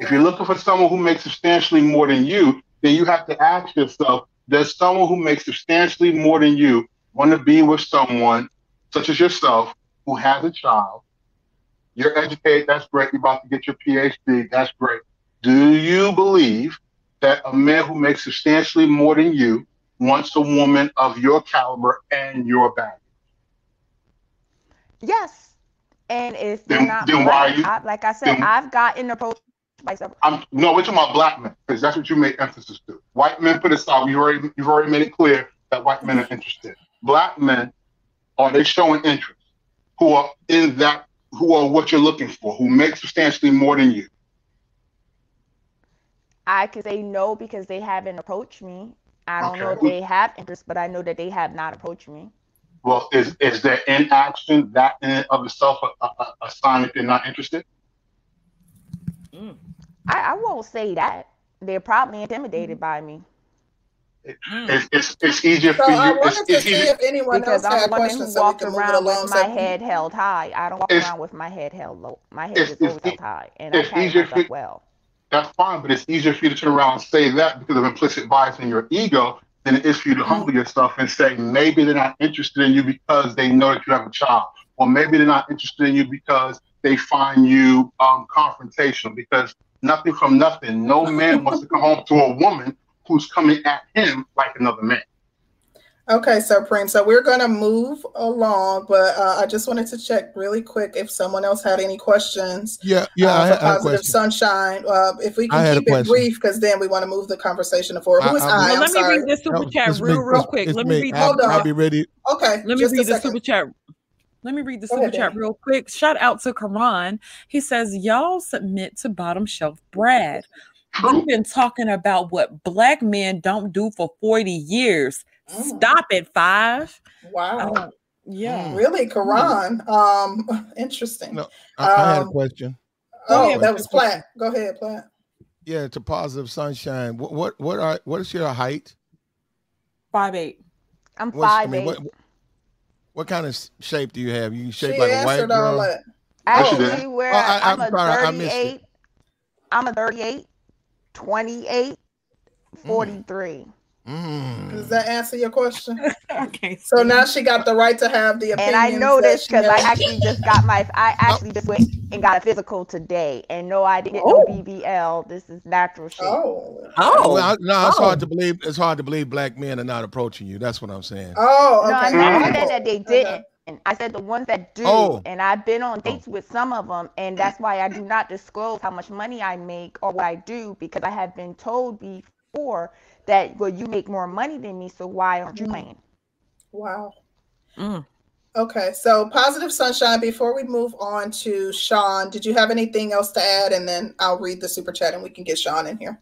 Speaker 5: If you're looking for someone who makes substantially more than you, then you have to ask yourself: Does someone who makes substantially more than you want to be with someone such as yourself who has a child? You're educated. That's great. You're about to get your PhD. That's great. Do you believe that a man who makes substantially more than you wants a woman of your caliber and your baggage?
Speaker 7: Yes. And if
Speaker 5: Then-
Speaker 7: not
Speaker 5: then why are
Speaker 7: black,
Speaker 5: you-
Speaker 7: I, like I said,
Speaker 5: then-
Speaker 7: I've gotten approached by several.
Speaker 5: I'm no, we're talking about black men because that's what you make emphasis to. White men put aside. You already you've already made it clear that white men are interested. Black men are they showing interest? Who are in that? Who are what you're looking for? Who make substantially more than you?
Speaker 7: I could say no because they haven't approached me. I don't know if they have interest, but I know that they have not approached me.
Speaker 5: Well, is is their inaction that in and of itself a, a, a sign that they're not interested? Mm.
Speaker 7: I, I won't say that. They're probably intimidated mm. by me
Speaker 5: It's, it's it's easier
Speaker 2: So
Speaker 5: for
Speaker 2: I
Speaker 5: you. It's,
Speaker 2: to
Speaker 5: it's
Speaker 2: see
Speaker 5: easier.
Speaker 2: if anyone
Speaker 7: because
Speaker 2: else
Speaker 7: I'm
Speaker 2: had
Speaker 7: the who
Speaker 2: questions so we
Speaker 7: walked
Speaker 2: can move
Speaker 7: around
Speaker 2: along.
Speaker 7: with my
Speaker 2: So-
Speaker 7: head held high. I don't walk
Speaker 5: It's-
Speaker 7: around with my head held low. My head
Speaker 5: It's-
Speaker 7: is
Speaker 5: it's
Speaker 7: always held high, and I
Speaker 5: it's
Speaker 7: carry
Speaker 5: easier
Speaker 7: myself
Speaker 5: for-
Speaker 7: well.
Speaker 5: That's fine, but it's easier for you to turn around and say that because of implicit bias in your ego than it is for you to humble yourself and say maybe they're not interested in you because they know that you have a child, or maybe they're not interested in you because they find you um, confrontational because nothing from nothing. No man wants to come home to a woman who's coming at him like another man.
Speaker 2: Okay, so Prince, so we're going to move along, but uh, I just wanted to check really quick if someone else had any questions.
Speaker 8: Yeah, yeah,
Speaker 2: uh,
Speaker 8: I, had,
Speaker 2: positive sunshine. Uh, if we can keep it brief, because then we want to move the conversation forward. Who is I? I?
Speaker 1: Well, let me read this super no, chat real, real quick. Let me read.
Speaker 8: Hold on. I'll be ready.
Speaker 2: Okay.
Speaker 1: Let me read the super chat. Let me read the super chat real quick. Shout out to Karan. He says, Y'all submit to bottom shelf Brad. We've been talking about what black men don't do for 40 years. Mm. Stop it, five.
Speaker 2: Wow.
Speaker 1: Uh, yeah.
Speaker 2: Really, Karan. Um, interesting.
Speaker 8: No, I, I had a um, question.
Speaker 2: Oh, yeah, that was Platt. Go ahead, Platt.
Speaker 8: Yeah, to positive sunshine. What what what are what is your height?
Speaker 1: Five eight.
Speaker 7: I'm What's, five I mean,
Speaker 8: eight.
Speaker 7: What,
Speaker 8: what kind of shape do you have? You shape she like a white girl.
Speaker 7: Actually, where oh, I, am a sorry, 38. I'm a 38, 28, 43. Mm.
Speaker 2: Mm. Does that answer your question?
Speaker 1: okay.
Speaker 2: So now she got the right to have the opinion.
Speaker 7: And I noticed because I actually just got my, I actually just went and got a physical today, and no, I didn't oh. know BBL. This is natural shape.
Speaker 2: Oh,
Speaker 8: oh, well, no, it's oh. hard to believe. It's hard to believe black men are not approaching you. That's what I'm saying.
Speaker 2: Oh, okay.
Speaker 7: no, I'm not saying that they didn't. And I said the ones that do, oh. and I've been on dates oh. with some of them, and that's why I do not disclose how much money I make or what I do because I have been told before that well you make more money than me so why aren't you paying
Speaker 2: wow mm. okay so positive sunshine before we move on to sean did you have anything else to add and then i'll read the super chat and we can get sean in here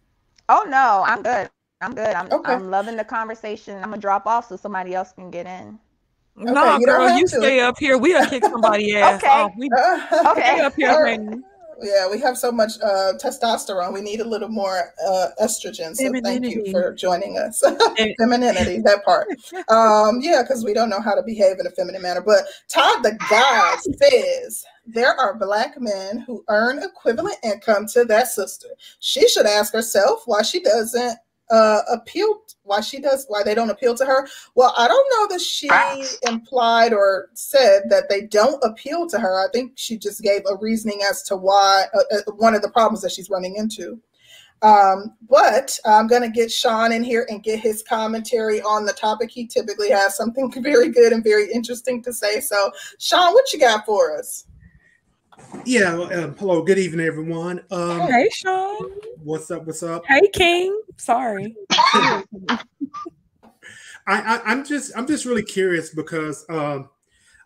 Speaker 7: oh no i'm good i'm good i'm, okay. I'm loving the conversation i'm gonna drop off so somebody else can get in
Speaker 1: Okay, no, girl, you to. stay up here. We'll kick somebody ass okay. off. We, okay. Up here,
Speaker 2: yeah, we have so much uh, testosterone. We need a little more uh, estrogen. So thank you for joining us. Femininity, that part. Um, yeah, because we don't know how to behave in a feminine manner. But Todd the God says there are black men who earn equivalent income to that sister. She should ask herself why she doesn't uh, appeal why she does why they don't appeal to her? Well i don't know that she implied or said that they don't appeal to her. I think she just gave a reasoning as to why uh, uh, one of the problems that she's running into. Um, but i'm going to get sean in here and get his commentary on the topic. He typically has something very good and very interesting to say. So sean what you got for us
Speaker 9: yeah. Um, hello. Good evening, everyone. Um,
Speaker 1: hey, Sean.
Speaker 9: What's up? What's up?
Speaker 1: Hey, King. Sorry.
Speaker 9: I, I am just I'm just really curious because um,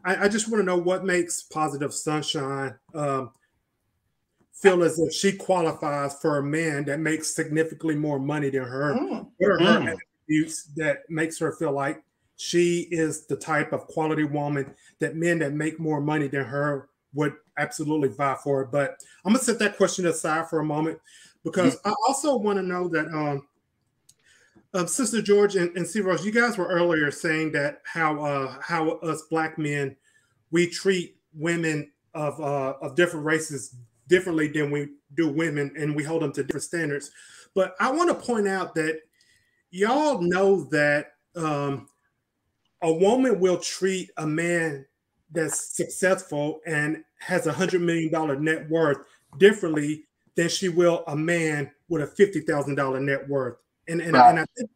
Speaker 9: I, I just want to know what makes positive sunshine um, feel as if she qualifies for a man that makes significantly more money than her. Mm. What are her mm. attributes that makes her feel like she is the type of quality woman that men that make more money than her would absolutely vie for it. But I'm gonna set that question aside for a moment because mm-hmm. I also want to know that um, um, Sister George and, and C Rose, you guys were earlier saying that how uh, how us black men we treat women of uh, of different races differently than we do women, and we hold them to different standards. But I want to point out that y'all know that um, a woman will treat a man that's successful and has a hundred million dollar net worth differently than she will a man with a fifty thousand dollar net worth. And and, right. and I think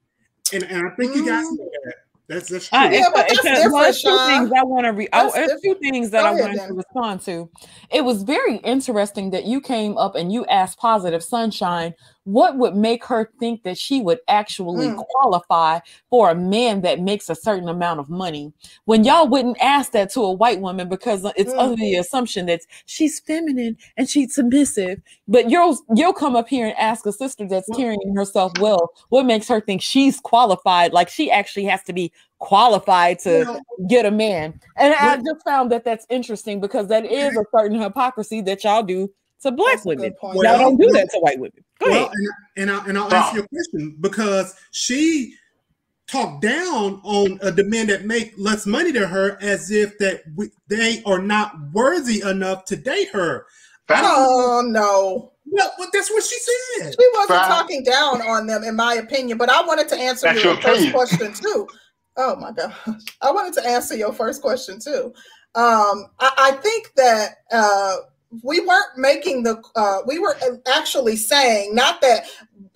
Speaker 9: and, and I think you guys mm. know that. That's that's uh, true. Uh, yeah, but
Speaker 1: it's, it's, well, it's two things I want to read. Oh, it's two things that Go I wanted then. to respond to. It was very interesting that you came up and you asked Positive Sunshine what would make her think that she would actually mm. qualify for a man that makes a certain amount of money when y'all wouldn't ask that to a white woman because it's mm. under the assumption that she's feminine and she's submissive but you'll you'll come up here and ask a sister that's carrying herself well what makes her think she's qualified like she actually has to be qualified to get a man and i just found that that's interesting because that is a certain hypocrisy that y'all do to black That's women. Y'all don't do that to white women. Go well, ahead.
Speaker 9: And, and, I, and I'll ask answer your question because she talked down on a demand that make less money than her as if that we, they are not worthy enough to date her.
Speaker 2: Oh no.
Speaker 9: Well, well, that's what she said.
Speaker 2: She wasn't talking down on them, in my opinion. But I wanted to answer your, your first question too. Oh my gosh, I wanted to answer your first question too. Um, I, I think that uh, we weren't making the uh, we were actually saying not that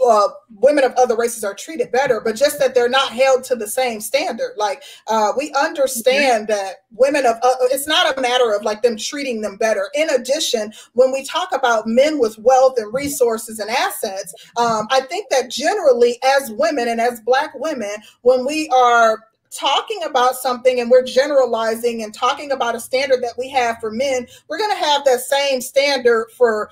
Speaker 2: uh, women of other races are treated better, but just that they're not held to the same standard. Like uh, we understand mm-hmm. that women of uh, it's not a matter of like them treating them better. In addition, when we talk about men with wealth and resources and assets, um, I think that generally as women and as Black women, when we are talking about something and we're generalizing and talking about a standard that we have for men, we're going to have that same standard for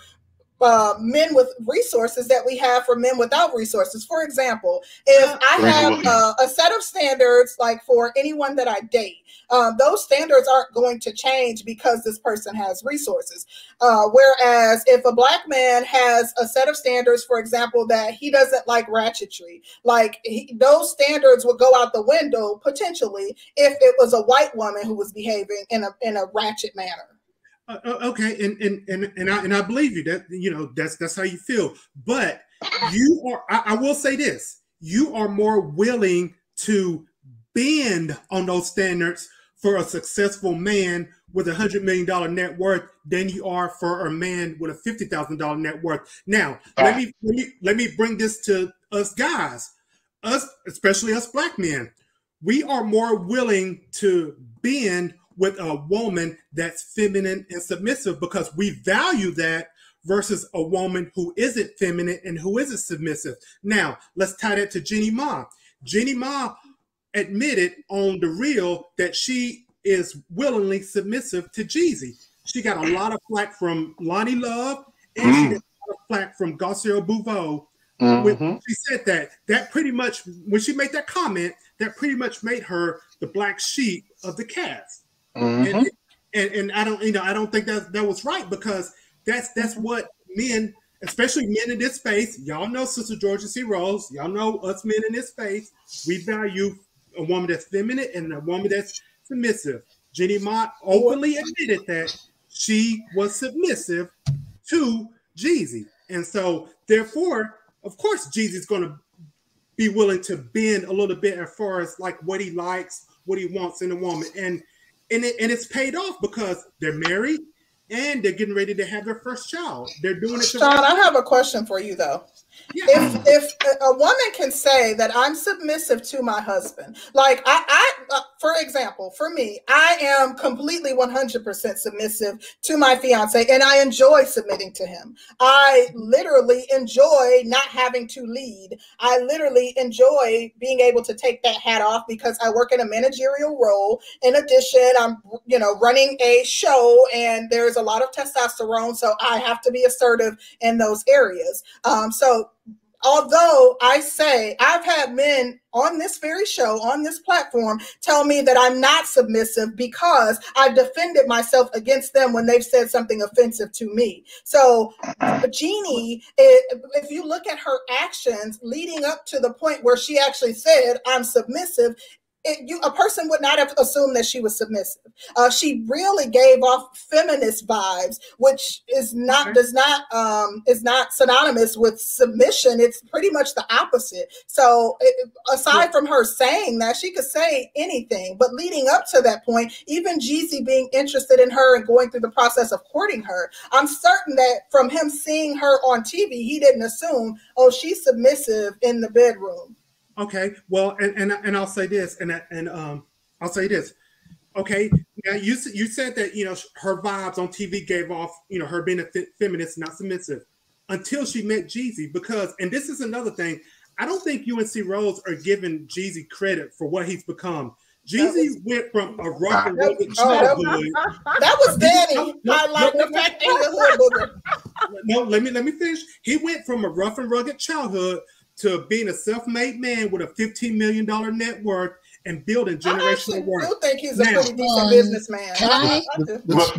Speaker 2: uh, men with resources that we have for men without resources. For example, if I have uh, a set of standards like for anyone that I date, um, those standards aren't going to change because this person has resources. Uh, whereas if a black man has a set of standards, for example, that he doesn't like ratchetry, like he, those standards would go out the window potentially if it was a white woman who was behaving in a in a ratchet manner.
Speaker 9: Uh, uh, okay, and and and and I and I believe you that you know that's that's how you feel. But you are. I, I will say this: you are more willing to bend on those standards for a successful man with a hundred million dollar net worth than you are for a man with a fifty thousand dollar net worth. Now, let me let me let me bring this to us guys, us especially us black men. We are more willing to bend with a woman that's feminine and submissive because we value that versus a woman who isn't feminine and who isn't submissive. Now, let's tie that to Jeannie Mai. Jeannie Mai admitted on the real that she is willingly submissive to Jeezy. She got a lot of flack from Loni Love and mm. she got a lot of flack from Garcelle Beauvais. Mm-hmm. When she said that, that pretty much when she made that comment, that pretty much made her the black sheep of the cast. Mm-hmm. And, and, and I don't, you know, I don't think that that was right because that's that's what men, especially men in this space, y'all know Sister Georgia C. Rose, y'all know us men in this space, we value a woman that's feminine and a woman that's submissive. Jeannie Mai openly admitted that she was submissive to Jeezy. And so, therefore, of course, Jeezy's going to be willing to bend a little bit as far as like what he likes, what he wants in a woman. And and it, and it's paid off because they're married and they're getting ready to have their first child. They're doing it.
Speaker 2: Sean, I have a question for you though. Yeah. If if a woman can say that I'm submissive to my husband, like I, I uh, for example, for me, I am completely 100% submissive to my fiance, and I enjoy submitting to him. I literally enjoy not having to lead. I literally enjoy being able to take that hat off because I work in a managerial role. In addition, I'm you know running a show, and there's a lot of testosterone, so I have to be assertive in those areas. Um, so although I say I've had men on this very show, on this platform, tell me that I'm not submissive because I've defended myself against them when they've said something offensive to me. So, Jeannie, if you look at her actions leading up to the point where she actually said, I'm submissive, it, you, a person would not have assumed that she was submissive. Uh, she really gave off feminist vibes, which is not does not um, is not synonymous with submission. It's pretty much the opposite. So, it, aside from her saying that, she could say anything. But leading up to that point, even Jeezy being interested in her and going through the process of courting her, I'm certain that from him seeing her on TV, he didn't assume, oh, she's submissive in the bedroom.
Speaker 9: Okay, well, and and, and I'll say this, and and um, I'll say this. Okay, now you you said that you know her vibes on TV gave off you know her being a feminist, not submissive, until she met Jeezy. Because and this is another thing, I don't think UNC Rose are giving Jeezy credit for what he's become. Jeezy went from a rock and roll childhood.
Speaker 2: That was Danny. I like the fact that
Speaker 9: No, let me let me finish. He went from a rough and rugged childhood to being a self-made man with a $15 million net worth and building generational wealth.
Speaker 2: I do think he's a now, pretty decent um, businessman.
Speaker 5: Can I? But,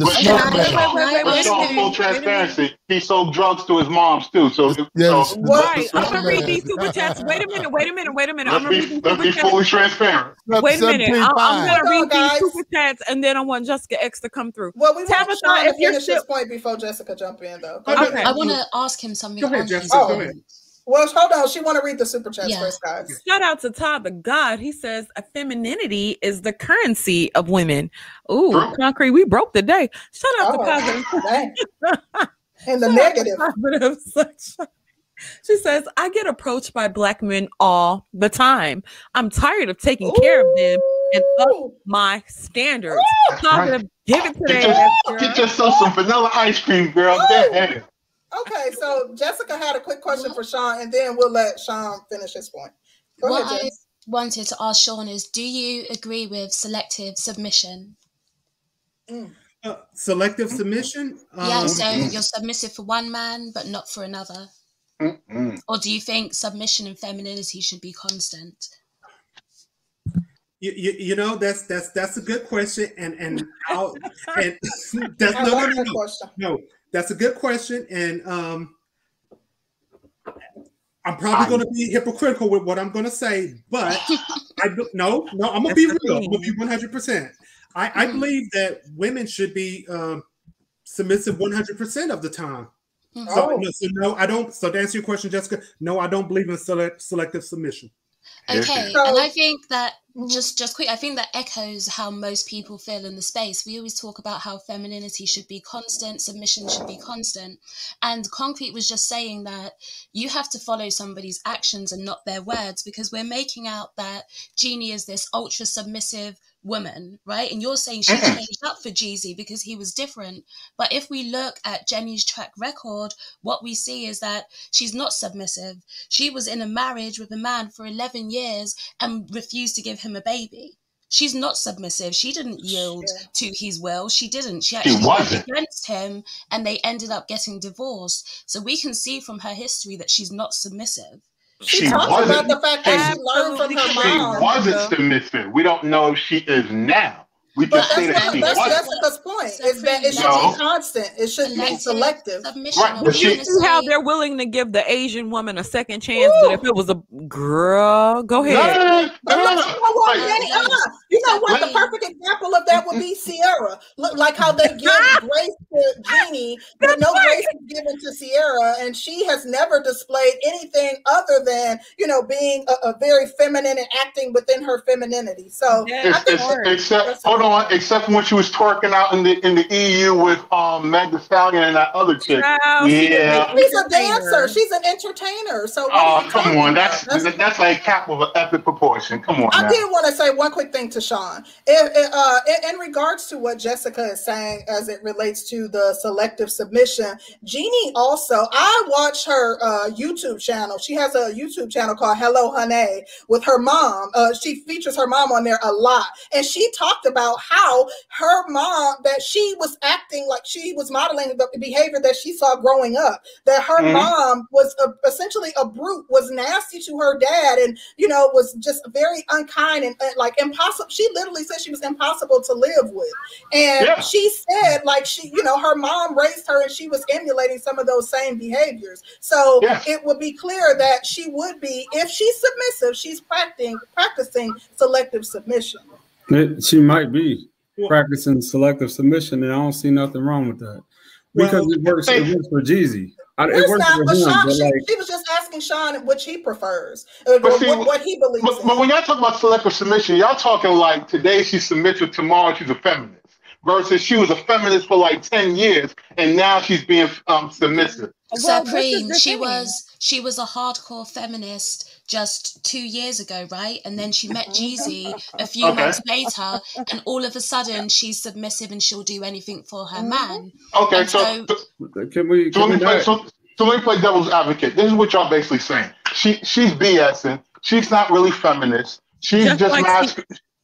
Speaker 5: full transparency, he sold drugs to his moms too. So,
Speaker 1: yes. so right. I'm gonna read these super chats. Wait a minute. Wait a minute. Wait a minute.
Speaker 5: Let's
Speaker 1: I'm gonna
Speaker 5: be, read these let's be fully transparent.
Speaker 1: Wait a minute. I'm, I'm gonna read these super chats and then I want Jessica X to come through.
Speaker 2: Well, we want Sean if you're finish this point before Jessica jump in though.
Speaker 10: Okay. I want to ask him something.
Speaker 9: Go ahead, Jessica. Go ahead.
Speaker 2: Well, hold on. She want to read the super chat yeah. first, guys.
Speaker 1: Shout out to Todd the God. He says femininity is the currency of women. Ooh, True. concrete. We broke the day. Shout out oh, to positive.
Speaker 2: and the negative. Positive.
Speaker 1: She says, I get approached by black men all the time. I'm tired of taking Ooh. care of them and up my standards. Right.
Speaker 5: Give it to get, your, get yourself some vanilla ice cream, girl.
Speaker 2: Okay, so Jessica had a quick question for Sean, and then we'll let Sean finish his point. Go
Speaker 10: what ahead, I wanted to ask Sean is do you agree with selective submission?
Speaker 9: Mm. Uh, selective submission?
Speaker 10: Yeah, um, so you're submissive for one man, but not for another. Mm-mm. Or do you think submission and femininity should be constant?
Speaker 9: You, you, you, know that's that's that's a good question and and I'll, and that's no, no, no, no, no that's a good question and um I'm probably going to be hypocritical with what I'm going to say but I no no I'm going to be real I'm going to be 100 percent I, I believe that women should be um, submissive 100 percent of the time so, oh. no, so no, I don't. So to answer your question, Jessica, no, I don't believe in select, selective submission.
Speaker 10: Okay, so, and I think that just just quick, I think that echoes how most people feel in the space. We always talk about how femininity should be constant, submission should be constant, and Concrete was just saying that you have to follow somebody's actions and not their words because we're making out that Jeannie is this ultra submissive woman, right? And you're saying she mm-hmm. changed up for Jeezy because he was different. But if we look at Jeannie's track record, what we see is that she's not submissive. She was in a marriage with a man for 11 years and refused to give him a baby. She's not submissive. She didn't yield yeah. to his will. She didn't. She actually went against him and they ended up getting divorced. So we can see from her history that she's not submissive.
Speaker 2: She, she talks about the fact that she learned from her mom.
Speaker 5: She wasn't submissive. We don't know if she is now. We just say that she
Speaker 2: that's wasn't. Jessica's point. Is that it should no. be constant. It shouldn't be selective. Right.
Speaker 1: But you see how they're willing to give the Asian woman a second chance, Ooh. but if it was a girl, go ahead. No, no, no,
Speaker 2: you know what? The perfect example of that would be Ciara. Look like how they give grace to Jeannie, but no grace is given to Ciara, and she has never displayed anything other than you know being a, a very feminine and acting within her femininity. So
Speaker 5: I think except hold on on, except when she was twerking out in the in the EU with um Meg Thee Stallion and that other chick.
Speaker 2: Child, yeah, she's a dancer. She's an entertainer. So
Speaker 5: oh, come on, that's that's, that's like cap of an epic proportion. Come on.
Speaker 2: I now. did want to say one quick thing to Sean. If, uh, in, in regards to what Jessica is saying as it relates to the selective submission, Jeannie also. I watch her uh, YouTube channel. She has a YouTube channel called Hello Hunnay with her mom. Uh, she features her mom on there a lot, and she talked about how her mom that she was acting like she was modeling the behavior that she saw growing up that her mm-hmm. mom was a, essentially a brute was nasty to her dad and you know was just very unkind and, and like impossible she literally said she was impossible to live with and yeah. she said like she you know her mom raised her and she was emulating some of those same behaviors so yeah. it would be clear that she would be if she's submissive she's practicing practicing selective submission
Speaker 11: it, she might be well, practicing selective submission, and I don't see nothing wrong with that because well, it works. It works for Jeezy. it works
Speaker 2: not, for him, Sean, she, like, she, was just asking Sean which he prefers, uh, or see, what, what, he believes.
Speaker 5: But, but, when y'all talk about selective submission, y'all talking like today she's submissive, tomorrow she's a feminist. Versus she was a feminist for like ten years, and now she's being um, submissive.
Speaker 10: Supreme, she was she was a hardcore feminist just two years ago, right? And then she met Jeezy a few okay. months later, and all of a sudden she's submissive and she'll do anything for her mm-hmm. man.
Speaker 5: Okay, so, so, can we? So, let me play, so, so let me play devil's advocate. This is what y'all basically saying. She she's BSing. She's not really feminist. She's just, just like mas-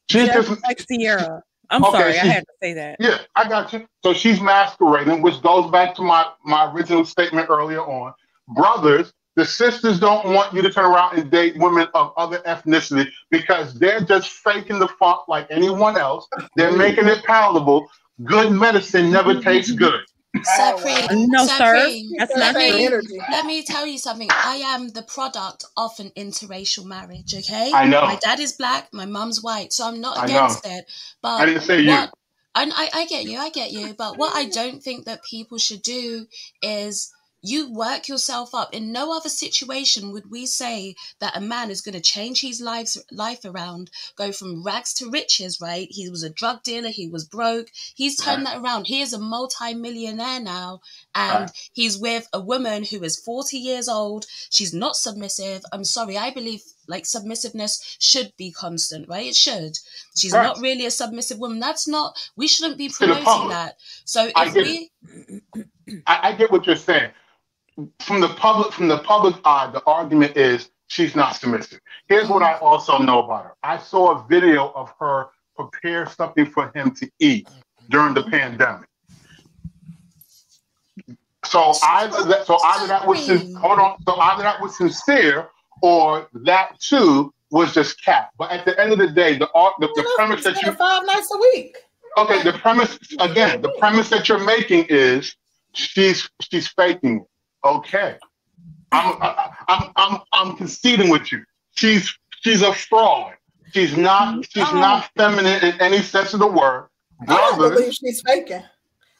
Speaker 1: She's just, just like Ciara. I'm okay, sorry, I had to say that.
Speaker 5: Yeah, I got you. So she's masquerading, which goes back to my my original statement earlier on. Brothers the sisters don't want you to turn around and date women of other ethnicity because they're just faking the funk like anyone else. They're mm. making it palatable. Good medicine never mm-hmm. tastes good.
Speaker 10: Supreme, uh, no, Supreme. sir. That's let me, let me tell you something. I am the product of an interracial marriage. Okay,
Speaker 5: I know.
Speaker 10: My dad is black, my mom's white, so I'm not against it. But
Speaker 5: I didn't say what, you.
Speaker 10: I, I get you, I get you. But what I don't think that people should do is you work yourself up. In no other situation would we say that a man is going to change his life life around, go from rags to riches, right? He was a drug dealer, he was broke. He's turned right. that around. He is a multi-millionaire now and right. he's with a woman who is 40 years old. She's not submissive. I'm sorry, I believe like submissiveness should be constant, right? It should. She's right. not really a submissive woman. That's not. We shouldn't be promoting that. So if
Speaker 5: I get,
Speaker 10: we,
Speaker 5: I, I get what you're saying. From the public, from the public eye, the argument is she's not submissive. Here's what I also know about her. I saw a video of her prepare something for him to eat during the pandemic. So either that, so either that was hold on. So either that was sincere, or that too was just cap. But at the end of the day, the art, the, the premise that you
Speaker 2: five nights a week.
Speaker 5: Okay, the premise again, the premise that you're making is she's she's faking it. Okay, I'm I'm I'm I'm conceding with you. She's she's a fraud. She's not she's not feminine in any sense of the word.
Speaker 2: Brothers, I don't believe she's faking.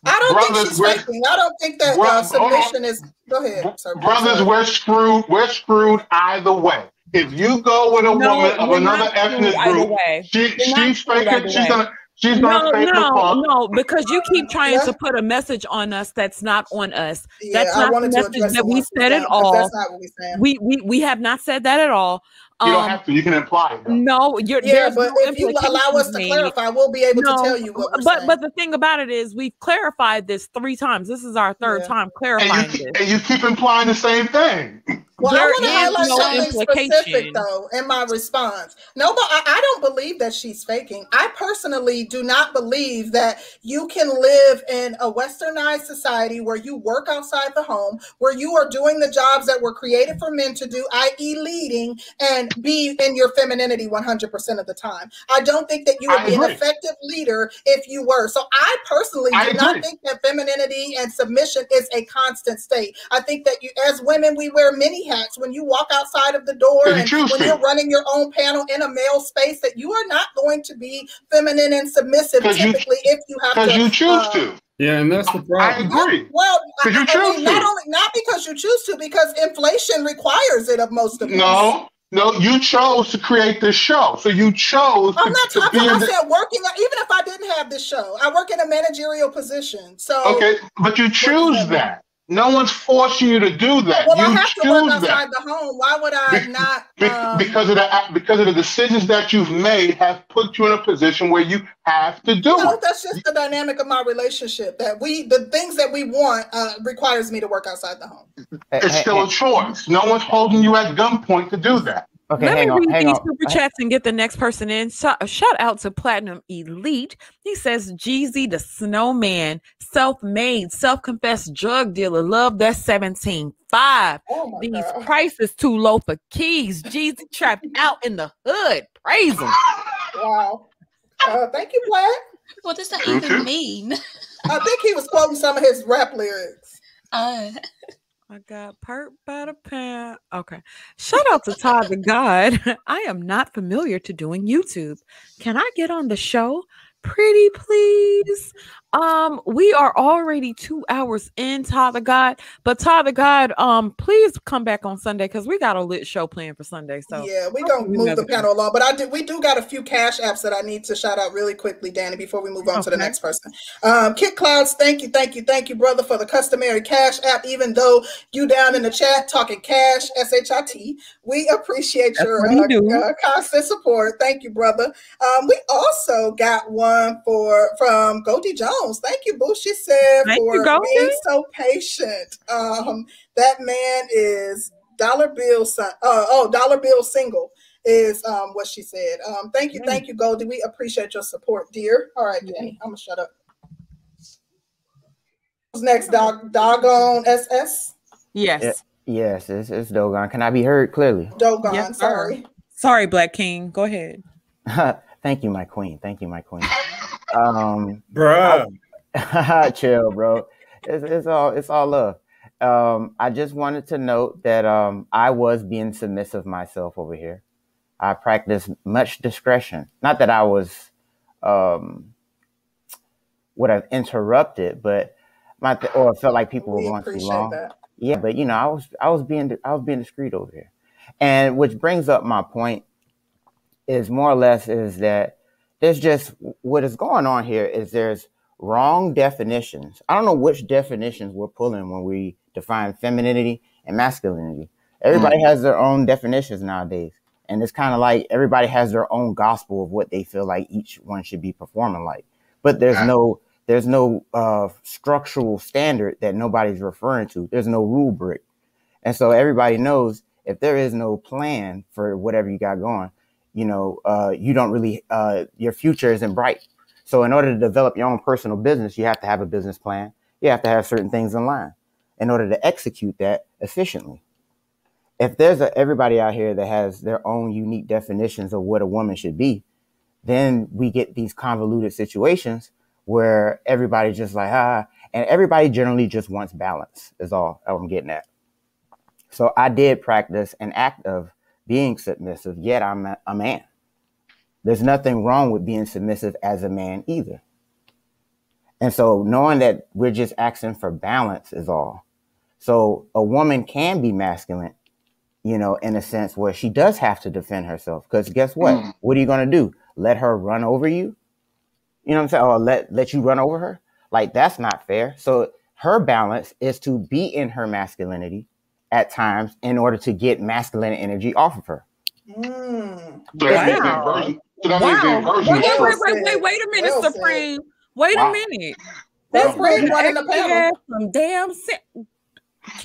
Speaker 2: I don't brothers, think she's faking. I don't think that uh, submission is. Go ahead. Sorry,
Speaker 5: brothers, sorry. we're screwed. We're screwed either way. If you go with a no, woman of another ethnic group, she, she's faking. She's gonna. She's
Speaker 1: no, no, no, because you keep trying yeah. to put a message on us that's not on us. Yeah, that's not the message that we said at all. That's not what we said. We, we we have not said that at all.
Speaker 5: You don't um, have to. You can imply it. Though.
Speaker 1: No, you're
Speaker 2: yeah, but no if you allow us to clarify, we'll be able no, to tell you what.
Speaker 1: but
Speaker 2: saying.
Speaker 1: but the thing about it is, we've clarified this three times. This is our third yeah. time clarifying
Speaker 5: and you,
Speaker 1: this,
Speaker 5: and you keep implying the same thing.
Speaker 2: Well, there I want to highlight no something specific though in my response. No, but I, I, don't believe that she's faking. I personally do not believe that you can live in a westernized society where you work outside the home, where you are doing the jobs that were created for men to do, i.e., leading, and be in your femininity 100% of the time. I don't think that you would I be agree. an effective leader if you were. So I personally I do agree. not think that femininity and submission is a constant state. I think that you, as women, we wear many hats when you walk outside of the door and when you're running your own panel in a male space that you are not going to be feminine and submissive typically you, if you have
Speaker 5: to. you choose uh, to.
Speaker 11: Yeah, and that's the problem.
Speaker 5: I agree.
Speaker 2: Well, I, you choose I mean, not only not because you choose to, because inflation requires it of most of us.
Speaker 5: No, no, you chose to create this show. So you chose.
Speaker 2: I'm not talking. I the, said working. Even if I didn't have this show, I work in a managerial position. So
Speaker 5: okay, but you choose that. No one's forcing you to do that.
Speaker 2: Well,
Speaker 5: you
Speaker 2: I have to work outside that. the home. Why would I be, not?
Speaker 5: Um, because of the because of the decisions that you've made have put you in a position where you have to do no,
Speaker 2: it. That's just the dynamic of my relationship. That we the things that we want uh, requires me to work outside the home.
Speaker 5: It's still a choice. No one's holding you at gunpoint to do that.
Speaker 1: Okay, Let me on, read these on. super chats and get the next person in. So, shout out to Platinum Elite. He says, Jeezy the snowman, self-made, self-confessed drug dealer. Love that 17. Five. Oh These God. prices too low for keys. Jeezy trapped out in the hood. Praise him.
Speaker 2: Wow. Uh, thank you, Platt.
Speaker 10: What does that even mean?
Speaker 2: I think he was quoting some of his rap lyrics.
Speaker 10: Uh
Speaker 1: I got perp by the pound. Okay. Shout out to Todd the God. I am not familiar to doing YouTube. Can I get on the show? Pretty please. Um, we are already two hours in Todd the God, but Todd the God, um, please come back on Sunday because we got a lit show planned for Sunday. So
Speaker 2: yeah, we're gonna move the panel along. But I do we do got a few cash apps that I need to shout out really quickly, Danny, before we move on okay. to the next person. Um, Kit Clouds, thank you, thank you, thank you, brother, for the customary cash app. Even though you down in the chat talking cash, S H I T, we appreciate That's your uh, uh, constant support. Thank you, brother. Um, we also got one for from Goldie Jones. Jones. Thank you, Boo. She said Thank for you, being so patient. Um, that man is dollar bill son. Uh, oh, dollar bill single is um, what she said. Um, thank you, thank you, Goldie. We appreciate your support, dear. All right, Jenny, I'm gonna shut up. Who's next? Dog, doggone SS.
Speaker 1: Yes. It,
Speaker 12: yes, it's, it's Dogon. Can I be heard clearly?
Speaker 2: Dogon. Yes, sorry.
Speaker 1: Sorry, Black King. Go ahead.
Speaker 12: Thank you, my queen. Thank you, my queen. Um,
Speaker 11: bro,
Speaker 12: chill, bro. It's, it's all it's all love. Um, I just wanted to note that um, I was being submissive myself over here. I practiced much discretion. Not that I was um, would have interrupted, but my th- or felt like people we were going too long. That. Yeah, but you know, I was I was being I was being discreet over here, and which brings up my point is more or less is that there's just what is going on here is there's wrong definitions. I don't know which definitions we're pulling when we define femininity and masculinity. Everybody mm. has their own definitions nowadays. And it's kind of like everybody has their own gospel of what they feel like each one should be performing like. But there's no there's no uh, structural standard that nobody's referring to. There's no rule brick. And so everybody knows if there is no plan for whatever you got going, you know, uh, you don't really, uh, your future isn't bright. So in order to develop your own personal business, you have to have a business plan. You have to have certain things in line in order to execute that efficiently. If there's a, everybody out here that has their own unique definitions of what a woman should be, then we get these convoluted situations where everybody just like ah, and everybody generally just wants balance. Is all I'm getting at. So I did practice an act of being submissive, yet I'm a, a man. There's nothing wrong with being submissive as a man either. And so knowing that we're just asking for balance is all. So a woman can be masculine, you know, in a sense where she does have to defend herself. Because guess what? Mm. What are you going to do? Let her run over you? You know what I'm saying? Or let let you run over her? Like that's not fair. So her balance is to be in her masculinity at times in order to get masculine energy off of her.
Speaker 2: Mm.
Speaker 1: Wow. wow. Wait, wait, wait, wait, wait, wait a minute, well Supreme. Wait wow. a minute. That's
Speaker 2: great. One in the panel.
Speaker 1: Some damn si-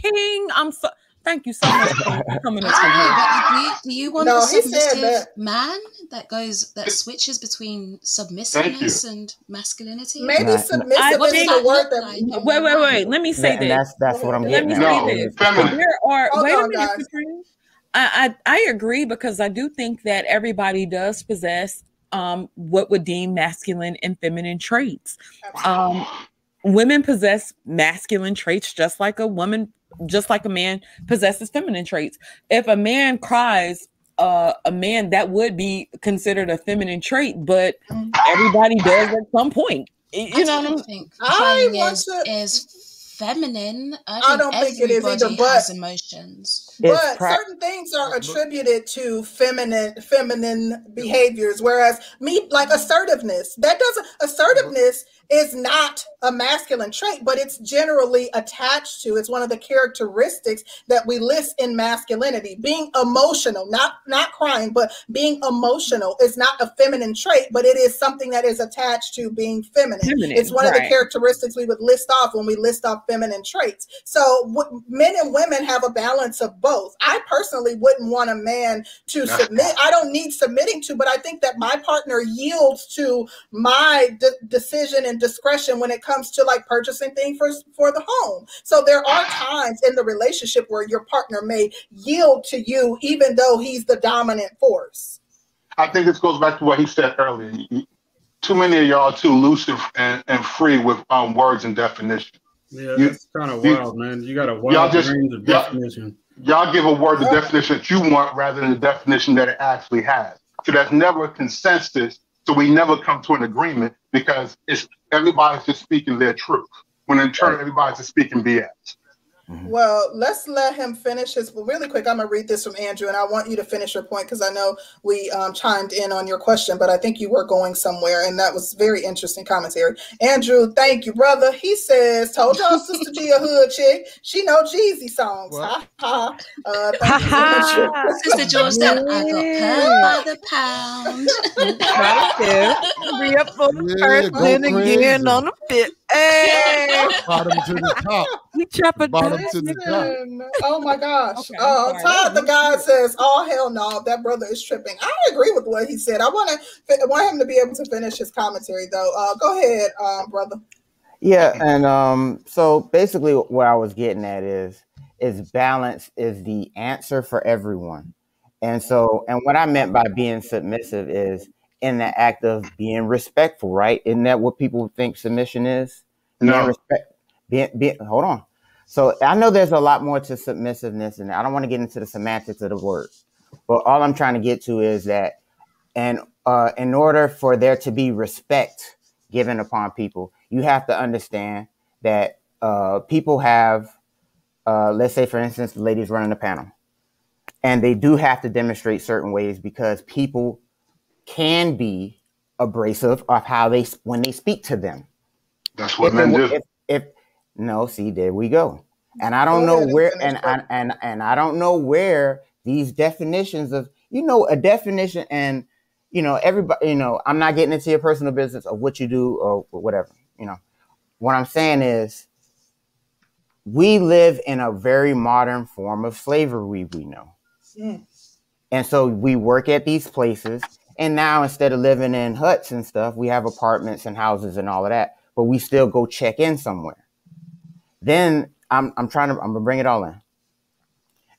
Speaker 1: king. I'm so Thank you so much for coming up.
Speaker 10: Do you, do you want no, a submissive man that goes that switches between submissiveness and masculinity?
Speaker 2: Maybe right. submissive is the word that.
Speaker 1: Like? Wait, wait, wait. Let me say
Speaker 12: that, this. That's that's what I'm
Speaker 1: Let
Speaker 12: getting.
Speaker 1: Let me say this. There are. Hold wait on, a minute, I, I I agree because I do think that everybody does possess um what would deem masculine and feminine traits. Um women possess masculine traits just like a woman just like a man possesses feminine traits. If a man cries, uh, a man that would be considered a feminine trait, but everybody does at some point. You I know what
Speaker 10: I think crying is, to... is feminine. I, I don't think it is either. But emotions,
Speaker 2: but pra- certain things are mm-hmm. attributed to feminine feminine behaviors, whereas me like mm-hmm. assertiveness that doesn't mm-hmm. assertiveness is not a masculine trait, but it's generally attached to. It's one of the characteristics that we list in masculinity. Being emotional, not not crying, but being emotional is not a feminine trait, but it is something that is attached to being feminine. feminine it's one right. of the characteristics we would list off when we list off feminine traits. So w- men and women have a balance of both. I personally wouldn't want a man to submit. I don't need submitting to, but I think that my partner yields to my de- decision and discretion when it comes to like purchasing things for, for the home. So there are times in the relationship where your partner may yield to you, even though he's the dominant force.
Speaker 5: I think this goes back to what he said earlier. Too many of y'all too loose and, and free with um, words and definition.
Speaker 11: Yeah, you, that's kind of wild, man. You got a wild y'all just, range of definition.
Speaker 5: Y'all give a word the definition that you want rather than the definition that it actually has. So that's never a consensus. So we never come to an agreement because it's everybody's just speaking their truth. When in turn, everybody's just speaking BS.
Speaker 2: Mm-hmm. Well, let's let him finish his. Well, really quick, I'm gonna read this from Andrew, and I want you to finish your point because I know we um, chimed in on your question, but I think you were going somewhere, and that was very interesting commentary. Andrew, thank you, brother. He says, "Told y'all, Sister G a hood chick. She know Jeezy songs." Ha ha. Uh, ha
Speaker 10: ha. Sister George said, "I got per by the pound."
Speaker 1: Be a full person again on the pit. Hey,
Speaker 8: bottom to the top.
Speaker 1: We chopping
Speaker 8: bottom to the top.
Speaker 2: Oh my gosh. Okay, uh, Todd, the guy says, "Oh hell no, that brother is tripping." I agree with what he said. I want to want him to be able to finish his commentary though. Uh, go ahead, um, brother.
Speaker 12: Yeah, and um, so basically, what I was getting at is is balance is the answer for everyone, and so and what I meant by being submissive is in the act of being respectful, right? Isn't that what people think submission is?
Speaker 5: No.
Speaker 12: Being respect, being, being, hold on. So I know there's a lot more to submissiveness, and I don't want to get into the semantics of the word, but all I'm trying to get to is that, and uh, in order for there to be respect given upon people, you have to understand that uh, people have uh, let's say for instance, the ladies running the panel, and they do have to demonstrate certain ways because people can be abrasive of how they when they speak to them.
Speaker 5: That's what
Speaker 12: If,
Speaker 5: men
Speaker 12: it,
Speaker 5: do.
Speaker 12: if, if no, see, there we go. And I don't know where, and I and and I don't know where these definitions of you know a definition and you know everybody you know I'm not getting into your personal business of what you do or whatever you know. What I'm saying is we live in a very modern form of slavery. We know. And so we work at these places. And now instead of living in huts and stuff, we have apartments and houses and all of that. But we still go check in somewhere. Then I'm I'm trying to I'm gonna bring it all in.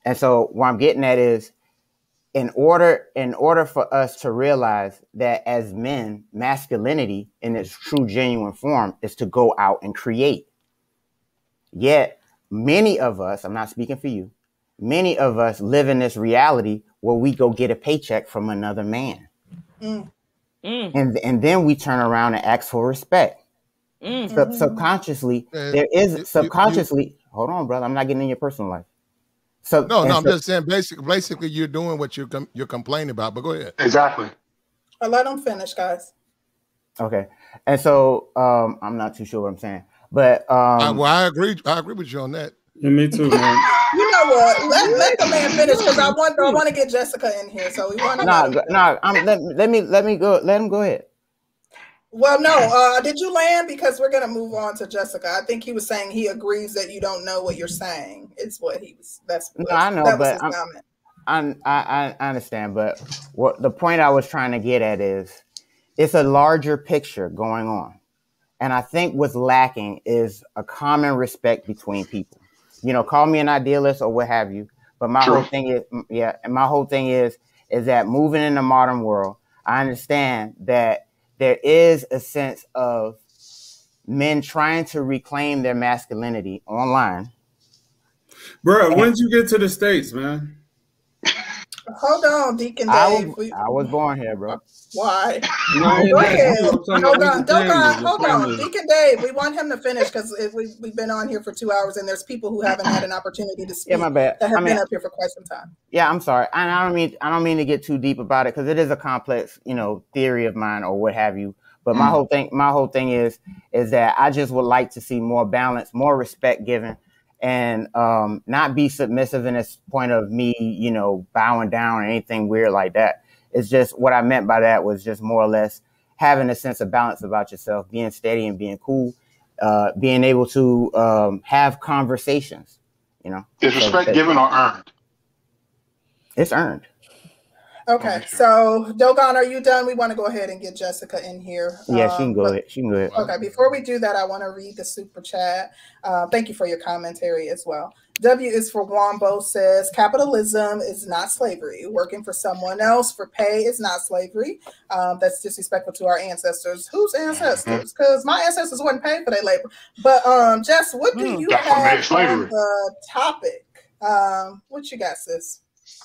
Speaker 12: And so what I'm getting at is in order in order for us to realize that as men, masculinity in its true genuine form is to go out and create. Yet many of us, I'm not speaking for you, many of us live in this reality where we go get a paycheck from another man.
Speaker 2: Mm.
Speaker 12: And and then we turn around and ask for respect.
Speaker 2: Mm-hmm.
Speaker 12: Sub- subconsciously,
Speaker 8: Uh,
Speaker 12: there
Speaker 8: you-
Speaker 12: is
Speaker 8: you-
Speaker 12: subconsciously. hold on, brother. I'm not getting in your personal life. So
Speaker 8: No, no, I'm
Speaker 12: so-
Speaker 8: just saying. Basically, basically, you're doing what you're com- you're complaining about. But go ahead.
Speaker 5: Exactly.
Speaker 2: Uh, let them finish, guys.
Speaker 12: Okay. And so um I'm not too sure what I'm saying. But um
Speaker 8: I, well, I agree. I agree with you on that.
Speaker 11: Yeah, me too, man.
Speaker 2: You know what? Let, let the man finish because I want I want to get Jessica in here. So we want to.
Speaker 12: nah, go- nah, I'm let, let me let me go let him go ahead.
Speaker 2: Well, no. Uh, did you land? Because we're gonna move on to Jessica. I think he was saying he agrees that you don't know what you're saying. It's what he was. That's
Speaker 12: No, I know,
Speaker 2: that was
Speaker 12: but
Speaker 2: his
Speaker 12: I'm-
Speaker 2: comment.
Speaker 12: I, I I understand, but what the point I was trying to get at is it's a larger picture going on. And I think what's lacking is a common respect between people. You know, call me an idealist or what have you, but my
Speaker 5: True.
Speaker 12: whole thing is yeah, and my whole thing is is that moving in the modern world, I understand that there is a sense of men trying to reclaim their masculinity online.
Speaker 11: Bro, when did you get to the States, man?
Speaker 2: Hold on, Deacon
Speaker 12: I
Speaker 2: Dave.
Speaker 12: was, I was born here, bro.
Speaker 2: Why?
Speaker 11: No,
Speaker 2: Go ahead.
Speaker 11: I'm talking about
Speaker 2: Hold on,
Speaker 11: family,
Speaker 2: on, hold on. Deacon Dave. We want him to finish because we we've been on here for two hours and there's people who haven't had an opportunity to speak
Speaker 12: Yeah, my bad.
Speaker 2: that have
Speaker 12: I mean,
Speaker 2: been up here for quite some time.
Speaker 12: Yeah, I'm sorry. And I don't mean I don't mean to get too deep about it because it is a complex, you know, theory of mine or what have you. But my
Speaker 5: Mm.
Speaker 12: whole thing, my whole thing is, is that I just would like to see more balance, more respect given, and um, not be submissive in this point of me, you know, bowing down or anything weird like that. It's just what I meant by that was just more or less having a sense of balance about yourself, being steady and being cool, uh, being able to um, have conversations. You know,
Speaker 5: Is respect
Speaker 12: that-
Speaker 5: given or earned?
Speaker 12: It's earned.
Speaker 2: Okay, so Dogon, are you done? We want to go ahead and get Jessica in here.
Speaker 12: Yeah, she can
Speaker 2: Um,
Speaker 12: go
Speaker 2: but-
Speaker 12: ahead. She can go ahead.
Speaker 2: Okay, before we do that, I want to read the super chat. Uh, thank you for your commentary as well. W is for Wombo says capitalism is not slavery. Working for someone else for pay is not slavery. Um, that's disrespectful to our ancestors. Whose ancestors? Because my ancestors wouldn't pay for their labor. But um, Jess, what do you
Speaker 5: That's what made
Speaker 2: have on the topic? Um, what you got, sis?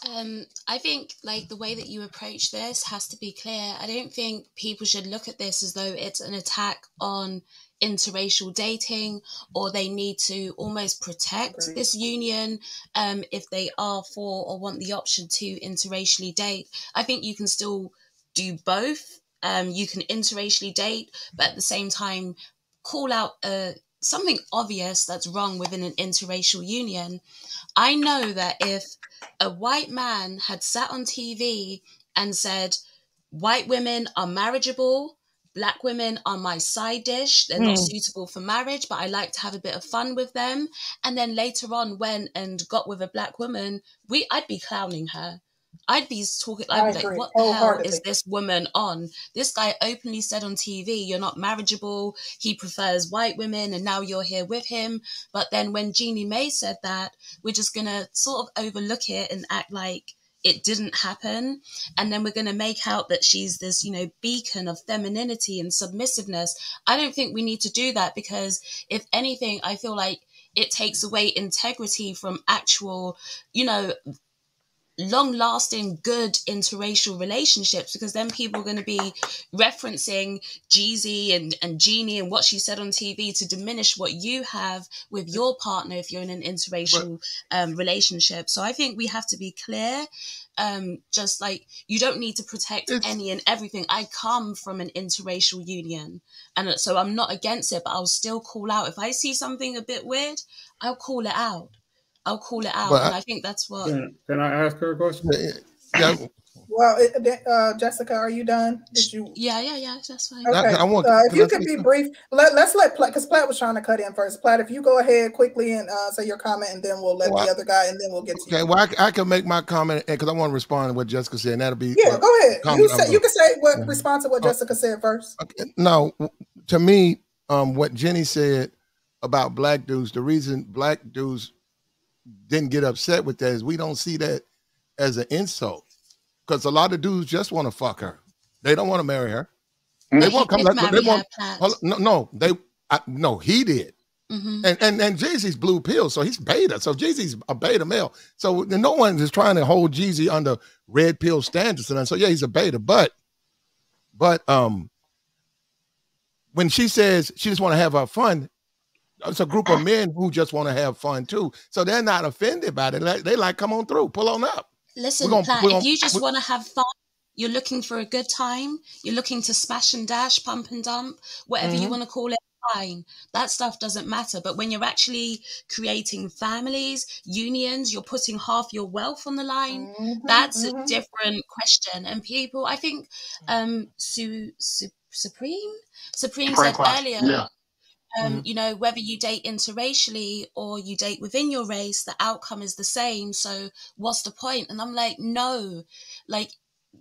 Speaker 10: Um, I think like the way that you approach this has to be clear. I don't think people should look at this as though it's an attack on interracial dating or they need to almost protect this union um, if they are for or want the option to interracially date. I think you can still do both. Um, you can interracially date, but at the same time, call out uh, something obvious that's wrong within an interracial union. I know that if a white man had sat on TV and said, white women are marriageable, black women are my side dish, they're not
Speaker 1: Mm.
Speaker 10: suitable for marriage, but I like to have a bit of fun with them, and then later on went and got with a black woman, we I'd be clowning her. I'd be talking I'd be like, what the hell is this woman on? This guy openly said on TV, you're not marriageable, he prefers white women, and now you're here with him. But then when Jeannie Mai said that, we're just gonna sort of overlook it and act like it didn't happen. And then we're gonna make out that she's this, you know, beacon of femininity and submissiveness. I don't think we need to do that because if anything, I feel like it takes away integrity from actual, you know, long lasting good interracial relationships because then people are going to be referencing Jeezy and, and Jeannie and what she said on TV to diminish what you have with your partner if you're in an interracial um, relationship. So I think we have to be clear. Um, just like you don't need to protect
Speaker 8: It's-
Speaker 10: any and everything. I come from an interracial union, and so I'm not against it, but I'll still call out if I see something a bit weird. I'll call it out. I'll call it out,
Speaker 8: But
Speaker 10: and
Speaker 8: I-
Speaker 10: I think that's what.
Speaker 11: Can, can I ask her a question?
Speaker 8: Yeah,
Speaker 2: Well, it- uh, Jessica, are you done? Did you?
Speaker 10: Yeah, yeah, yeah. That's fine.
Speaker 2: Okay.
Speaker 8: I want-
Speaker 2: uh, if you
Speaker 8: I
Speaker 2: could
Speaker 8: say
Speaker 2: be brief, let, let's let Platt, because Platt was trying to cut in first. Platt, if you go ahead quickly and uh, say your comment, and then we'll let
Speaker 8: Well,
Speaker 2: the
Speaker 8: I-
Speaker 2: other guy, and then we'll get to
Speaker 8: Okay, well, I, I can make my comment because I want to respond to what Jessica said, and that'll be
Speaker 2: Yeah, go ahead. You say you
Speaker 8: gonna-
Speaker 2: can say what
Speaker 8: Yeah.
Speaker 2: response to what
Speaker 8: Oh.
Speaker 2: Jessica said first.
Speaker 8: no, to me, um, what Jenny said about black dudes, the reason black dudes didn't get upset with that is we don't see that as an insult. Because a lot of dudes just want to fuck her. They don't want to marry her. They won't come.
Speaker 10: did
Speaker 8: They won't. No, no, they. I, no, he did.
Speaker 10: Mhm.
Speaker 8: And and and Jay Z's blue pill, so he's beta. So Jay Z's a beta male. So no one is trying to hold Jeezy under red pill standards. And so yeah, he's a beta. But but um, when she says she just want to have her fun, it's a group of men who just want to have fun too. So they're not offended by it. They like, they like come on through, pull on up.
Speaker 10: Listen,
Speaker 8: gonna-
Speaker 10: Platt,
Speaker 8: we're
Speaker 10: if you just want to have fun, you're looking for a good time, you're looking to smash and dash, pump and dump, whatever you
Speaker 8: Mhm.
Speaker 10: want to call it, fine. That stuff doesn't matter. But when you're actually creating families, unions, you're putting half your wealth on the line,
Speaker 2: Mm-hmm,
Speaker 10: that's a different question. And people, I think, um, Su, Su, Supreme, Supreme
Speaker 5: Supreme
Speaker 10: said
Speaker 5: class,
Speaker 10: earlier,
Speaker 5: yeah.
Speaker 10: Um, you know, whether you date interracially or you date within your race, the outcome is the same. So what's the point? And I'm like, no, like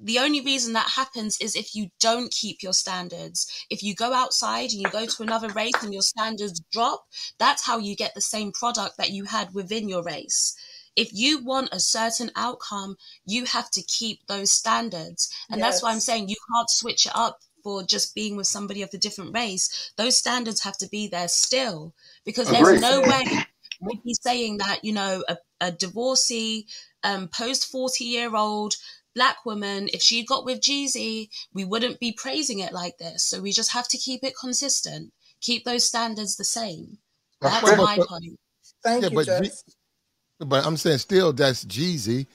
Speaker 10: the only reason that happens is if you don't keep your standards. If you go outside and you go to another race and your standards drop, that's how you get the same product that you had within your race. If you want a certain outcome, you have to keep those standards. And that's why I'm saying you can't switch it up for just being with somebody of a different race. Those standards have to be there still because there's no way we'd be saying that, you know, a, a divorcee, um, post 40 year old black woman, if she got with Jeezy, we wouldn't be praising it like this. So we just have to keep it consistent, keep those standards the same.
Speaker 5: That's
Speaker 10: That's my
Speaker 8: But-
Speaker 10: point.
Speaker 2: Thank
Speaker 8: Yeah,
Speaker 2: you,
Speaker 8: but
Speaker 2: Jess.
Speaker 8: But I'm saying still that's Jeezy.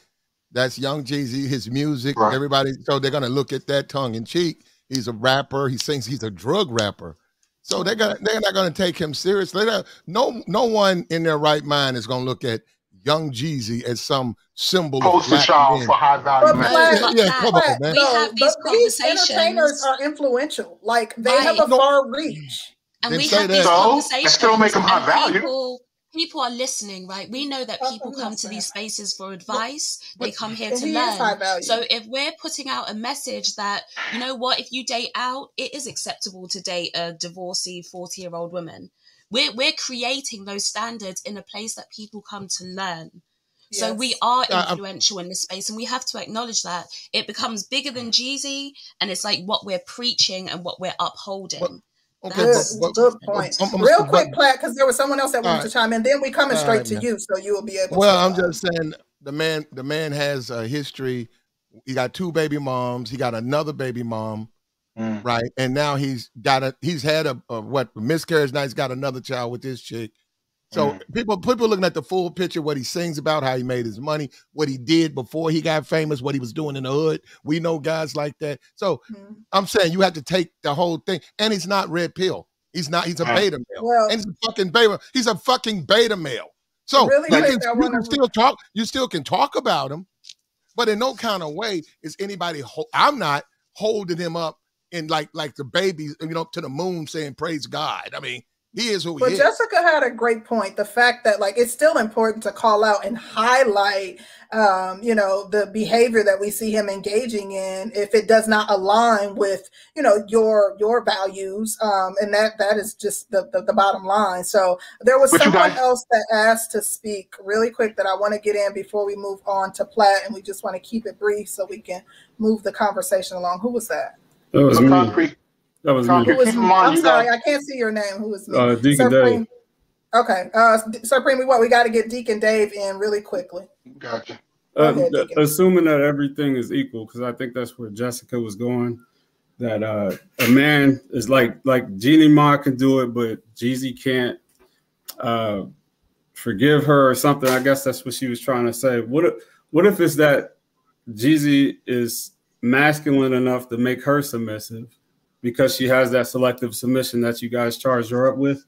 Speaker 8: That's young Jeezy, his music,
Speaker 5: Right.
Speaker 8: everybody. So they're gonna look at that tongue in cheek. He's a rapper, he sings, he's a drug rapper. So they're gonna they're not gonna take him seriously. They're- no no one in their right mind is gonna look at young Jeezy as some symbol of
Speaker 5: Poster
Speaker 8: black
Speaker 5: child
Speaker 8: men.
Speaker 5: for high value
Speaker 2: But
Speaker 5: men.
Speaker 10: But
Speaker 8: yeah,
Speaker 10: Platt,
Speaker 8: come on, man.
Speaker 10: we have these
Speaker 2: but these entertainers are influential. Like they have
Speaker 10: Right.
Speaker 2: a far reach.
Speaker 10: and
Speaker 8: Didn't
Speaker 10: we
Speaker 8: say
Speaker 10: have
Speaker 8: that.
Speaker 10: these
Speaker 5: So, that
Speaker 10: conversations
Speaker 5: still make 'em high value.
Speaker 10: people people are listening right? We know that people come to these spaces for advice. They come here to
Speaker 2: he is high
Speaker 10: learn so if we're putting out a message that you know what if you date out it is acceptable to date a divorcee 40 year old woman. We're, we're creating those standards in a place that people come to learn. So we are
Speaker 8: Yeah, I'm-
Speaker 10: influential in this space and we have to acknowledge that it becomes bigger than Jeezy and it's like what we're preaching and what we're upholding
Speaker 8: Okay,
Speaker 2: Good,
Speaker 10: That's-
Speaker 8: but, but,
Speaker 2: good point.
Speaker 8: I'm- I'm-
Speaker 2: Real
Speaker 8: but-
Speaker 2: quick, Platt, because there was someone else that wanted
Speaker 8: All
Speaker 2: to chime in. Then we coming straight
Speaker 8: right,
Speaker 2: to
Speaker 8: man.
Speaker 2: you, so you will be able.
Speaker 8: Well,
Speaker 2: to,
Speaker 8: I'm
Speaker 2: uh,
Speaker 8: just saying the man the man has a history. He got two baby moms. He got another baby mom,
Speaker 5: Mm.
Speaker 8: right? And now he's got a he's had a, a what miscarriage. Now he's got another child with this chick. So
Speaker 5: Mm.
Speaker 8: people people looking at the full picture, what he sings about, how he made his money, what he did before he got famous, what he was doing in the hood. We know guys like that. So
Speaker 2: mhm.
Speaker 8: I'm saying you have to take the whole thing. And he's not red pill. He's not. He's a
Speaker 5: Right.
Speaker 8: beta male.
Speaker 2: Well,
Speaker 8: and he's a fucking beta. He's a fucking beta male. So
Speaker 2: Really
Speaker 8: you, can, you can still talk. You still can talk about him, but in no kind of way is anybody. Ho- I'm not holding him up in like like the baby, you know, to the moon saying praise God. I mean, he is who
Speaker 2: But
Speaker 8: he is.
Speaker 2: Jessica had a great point. The fact that like it's still important to call out and highlight, um, you know, the behavior that we see him engaging in if it does not align with, you know, your your values, um, and that that is just the the, the bottom line. So there was
Speaker 5: But
Speaker 2: someone else that asked to speak really quick that I want to get in before we move on to Platt, and we just want to keep it brief so we can move the conversation along. Who was that?
Speaker 11: That was
Speaker 5: So
Speaker 11: me.
Speaker 5: Concrete,
Speaker 11: That was
Speaker 5: concrete.
Speaker 11: me.
Speaker 2: Who was?
Speaker 5: Keep
Speaker 2: I'm sorry, I can't see your name. Who was me?
Speaker 11: Uh, Deacon
Speaker 2: Supreme-
Speaker 11: Dave.
Speaker 2: Okay, uh, Supreme, we what? We got to get Deacon Dave in really quickly.
Speaker 5: Gotcha.
Speaker 11: Uh, assuming that everything is equal, because I think that's where Jessica was going. That uh, a man is like like Jeannie Mai can do it, but Jeezy can't uh, forgive her or something. I guess that's what she was trying to say. What if what if it's that Jeezy is masculine enough to make her submissive because she has that selective submission that you guys charged her up with?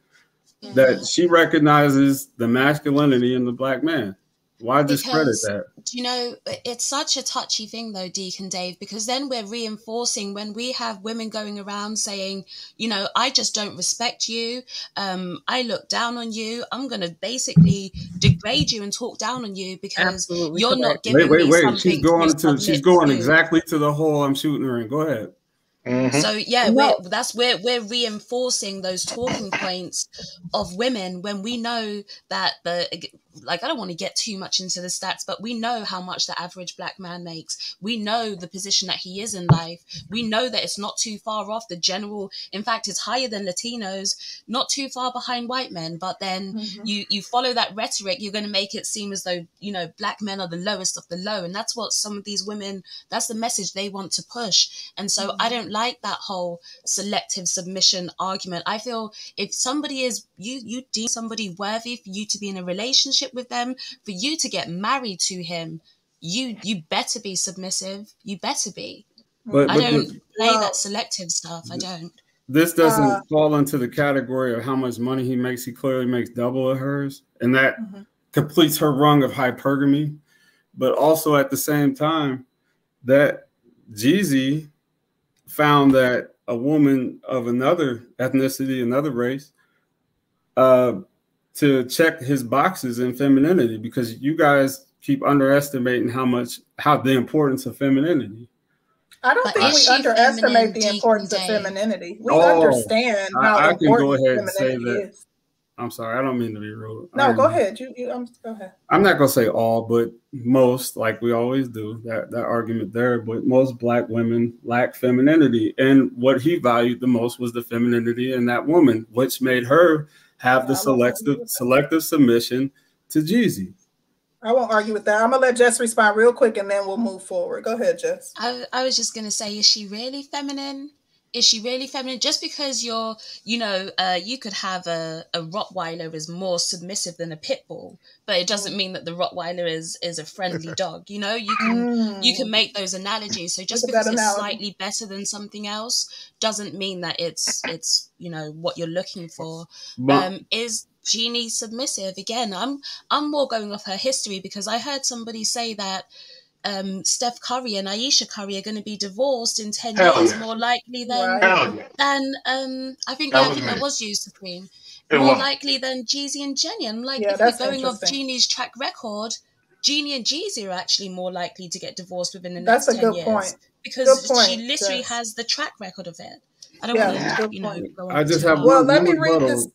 Speaker 11: Mm-hmm. That she recognizes the masculinity in the black man. Why discredit because, that?
Speaker 10: You know, it's such a touchy thing, though, Deacon Dave, because then we're reinforcing when we have women going around saying, you know, I just don't respect you. Um, I look down on you. I'm going to basically degrade you and talk down on you because Absolutely you're correct. not giving wait, wait, me wait. something.
Speaker 11: She's going to, she's going to. exactly to the hole I'm shooting her in. Go ahead.
Speaker 10: Mm-hmm. So yeah, no. we're, that's where we're reinforcing those talking points of women when we know that the like I don't want to get too much into the stats, but we know how much the average black man makes. We know the position that he is in life. We know that it's not too far off the general. In fact, it's higher than Latinos, not too far behind white men. But then mm-hmm. you you follow that rhetoric, you're going to make it seem as though you know black men are the lowest of the low, and that's what some of these women. That's the message they want to push. And so mm-hmm. I don't like that whole selective submission argument. I feel if somebody is you you deem somebody worthy for you to be in a relationship relationship with them, for you to get married to him, you you better be submissive. You better be. But, I don't but, play well, that selective stuff. I don't.
Speaker 11: This doesn't uh, fall into the category of how much money he makes. He clearly makes double of hers, and that mm-hmm. completes her rung of hypergamy. But also at the same time, that Jeezy found that a woman of another ethnicity, another race, uh, to check his boxes in femininity because you guys keep underestimating how much how the importance of femininity.
Speaker 2: I don't but think we underestimate the importance of femininity. We oh, understand how I, I can go ahead and say that. Is.
Speaker 11: I'm sorry, I don't mean to be rude.
Speaker 2: No, go ahead. You, you um, go ahead.
Speaker 11: I'm not gonna say all, but most, like we always do, that that argument there. But most black women lack femininity, and what he valued the most was the femininity in that woman, which made her have the selective selective submission to Jeezy.
Speaker 2: I won't argue with that. I'm gonna let Jess respond real quick, and then we'll move forward. Go ahead, Jess.
Speaker 10: I, I was just gonna say, is she really feminine? Is she really feminine? Just because you're, you know, uh, you could have a, a Rottweiler is more submissive than a pit bull, but it doesn't mean that the Rottweiler is is a friendly dog. You know, you can mm. you can make those analogies. So just because it's slightly better than something else doesn't mean that it's it's you know what you're looking for. But, um, is Jeannie submissive? Again, I'm I'm more going off her history because I heard somebody say that um, Steph Curry and Ayesha Curry are going to be divorced in 10 Hell years, yeah. more likely than, yeah. than um, I think, that I think that was you, Supreme. It more was. likely than Jeezy and Jenny. I'm like, yeah, if we're going off Jeannie's track record, Jeannie and Jeezy are actually more likely to get divorced within the next that's 10 years. Point. Because point, she literally yes. has the track record of it. I don't yeah, want to, you know,
Speaker 11: I just have
Speaker 2: well, let me read this.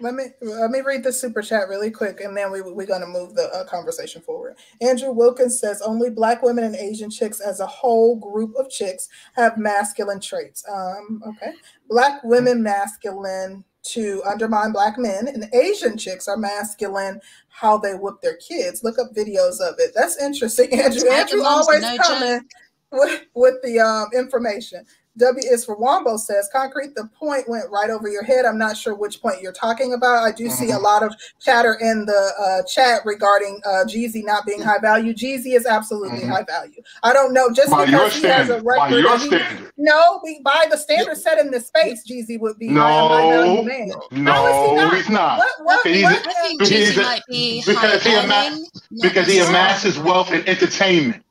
Speaker 2: Let me let me read the super chat really quick, and then we we're gonna move the uh, conversation forward. Andrew Wilkins says only Black women and Asian chicks, as a whole group of chicks, have masculine traits. Um, okay, Black women masculine to undermine Black men, and Asian chicks are masculine how they whip their kids. Look up videos of it. That's interesting, Andrew. Andrew always coming with, with the um, information. W is for Wombo says, Concrete, the point went right over your head. I'm not sure which point you're talking about. I do mm-hmm. see a mm-hmm. lot of chatter in the uh, chat regarding uh, Jeezy not being high value. Jeezy is absolutely mm-hmm. high value. I don't know, just by because he standard. has a record. He, no, we, by the standard set in the space, Jeezy would be
Speaker 5: no, high value man. No, he not? he's not. What, what,
Speaker 10: he's, what, I think Jeezy might be
Speaker 5: because, he, ama- because he amasses wealth in entertainment.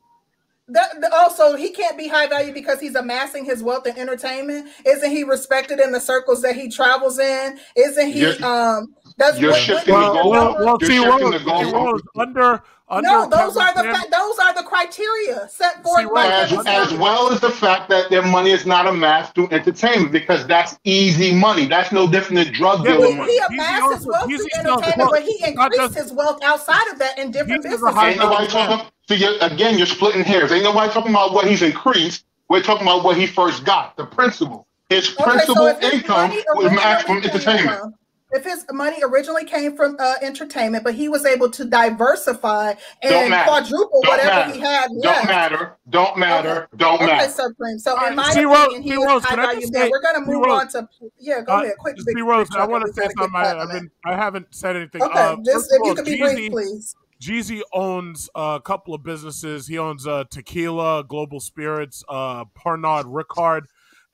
Speaker 2: That, also, he can't be high value because he's amassing his wealth in entertainment. Isn't he respected in the circles that he travels in? Isn't he? You're, um,
Speaker 5: that's you're what, shifting what, the goal. Well, well see,
Speaker 3: the goal. under under
Speaker 2: no, those are the fa- those are the criteria set forth see, by
Speaker 5: as, as well as the fact that their money is not amassed through entertainment because that's easy money. That's no different than drug yeah, dealing
Speaker 2: money. He amasses wealth through entertainment, but he increases his wealth outside of that in different businesses.
Speaker 5: Ain't nobody talking. So you're, again, you're splitting hairs. Ain't nobody talking about what he's increased. We're talking about what he first got, the principal. His okay, principal so income was maximum entertainment.
Speaker 2: if his money originally came from uh, entertainment, but he was able to diversify and quadruple
Speaker 5: Don't
Speaker 2: whatever
Speaker 5: matter.
Speaker 2: he had
Speaker 5: Don't
Speaker 2: left.
Speaker 5: matter. Don't matter. Don't
Speaker 2: Okay,
Speaker 5: matter.
Speaker 2: Supreme. So in my
Speaker 3: C. Rose,
Speaker 2: opinion, he
Speaker 3: C.
Speaker 2: is
Speaker 3: Rose,
Speaker 2: high
Speaker 3: can I
Speaker 2: value
Speaker 3: just
Speaker 2: man.
Speaker 3: say-
Speaker 2: We're gonna
Speaker 3: C.
Speaker 2: move
Speaker 3: Rose,
Speaker 2: on to yeah. Go
Speaker 3: Uh,
Speaker 2: ahead, quick.
Speaker 3: C.
Speaker 2: big-
Speaker 3: Rose,
Speaker 2: big
Speaker 3: I
Speaker 2: truck,
Speaker 3: want
Speaker 2: we
Speaker 3: to say
Speaker 2: gotta get
Speaker 3: something. I,
Speaker 2: platinum
Speaker 3: I've
Speaker 2: in.
Speaker 3: been, I haven't said anything.
Speaker 2: Okay,
Speaker 3: Uh,
Speaker 2: just
Speaker 3: first
Speaker 2: if
Speaker 3: of
Speaker 2: you
Speaker 3: all,
Speaker 2: could be brief,
Speaker 3: Jeezy,
Speaker 2: please.
Speaker 3: Jeezy owns a couple of businesses. He owns uh, Tequila, Global Spirits, uh, Pernod Ricard.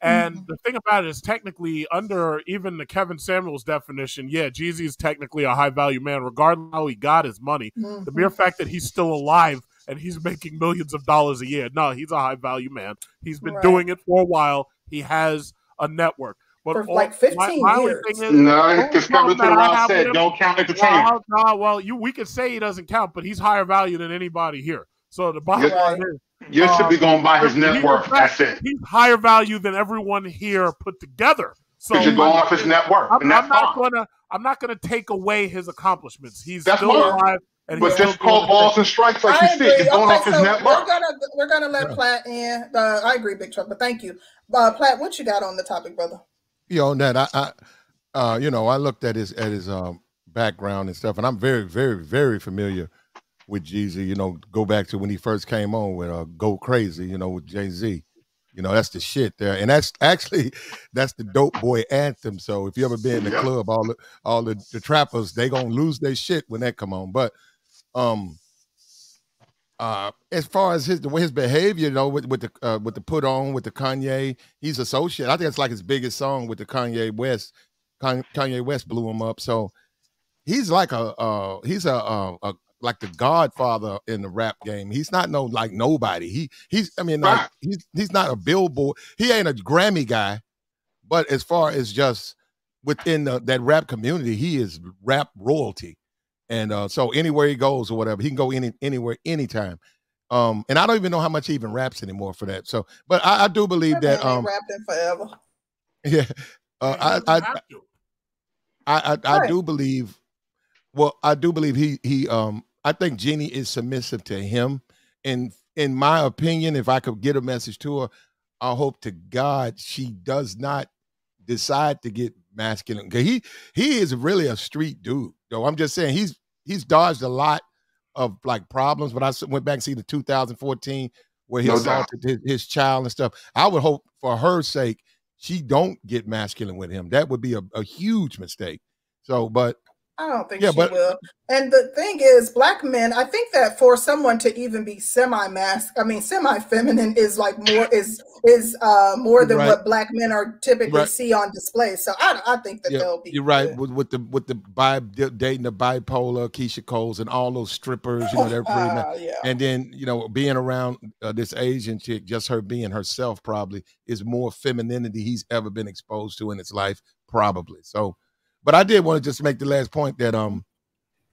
Speaker 3: And
Speaker 2: Mm-hmm.
Speaker 3: the thing about it is, technically, under even the Kevin Samuels definition, yeah, Jeezy is technically a high value man, regardless of how he got his money. The
Speaker 2: Mhm.
Speaker 3: mere fact that he's still alive and he's making millions of dollars a year, no, he's a high value man. He's been
Speaker 2: Right.
Speaker 3: doing it for a while. He has a network. But
Speaker 2: For
Speaker 3: all-
Speaker 2: like 15
Speaker 3: my only
Speaker 2: years.
Speaker 3: thing is-
Speaker 5: No,
Speaker 3: the only
Speaker 5: it's
Speaker 3: problem
Speaker 5: coming the
Speaker 3: that I
Speaker 5: round
Speaker 3: have with
Speaker 5: said, don't count entertainment.
Speaker 3: well, no, well, you we could say he doesn't count, but he's higher value than anybody here. So the bottom
Speaker 5: Yes.
Speaker 3: line is,
Speaker 5: You should be going by his
Speaker 3: he-
Speaker 5: net
Speaker 3: he-
Speaker 5: worth. That's it.
Speaker 3: He's higher value than everyone here put together. So
Speaker 5: Because you're going off his net worth,
Speaker 3: I'm,
Speaker 5: and that's
Speaker 3: I'm not
Speaker 5: fine.
Speaker 3: gonna I'm not gonna take away his accomplishments. He's
Speaker 5: That's
Speaker 3: still
Speaker 5: fine.
Speaker 3: alive, and
Speaker 5: But
Speaker 3: he's still
Speaker 5: just call balls
Speaker 3: his
Speaker 5: and strikes like
Speaker 2: I
Speaker 5: you said.
Speaker 2: agree.
Speaker 5: You're going
Speaker 2: Okay,
Speaker 5: off his
Speaker 2: so
Speaker 5: net
Speaker 2: we're gonna we're gonna let Platt in. Uh, I agree, Big Truck, but thank you, uh, Platt. What you got on the topic, brother?
Speaker 8: You know, that I, I uh, you know, I looked at his at his um background and stuff, and I'm very, very, very familiar with Jeezy. You know, go back to when he first came on with uh Go Crazy, you know, with Jay Z. You know, that's the shit there. And that's actually that's the dope boy anthem. So if you ever been in the
Speaker 5: Yep.
Speaker 8: club, all the all the, the trappers, they gonna lose their shit when that come on. But um uh as far as his the way his behavior, you know, with, with the uh, with the put on with the Kanye, he's associated. I think it's like his biggest song with the Kanye West. Kanye West blew him up. So he's like a uh he's a, uh a like the godfather in the rap game. He's not no like nobody. He he's I mean like he's he's not a billboard. He ain't a Grammy guy, but as far as just within the, that rap community, he is rap royalty. And uh so anywhere he goes or whatever, he can go any anywhere anytime. Um and I don't even know how much he even raps anymore for that. So but I, I do believe
Speaker 2: That
Speaker 8: that
Speaker 2: man
Speaker 8: um
Speaker 2: rapping forever.
Speaker 8: yeah uh, I, I. I I, I do believe. Well, I do believe he he um I think Jeannie is submissive to him, and in my opinion, if I could get a message to her, I hope to God she does not decide to get masculine. 'Cause he he is really a street dude. Though I'm just saying he's he's dodged a lot of like problems. But I went back and see the 2014 where he
Speaker 5: No
Speaker 8: assaulted his, his child and stuff. I would hope for her sake she don't get masculine with him. That would be a, a huge mistake. So, but
Speaker 2: I don't think
Speaker 8: Yeah,
Speaker 2: she
Speaker 8: but-
Speaker 2: will. And the thing is, black men, I think that for someone to even be semi-mask, I mean semi-feminine is like more is is uh more than
Speaker 8: Right.
Speaker 2: what black men are typically
Speaker 8: Right.
Speaker 2: see on display. So I I think that
Speaker 8: yeah,
Speaker 2: they'll be
Speaker 8: you're right
Speaker 2: good.
Speaker 8: with, with the with the bi, dating the bipolar Keyshia Coles and all those strippers. You know, they're pretty.
Speaker 2: Uh, yeah.
Speaker 8: And then you know, being around uh, this Asian chick, just her being herself, probably is more femininity he's ever been exposed to in his life, probably. So, but I did want to just make the last point that um,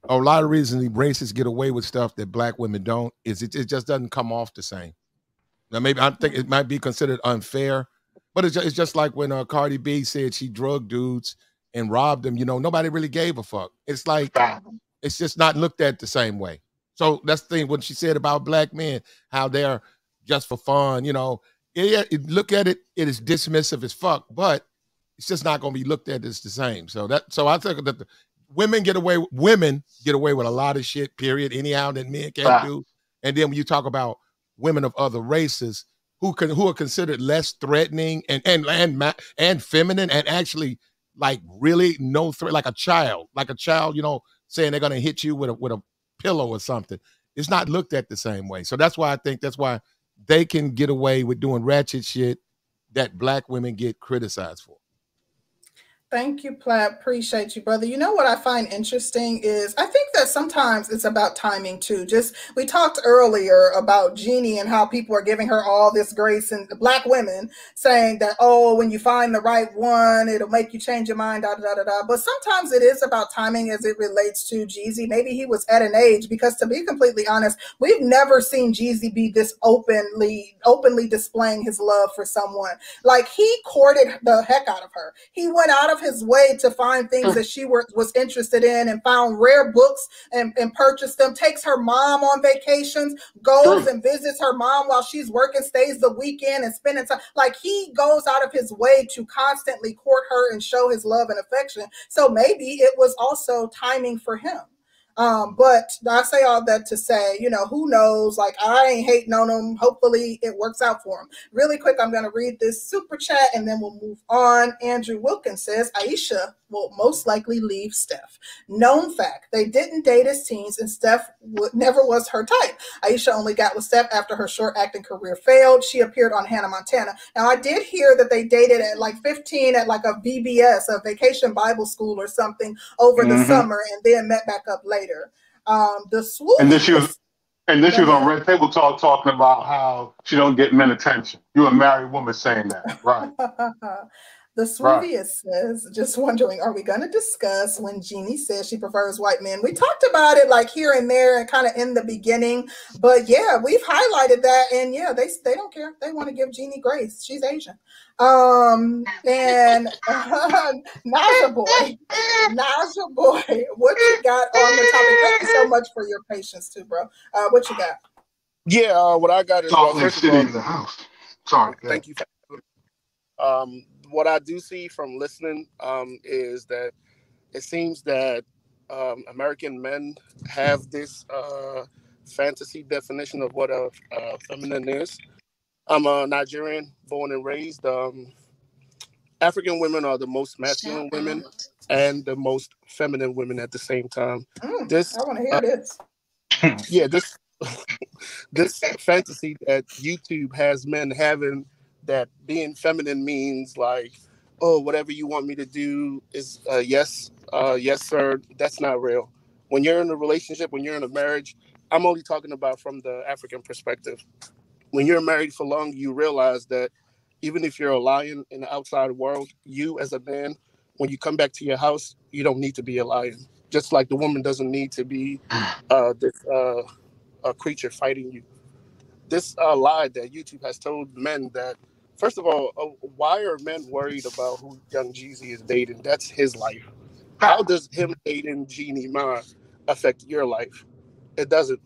Speaker 8: a lot of reasons racists get away with stuff that black women don't is it, it just doesn't come off the same. Now, maybe I think it might be considered unfair, but it's just, it's just like when uh, Cardi B said she drugged dudes and robbed them. You know, nobody really gave a fuck. It's like it's just not looked at the same way. So that's the thing. when she said about black men, how they're just for fun. You know, yeah, look at it. It is dismissive as fuck, but it's just not going to be looked at as the same. So that so I think that the women get away. Women get away with a lot of shit. Period. Anyhow, that men can't
Speaker 5: Fact.
Speaker 8: do. And then when you talk about women of other races who can who are considered less threatening and and and and feminine and actually like really no threat, like a child, like a child, you know, saying they're gonna hit you with a with a pillow or something. It's not looked at the same way. So that's why I think that's why they can get away with doing ratchet shit that black women get criticized for.
Speaker 2: Thank you, Platt. Appreciate you, brother. You know what I find interesting is I think that sometimes it's about timing too. Just we talked earlier about Jeannie and how people are giving her all this grace and black women saying that, oh, when you find the right one, it'll make you change your mind, da da da da. But sometimes it is about timing as it relates to Jeezy. Maybe he was at an age because to be completely honest, we've never seen Jeezy be this openly, openly displaying his love for someone. Like he courted the heck out of her. He went out of his way to find things mm. that she were, was interested in and found rare books and, and purchased them, takes her mom on vacations, goes mm. and visits her mom while she's working, stays the weekend and spending time. Like he goes out of his way to constantly court her and show his love and affection. So maybe it was also timing for him. Um, but I say all that to say, you know, who knows? Like, I ain't hating on him. Hopefully, it works out for him. Really quick, I'm going to read this super chat and then we'll move on. Andrew Wilkins says Ayesha will most likely leave Steph. Known fact, they didn't date as teens, and Steph would, never was her type. Ayesha only got with Steph after her short acting career failed. She appeared on Hannah Montana. Now, I did hear that they dated at like 15 at like a VBS, a vacation Bible school or something over the
Speaker 5: Mhm.
Speaker 2: summer, and then met back up later. Um, the swoop.
Speaker 5: And then she was, and then she was on Red Table Talk talking about how she don't get men attention. You're a married woman saying that, right?
Speaker 2: The
Speaker 5: Right.
Speaker 2: Sweevius says, just wondering, are we going to discuss when Jeannie says she prefers white men? We talked about it like here and there and kind of in the beginning, but yeah, we've highlighted that, and yeah, they they don't care. They want to give Jeannie grace. She's Asian. Um, and Naja boy, Naja boy, what you got on the topic? Thank you so much for your patience too, bro. Uh, what you got?
Speaker 13: Yeah, uh, what I got is well,
Speaker 5: Salt Lake
Speaker 13: first of
Speaker 5: City
Speaker 13: all,
Speaker 5: is the house. Sorry.
Speaker 13: thank you. For, um, what I do see from listening um, is that it seems that um, American men have this uh, fantasy definition of what a, a feminine is. I'm a Nigerian, born and raised. Um, African women are the most masculine women and the most feminine women at the same time.
Speaker 2: Mm,
Speaker 13: This,
Speaker 2: I want to hear
Speaker 13: uh,
Speaker 2: this.
Speaker 13: yeah, this this fantasy that YouTube has men having that being feminine means like, oh, whatever you want me to do is uh, yes, uh, yes, sir. That's not real. When you're in a relationship, when you're in a marriage, I'm only talking about from the African perspective. When you're married for long, you realize that even if you're a lion in the outside world, you as a man, when you come back to your house, you don't need to be a lion. Just like the woman doesn't need to be uh, this uh, a creature fighting you. This uh, lie that YouTube has told men that, first of all, uh, why are men worried about who Young Jeezy is dating? That's his life. How does him dating Jeannie Mai affect your life? It doesn't.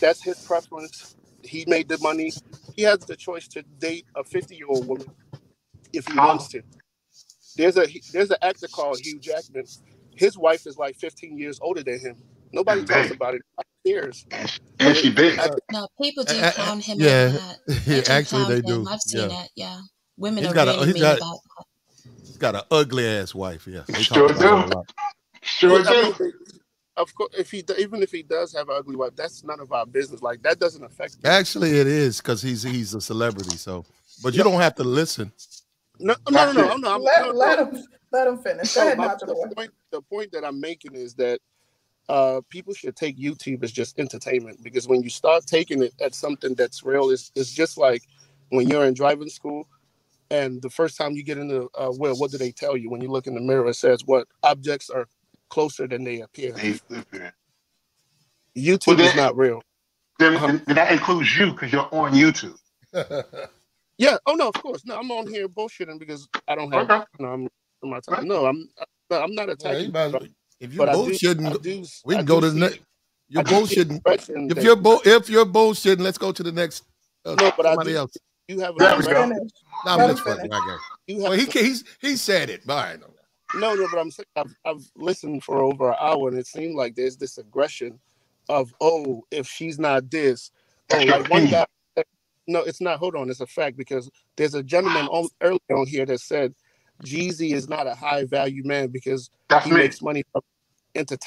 Speaker 13: That's his preference. He made the money. He has the choice to date a 50 year old woman if he wants to. There's a there's an actor called Hugh Jackman. His wife is like 15 years older than him. Nobody talks about it. Nobody cares.
Speaker 5: And she big.
Speaker 10: No, people do clown him
Speaker 8: yeah,
Speaker 10: that.
Speaker 8: yeah, actually they
Speaker 10: him.
Speaker 8: do.
Speaker 10: I've seen
Speaker 8: Yeah.
Speaker 10: it. Yeah, women
Speaker 8: He's
Speaker 10: are
Speaker 8: got a he's
Speaker 10: mean
Speaker 8: got
Speaker 10: about
Speaker 8: he's got an ugly ass wife. Yeah,
Speaker 5: Sure
Speaker 8: talk about it
Speaker 5: do. Sure
Speaker 13: Yeah,
Speaker 5: do.
Speaker 13: of course, if he even if he does have an ugly wife, that's none of our business. Like that doesn't affect me.
Speaker 8: Actually, it is because he's he's a celebrity. So, but you
Speaker 13: No,
Speaker 8: don't have to listen.
Speaker 13: no, no, no, no, no. I'm,
Speaker 2: Let,
Speaker 13: no,
Speaker 2: let him let him finish. Go
Speaker 13: No,
Speaker 2: ahead,
Speaker 13: my, the point the point that I'm making is that uh, people should take YouTube as just entertainment because when you start taking it as something that's real, it's, it's just like when you're in driving school and the first time you get into uh, well, what do they tell you when you look in the mirror? It says what objects are closer than they appear.
Speaker 5: They- they-
Speaker 13: YouTube
Speaker 5: Well,
Speaker 13: is not real.
Speaker 5: then,
Speaker 13: Uh-huh.
Speaker 5: then that includes you because you're on YouTube.
Speaker 13: Yeah. Oh no, of course. No, I'm on here bullshitting because I don't have.
Speaker 5: Okay.
Speaker 13: No, I'm my time. No, I'm. I'm not attacking.
Speaker 8: might well- if you
Speaker 13: but I do. I
Speaker 8: bullshitting,
Speaker 13: do.
Speaker 8: we
Speaker 13: I
Speaker 8: can go
Speaker 13: do
Speaker 8: to the
Speaker 13: see.
Speaker 8: next. You're
Speaker 13: I do see the
Speaker 8: bullshitting. If
Speaker 13: that
Speaker 8: you're bull, if you're bullshitting, let's go to the next. Uh,
Speaker 13: no, but I
Speaker 8: somebody
Speaker 13: do.
Speaker 8: else.
Speaker 13: You have an
Speaker 5: There we go.
Speaker 13: impression.
Speaker 2: finish.
Speaker 8: No, I'm just fucking. I guess.
Speaker 13: You
Speaker 8: Well, he ca- he's he said it. All right.
Speaker 13: No, no, but I'm saying I've, I've listened for over an hour, and it seemed like there's this aggression of, oh, if she's not this, oh, like one guy. No, it's not. Hold on, it's a fact because there's a gentleman on earlier on here that said Jeezy is not a high value man because
Speaker 5: That's
Speaker 13: he
Speaker 5: me.
Speaker 13: makes money from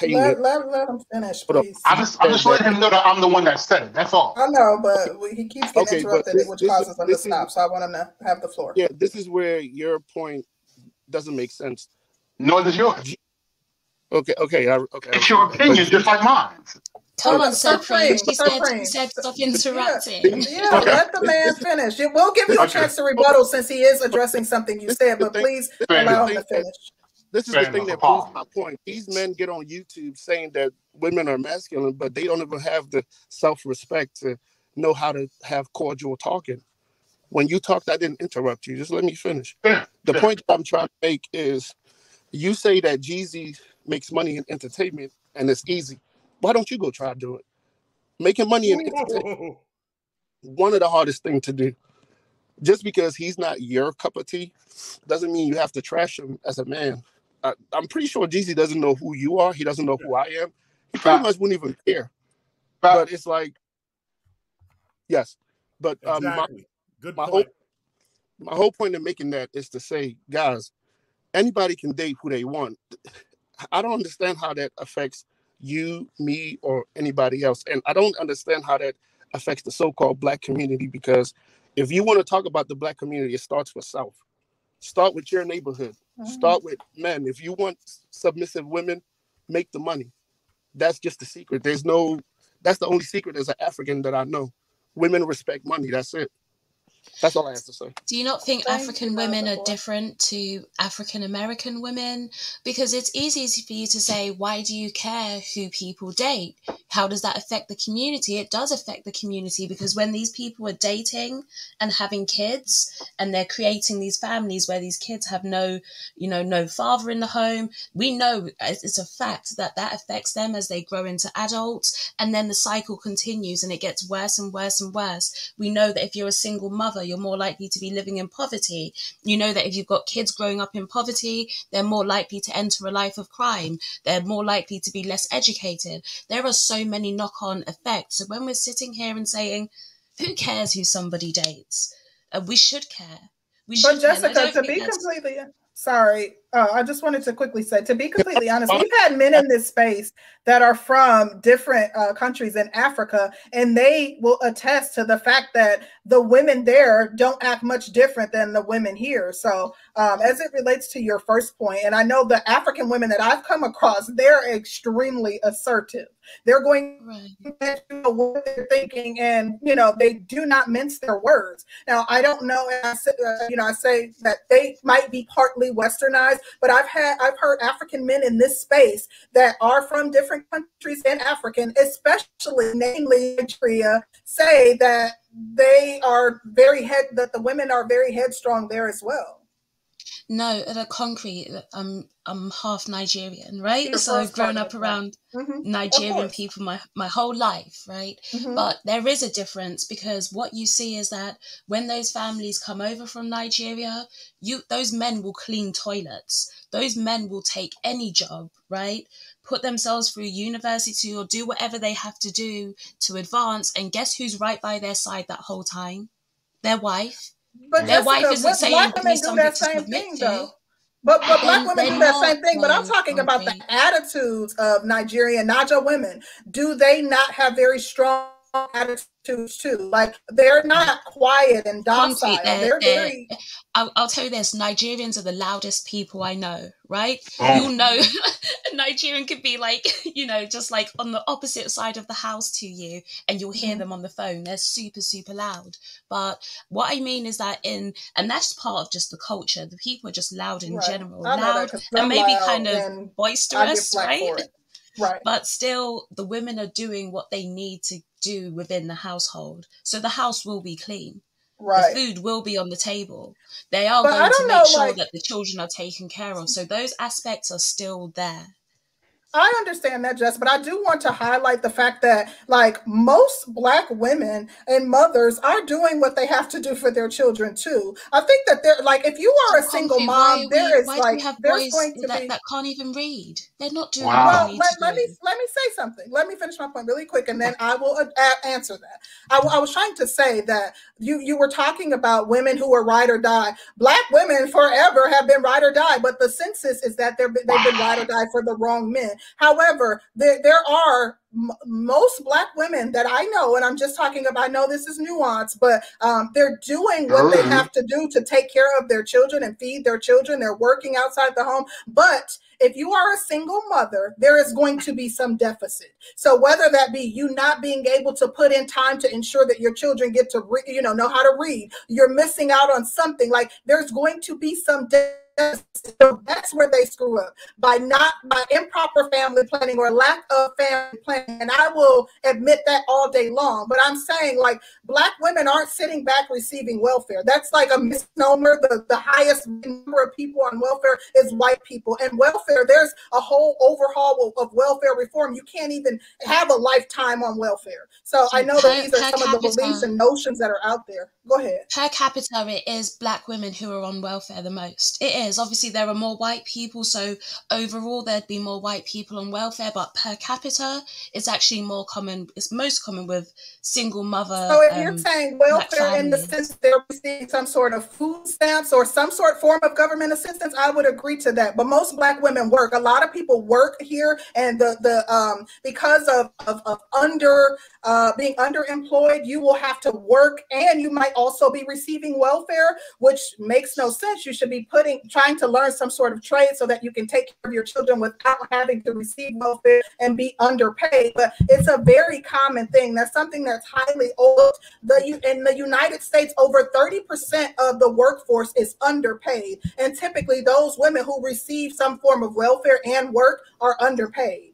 Speaker 2: Let,
Speaker 13: entertainment.
Speaker 2: let, let him finish,
Speaker 13: Hold on.
Speaker 2: please.
Speaker 5: I just, I'm just letting him know that I'm the one that said it. That's all.
Speaker 2: I know, but we- he keeps getting
Speaker 13: Okay,
Speaker 2: interrupted,
Speaker 13: this
Speaker 2: which
Speaker 13: this
Speaker 2: causes him to
Speaker 13: this is
Speaker 2: stop. So I want him to have the floor.
Speaker 13: yeah, this is where your point doesn't make sense.
Speaker 5: Nor does yours.
Speaker 13: Okay, okay, I, okay, I
Speaker 5: It's your
Speaker 13: respect. But
Speaker 5: opinion, just like mine.
Speaker 10: Come
Speaker 2: So,
Speaker 10: on,
Speaker 2: so
Speaker 10: Supreme.
Speaker 2: Supreme,
Speaker 10: She said, she said, stop interrupting.
Speaker 2: yeah,
Speaker 5: Okay.
Speaker 2: let the man finish. Yeah, We'll give you a chance to rebuttal since he is addressing something you said, but please
Speaker 13: This is the
Speaker 2: allow
Speaker 5: enough.
Speaker 2: him to
Speaker 13: thing that
Speaker 2: finish.
Speaker 13: this is
Speaker 5: Fair
Speaker 13: the thing that proves my point. These men get on YouTube saying that women are masculine, but they don't even have the self-respect to know how to have cordial talking. When you talked, I didn't interrupt you. Just let me finish. The point that I'm trying to make is you say that Jeezy makes money in entertainment and it's easy. Why don't you go try to do it? Making money in entertainment, one of the hardest thing to do. Just because he's not your cup of tea doesn't mean you have to trash him as a man. I, I'm pretty sure Jeezy doesn't know who you are. He doesn't know who I am. He pretty much wouldn't even care. But it's like, yes. But um, my,
Speaker 3: Good
Speaker 13: my whole
Speaker 3: point.
Speaker 13: my whole point in making that is to say, guys, anybody can date who they want. I don't understand how that affects you, me, or anybody else. And I don't understand how that affects the so-called black community because if you want to talk about the black community, it starts with South. Start with your neighborhood. Mm-hmm. Start with men. If you want submissive women, make the money. That's just the secret. There's no that's the only secret as an African that I know. Women respect money. That's it. That's all I have to say.
Speaker 10: Do you not think African women are different to African American women? Because it's easy for you to say, why do you care who people date? How does that affect the community? It does affect the community because when these people are dating and having kids and they're creating these families where these kids have no, you know, no father in the home, we know it's it's a fact that that affects them as they grow into adults and then the cycle continues and it gets worse and worse and worse. We know that if you're a single mother, you're more likely to be living in poverty. You know that if you've got kids growing up in poverty, they're more likely to enter a life of crime. They're more likely to be less educated. There are so many knock on effects. So when we're sitting here and saying, who cares who somebody dates? Uh, we should care. We should
Speaker 2: But
Speaker 10: care. And I
Speaker 2: Jessica, to be completely sorry, uh, I just wanted to quickly say, to be completely honest, we've had men in this space that are from different uh, countries in Africa, and they will attest to the fact that the women there don't act much different than the women here. So, um, as it relates to your first point, and I know the African women that I've come across, they're extremely assertive. They're going to know what they're thinking, and you know they do not mince their words. Now, I don't know. and I say, uh, you know, I say that they might be partly westernized, but I've had I've heard African men in this space that are from different countries and African, especially namely Nigeria, say that they are very head that the women are very headstrong there as well.
Speaker 10: No, at a concrete, I'm I'm half Nigerian, right?
Speaker 2: You're
Speaker 10: so I've grown up around
Speaker 2: Mhm.
Speaker 10: Nigerian people my my whole life, right?
Speaker 2: Mhm.
Speaker 10: But there is a difference because what you see is that when those families come over from Nigeria, you those men will clean toilets. Those men will take any job, right? Put themselves through university or do whatever they have to do to advance. And guess who's right by their side that whole time? Their wife.
Speaker 2: But
Speaker 10: their wife isn't saying
Speaker 2: black women do that same thing though. But but black women do that same thing. But I'm talking about the attitudes of Nigerian Naja women. Do they not have very strong attitudes too? Like they're not quiet and docile.
Speaker 10: They're,
Speaker 2: They're
Speaker 10: they're,
Speaker 2: very
Speaker 10: I'll, I'll tell you this: Nigerians are the loudest people I know. Right?
Speaker 2: Oh.
Speaker 10: You'll know a Nigerian could be like, you know, just like on the opposite side of the house to you, and you'll hear
Speaker 2: Mhm.
Speaker 10: them on the phone. They're super, super loud. But what I mean is that in, and that's part of just the culture. The people are just loud in
Speaker 2: Right.
Speaker 10: general,
Speaker 2: I know that
Speaker 10: and maybe
Speaker 2: loud
Speaker 10: kind of boisterous, right?
Speaker 2: Right.
Speaker 10: But still, the women are doing what they need to do within the household. So the house will be clean.
Speaker 2: Right.
Speaker 10: The food will be on the table. They are
Speaker 2: But
Speaker 10: going to make
Speaker 2: know,
Speaker 10: sure
Speaker 2: like-
Speaker 10: that the children are taken care of. So those aspects are still there.
Speaker 2: I understand that, Jess, but I do want to highlight the fact that, like, most Black women and mothers are doing what they have to do for their children too. I think that they're like, if you are a single
Speaker 10: Concrete,
Speaker 2: mom,
Speaker 10: are we-
Speaker 2: there is
Speaker 10: why do we
Speaker 2: like,
Speaker 10: have
Speaker 2: there's
Speaker 10: boys
Speaker 2: going to
Speaker 10: that,
Speaker 2: be.
Speaker 10: that can't even read? They're not doing
Speaker 2: Well,
Speaker 10: what
Speaker 2: let,
Speaker 10: to
Speaker 2: let me let me say something. Let me finish my point really quick, and then I will uh, a- answer that. I, w- I was trying to say that you you were talking about women who are ride or die. Black women forever have been ride or die, but the census is that they're they've been ride or die for the wrong men. However, there there are m- most black women that I know, and I'm just talking about. I know this is nuance, but um, they're doing what they
Speaker 5: Mhm.
Speaker 2: have to do to take care of their children and feed their children. They're working outside the home, but if you are a single mother, there is going to be some deficit. So whether that be you not being able to put in time to ensure that your children get to re- you know know how to read, you're missing out on something. Like there's going to be some de- so that's where they screw up by not by improper family planning or lack of family planning. And I will admit that all day long. But I'm saying like black women aren't sitting back receiving welfare. That's like a misnomer. The, the highest number of people on welfare is white people. And welfare, there's a whole overhaul of, of welfare reform. You can't even have a lifetime on welfare. So I know that these are some of the beliefs and notions that are out there. Go ahead.
Speaker 10: Per capita, it is black women who are on welfare the most. It is. Obviously, there are more white people, so overall, there'd be more white people on welfare, but per capita, it's actually more common. It's most common with single mother.
Speaker 2: So, if
Speaker 10: um,
Speaker 2: you're saying welfare in the sense that they're receiving some sort of food stamps or some sort form of government assistance, I would agree to that. But most black women work. A lot of people work here, and the the um because of of, of under uh, being underemployed, you will have to work and you might also be receiving welfare, which makes no sense. You should be putting trying to learn some sort of trade so that you can take care of your children without having to receive welfare and be underpaid. But it's a very common thing. That's something that's highly old. The in the United States, over 30% of the workforce is underpaid. And typically those women who receive some form of welfare and work are underpaid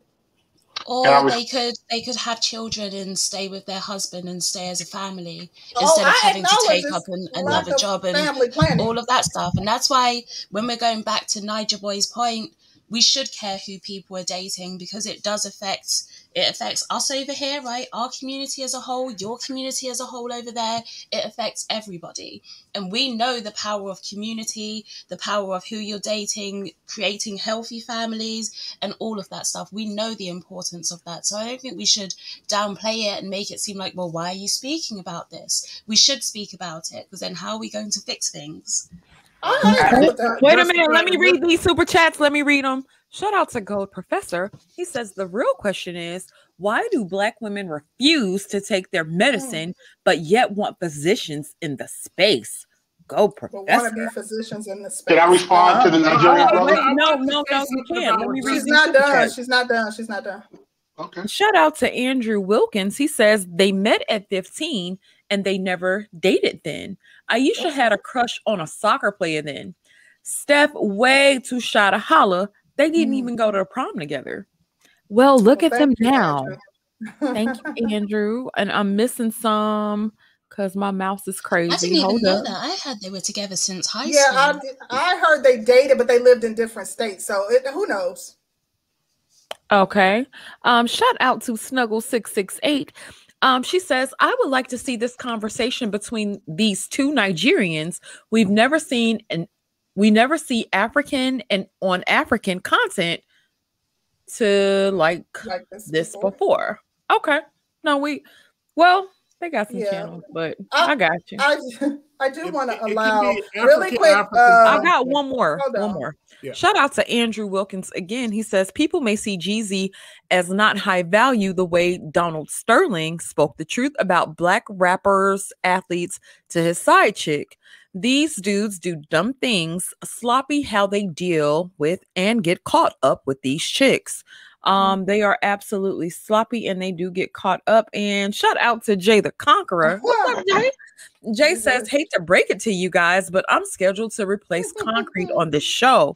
Speaker 10: or was, they could they could have children and stay with their husband and stay as a family oh, instead of I having to take up an, another job and all of that stuff. And that's why when we're going back to Niger Boy's point, we should care who people are dating because it does affect it affects us over here, right? Our community as a whole, your community as a whole over there. It affects everybody. And we know the power of community, the power of who you're dating, creating healthy families, and all of that stuff. We know the importance of that. So I don't think we should downplay it and make it seem like, well, why are you speaking about this? We should speak about it because then how are we going to fix things?
Speaker 1: Oh, Wait a minute. Let me read these super chats. Let me read them. Shout out to Gold Professor. He says the real question is why do black women refuse to take their hmm. medicine but yet want physicians in the space? Go, Professor.
Speaker 2: Want to be physicians in the space?
Speaker 5: Did I respond to the uh-huh. Nigerian brother?
Speaker 1: No, no, no, you can't. Let me read
Speaker 2: She's not done. She's not done. She's not done.
Speaker 5: Okay.
Speaker 1: Shout out to Andrew Wilkins. He says they met at 15 and they never dated then. Ayesha had a crush on a soccer player then. Steph way too shy to holler they didn't mm. even go to the prom together. Well, look well, at them now. thank you, Andrew. And I'm missing some because my mouse is crazy. I
Speaker 10: didn't Hold even know that. I heard they were together since high
Speaker 2: yeah, school. Yeah, I, I heard they dated, but they lived in different states. So it, who knows?
Speaker 1: Okay. Um, shout out to Snuggle668. Um, she says, I would like to see this conversation between these two Nigerians. We've never seen an we never see African and on African content to like, like this, this before. before. Okay. No, we well, they got some yeah. channels, but I, I, got you.
Speaker 2: I, I do want to allow really quick. Uh, I
Speaker 1: got one more. One more. Yeah. Shout out to Andrew Wilkins again. He says people may see Jeezy as not high value the way Donald Sterling spoke the truth about black rappers, athletes to his side chick. These dudes do dumb things, sloppy how they deal with and get caught up with these chicks. Mm-hmm. Um, they are absolutely sloppy and they do get caught up. And shout out to Jay the Conqueror. What's up, Jay? Jay says, hate to break it to you guys, but I'm scheduled to replace concrete on this show.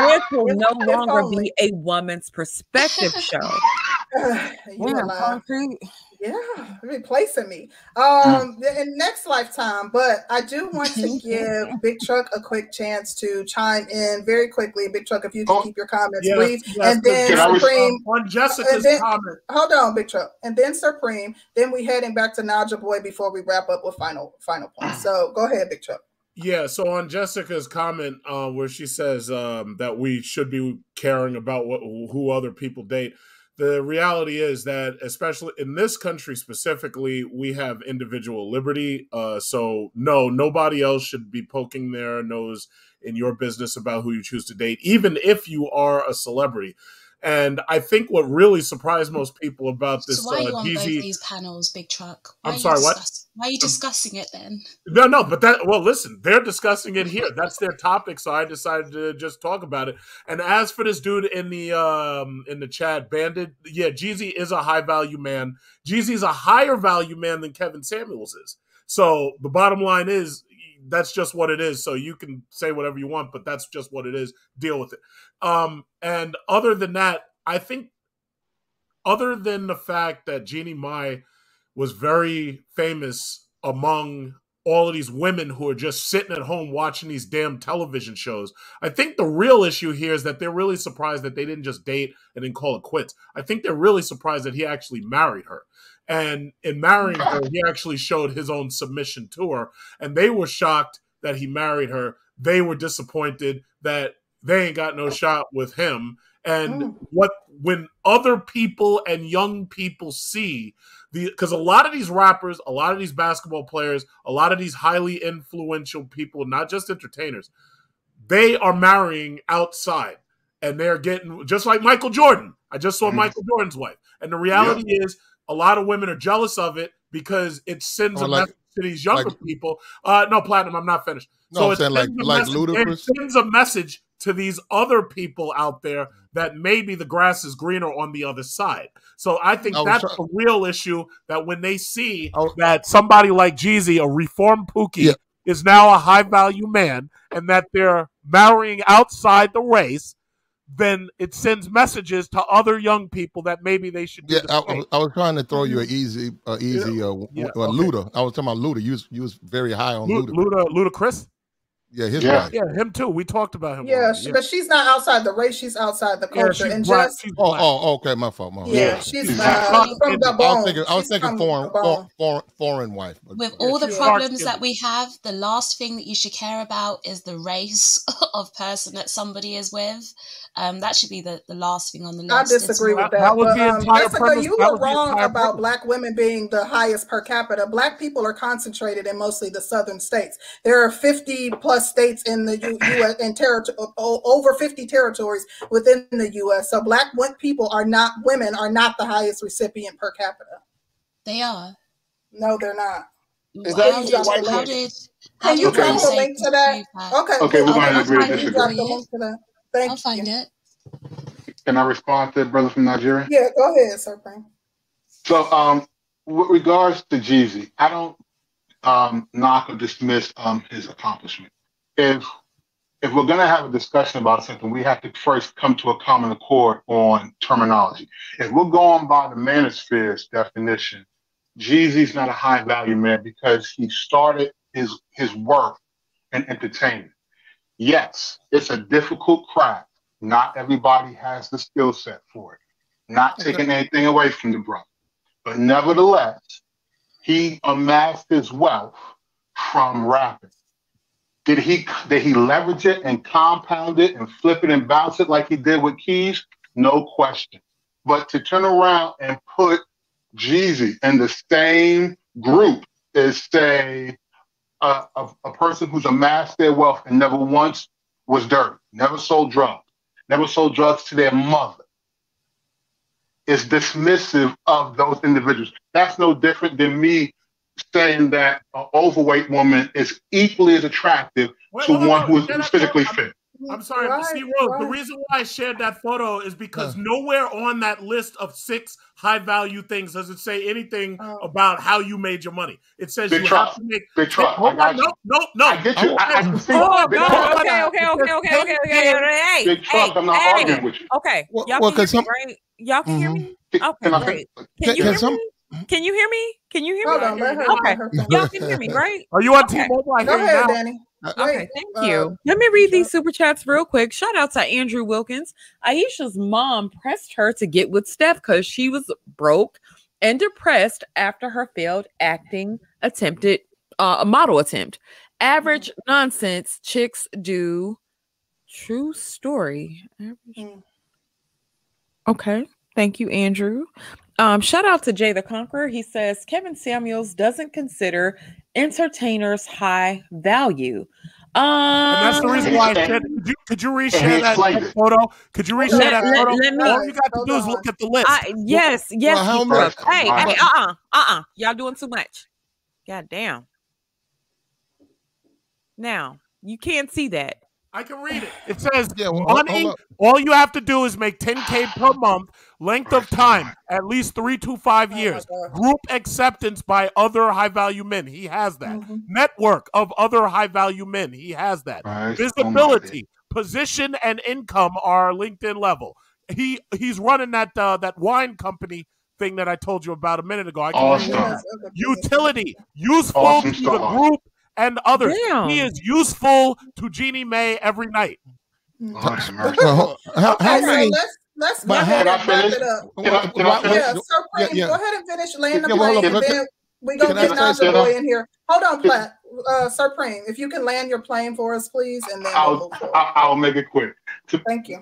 Speaker 1: This will no longer be a woman's perspective show.
Speaker 2: yeah, concrete. Yeah, replacing me. Um, in next lifetime, but I do want to give Big Truck a quick chance to chime in very quickly. Big Truck, if you can oh, keep your comments yes, brief, yes, and then Supreme
Speaker 3: on Jessica's
Speaker 2: then,
Speaker 3: comment.
Speaker 2: Hold on, Big Truck, and then Supreme. Then we heading back to Naja Boy before we wrap up with final final points. So go ahead, Big Truck.
Speaker 3: Yeah, so on Jessica's comment, uh, where she says um, that we should be caring about what who other people date the reality is that especially in this country specifically we have individual liberty uh, so no nobody else should be poking their nose in your business about who you choose to date even if you are a celebrity and I think what really surprised most people about this.
Speaker 10: So why are you uh, on both these panels, Big Truck? Why
Speaker 3: I'm sorry, what?
Speaker 10: Why are you discussing it then?
Speaker 3: No, no, but that well, listen, they're discussing it here. That's their topic, so I decided to just talk about it. And as for this dude in the um in the chat, Bandit, yeah, Jeezy is a high value man. Jeezy's a higher value man than Kevin Samuels is. So the bottom line is that's just what it is. So you can say whatever you want, but that's just what it is. Deal with it. Um, and other than that, I think, other than the fact that Jeannie Mai was very famous among all of these women who are just sitting at home watching these damn television shows. I think the real issue here is that they're really surprised that they didn't just date and then call it quits. I think they're really surprised that he actually married her. And in marrying her, he actually showed his own submission to her. And they were shocked that he married her. They were disappointed that they ain't got no shot with him. And what when other people and young people see the because a lot of these rappers, a lot of these basketball players, a lot of these highly influential people, not just entertainers, they are marrying outside and they're getting just like Michael Jordan. I just saw
Speaker 5: Mhm.
Speaker 3: Michael Jordan's wife. And the reality is a lot of women are jealous of it because it sends
Speaker 8: Or
Speaker 3: a
Speaker 8: like-
Speaker 3: message to these younger
Speaker 8: like-
Speaker 3: people. Uh no, platinum, I'm not finished.
Speaker 8: No, I'm
Speaker 3: it
Speaker 8: saying like-
Speaker 3: sends a
Speaker 8: like
Speaker 3: message-
Speaker 8: Ludacris?
Speaker 3: It sends a message to these other people out there that maybe the grass is greener on the other side. So I think
Speaker 8: I
Speaker 3: that's a real issue that when they see that somebody like Jeezy, a reformed Pookie, is now a high value man and that they're marrying outside the race, then it sends messages to other young people that maybe they should do
Speaker 8: Yeah,
Speaker 3: the
Speaker 8: I, I was- trying to throw you an easy, uh, easy, uh,
Speaker 3: Yeah,
Speaker 8: uh,
Speaker 3: okay.
Speaker 8: Luda. I was talking about Luda. You was, you was very high on
Speaker 3: Lu-
Speaker 8: Luda.
Speaker 3: Luda, Ludacris?
Speaker 8: Yeah, his
Speaker 5: Yeah.
Speaker 8: wife.
Speaker 3: Yeah, him too. We talked about him.
Speaker 2: Yeah,
Speaker 3: already,
Speaker 2: she, but she's not outside the race. She's outside the
Speaker 3: Yeah,
Speaker 2: culture.
Speaker 3: she's
Speaker 2: and
Speaker 3: black.
Speaker 2: just
Speaker 3: She's
Speaker 8: Oh, oh, okay, my fault. My fault.
Speaker 2: yeah, she's
Speaker 5: She's
Speaker 2: uh, from
Speaker 3: skinned.
Speaker 2: the
Speaker 8: I was thinking, I was thinking foreign, foreign, foreign, foreign wife. But,
Speaker 10: With
Speaker 8: yeah.
Speaker 10: all the problems that we have, the last thing that you should care about is the race of person that somebody is with. Um, that should be the, the last thing on the list.
Speaker 2: I disagree
Speaker 10: not-
Speaker 2: with
Speaker 3: That
Speaker 2: that.
Speaker 3: was
Speaker 2: but,
Speaker 3: the
Speaker 2: um,
Speaker 3: entire
Speaker 2: Jessica,
Speaker 3: premise-
Speaker 2: you
Speaker 3: that
Speaker 2: were wrong about
Speaker 3: premise.
Speaker 2: black women being the highest per capita. Black people are concentrated in mostly the southern states. There are 50 plus states in the U- U.S. and territory, over 50 territories within the U.S. So black people are not women are not the highest recipient per capita.
Speaker 10: They are.
Speaker 2: No, they're not.
Speaker 13: Is
Speaker 10: How
Speaker 13: that
Speaker 10: did,
Speaker 13: white
Speaker 10: how
Speaker 13: women?
Speaker 10: did, how
Speaker 2: Can you
Speaker 10: did
Speaker 5: Okay.
Speaker 2: drop the link to that? Okay,
Speaker 5: Okay, we're going to agree to
Speaker 10: find
Speaker 5: disagree.
Speaker 2: Drop
Speaker 10: for
Speaker 2: the
Speaker 10: you.
Speaker 2: link to that. Thank
Speaker 10: I'll find
Speaker 2: you.
Speaker 10: it.
Speaker 5: Can I respond to that brother from Nigeria?
Speaker 2: Yeah, go ahead, Sir Frank.
Speaker 5: So, um, with regards to Jeezy, I don't um, knock or dismiss um, his accomplishment. If if we're gonna have a discussion about something, we have to first come to a common accord on terminology. If we're going by the manosphere's definition, Jeezy's not a high value man because he started his his work in entertainment. Yes, it's a difficult craft. Not everybody has the skill set for it. Not taking anything away from the brother. But nevertheless, he amassed his wealth from rapping. Did he did he leverage it and compound it and flip it and bounce it like he did with Keys? No question. But to turn around and put Jeezy in the same group as say a, a, a person who's amassed their wealth and never once was dirty, never sold drugs, never sold drugs to their mother, is dismissive of those individuals. That's no different than me saying that an overweight woman is equally as attractive
Speaker 3: Wait,
Speaker 5: to
Speaker 3: on,
Speaker 5: one
Speaker 3: hold on.
Speaker 5: who's physically fit.
Speaker 3: I'm sorry, but
Speaker 2: Right,
Speaker 3: see, Rose, the reason why I shared that photo is because nowhere on that list of six high value things does it say anything
Speaker 2: Oh.
Speaker 3: about how you made your money. It says
Speaker 5: Big
Speaker 3: you
Speaker 5: truck.
Speaker 3: have to make.
Speaker 5: Big truck.
Speaker 3: Hold
Speaker 5: I got
Speaker 3: on, no, no, no.
Speaker 5: I get you. I, I can see.
Speaker 1: Oh,
Speaker 5: Big
Speaker 1: no,
Speaker 5: truck.
Speaker 1: okay, okay, okay, okay, okay, okay. Hey,
Speaker 5: Big truck.
Speaker 1: hey,
Speaker 5: I'm not
Speaker 1: hey.
Speaker 5: arguing with you.
Speaker 1: Okay,
Speaker 8: Well-
Speaker 1: y'all
Speaker 8: well,
Speaker 1: can hear
Speaker 8: 'cause
Speaker 1: me,
Speaker 8: some-
Speaker 1: right? Y'all can hear
Speaker 8: Mhm.
Speaker 1: me. Okay,
Speaker 5: can I-
Speaker 1: great.
Speaker 8: Can,
Speaker 1: Can you
Speaker 8: can
Speaker 1: hear
Speaker 8: some?
Speaker 1: me? Can you hear me? Can you hear
Speaker 2: Hold
Speaker 1: me?
Speaker 2: on, let her.
Speaker 1: Okay,
Speaker 2: Let her
Speaker 1: y'all can hear me, right?
Speaker 3: Are you on
Speaker 1: Okay.
Speaker 3: T-Mobile?
Speaker 2: Go ahead,
Speaker 3: now.
Speaker 2: Danny.
Speaker 1: Okay, thank
Speaker 2: uh,
Speaker 1: you. Let me read these super chats real quick. Shout out to Andrew Wilkins. Ayesha's mom pressed her to get with Steph because she was broke and depressed after her failed acting attempted uh, a model attempt. Average nonsense chicks do. True story. Average.
Speaker 2: Mm.
Speaker 1: Okay. Thank you, Andrew. Um, shout out to Jay the Conqueror. He says Kevin Samuels doesn't consider entertainers high value. Um,
Speaker 3: And that's the reason why I shared. Could you could you reshare that,
Speaker 5: explained
Speaker 3: that
Speaker 5: it.
Speaker 3: photo? Could you reshare
Speaker 1: Let-
Speaker 3: that
Speaker 1: let-
Speaker 3: photo?
Speaker 1: let me-
Speaker 3: All you got to
Speaker 2: Hold
Speaker 3: do is look at the list.
Speaker 1: I, yes, yes.
Speaker 8: Well, how much-
Speaker 1: does. Hey,
Speaker 5: Wow.
Speaker 1: hey, uh, uh-uh, uh, Y'all doing too much. God damn. Now you can't see that.
Speaker 3: I can read it. It says
Speaker 8: Yeah, well,
Speaker 3: money. all you have to do is make 10k per month. Length of time at least three to five years. Group acceptance by other high value men. He has that. Network of other high value men. He has that.
Speaker 5: Right.
Speaker 3: Visibility, position, and income are LinkedIn level. He he's running that uh, that wine company thing that I told you about a minute ago. I can
Speaker 5: Awesome.
Speaker 3: Utility, useful
Speaker 5: Awesome
Speaker 3: to the group and others.
Speaker 1: Damn.
Speaker 3: He is useful to Jeannie Mai every night.
Speaker 5: Lord.
Speaker 8: Well, how,
Speaker 2: Okay,
Speaker 8: how
Speaker 2: so
Speaker 8: many?
Speaker 2: let's let's
Speaker 8: But
Speaker 2: go
Speaker 8: how-
Speaker 2: ahead
Speaker 5: Can I
Speaker 2: and wrap
Speaker 5: finish?
Speaker 2: it up.
Speaker 5: Can I, can I
Speaker 2: Yeah, so
Speaker 8: Yeah, yeah.
Speaker 2: go ahead and finish laying the
Speaker 8: Yeah, well, hold
Speaker 2: plane,
Speaker 8: on,
Speaker 2: and
Speaker 8: let-
Speaker 2: then we gonna
Speaker 8: Can I
Speaker 2: get
Speaker 8: say
Speaker 2: Naja? Boy in here. Hold on, Platt. Uh, Sir Preem, if you can land your plane for us, please, and then
Speaker 5: I'll,
Speaker 2: move forward.
Speaker 5: I'll, I'll make it quick. To,
Speaker 2: Thank you.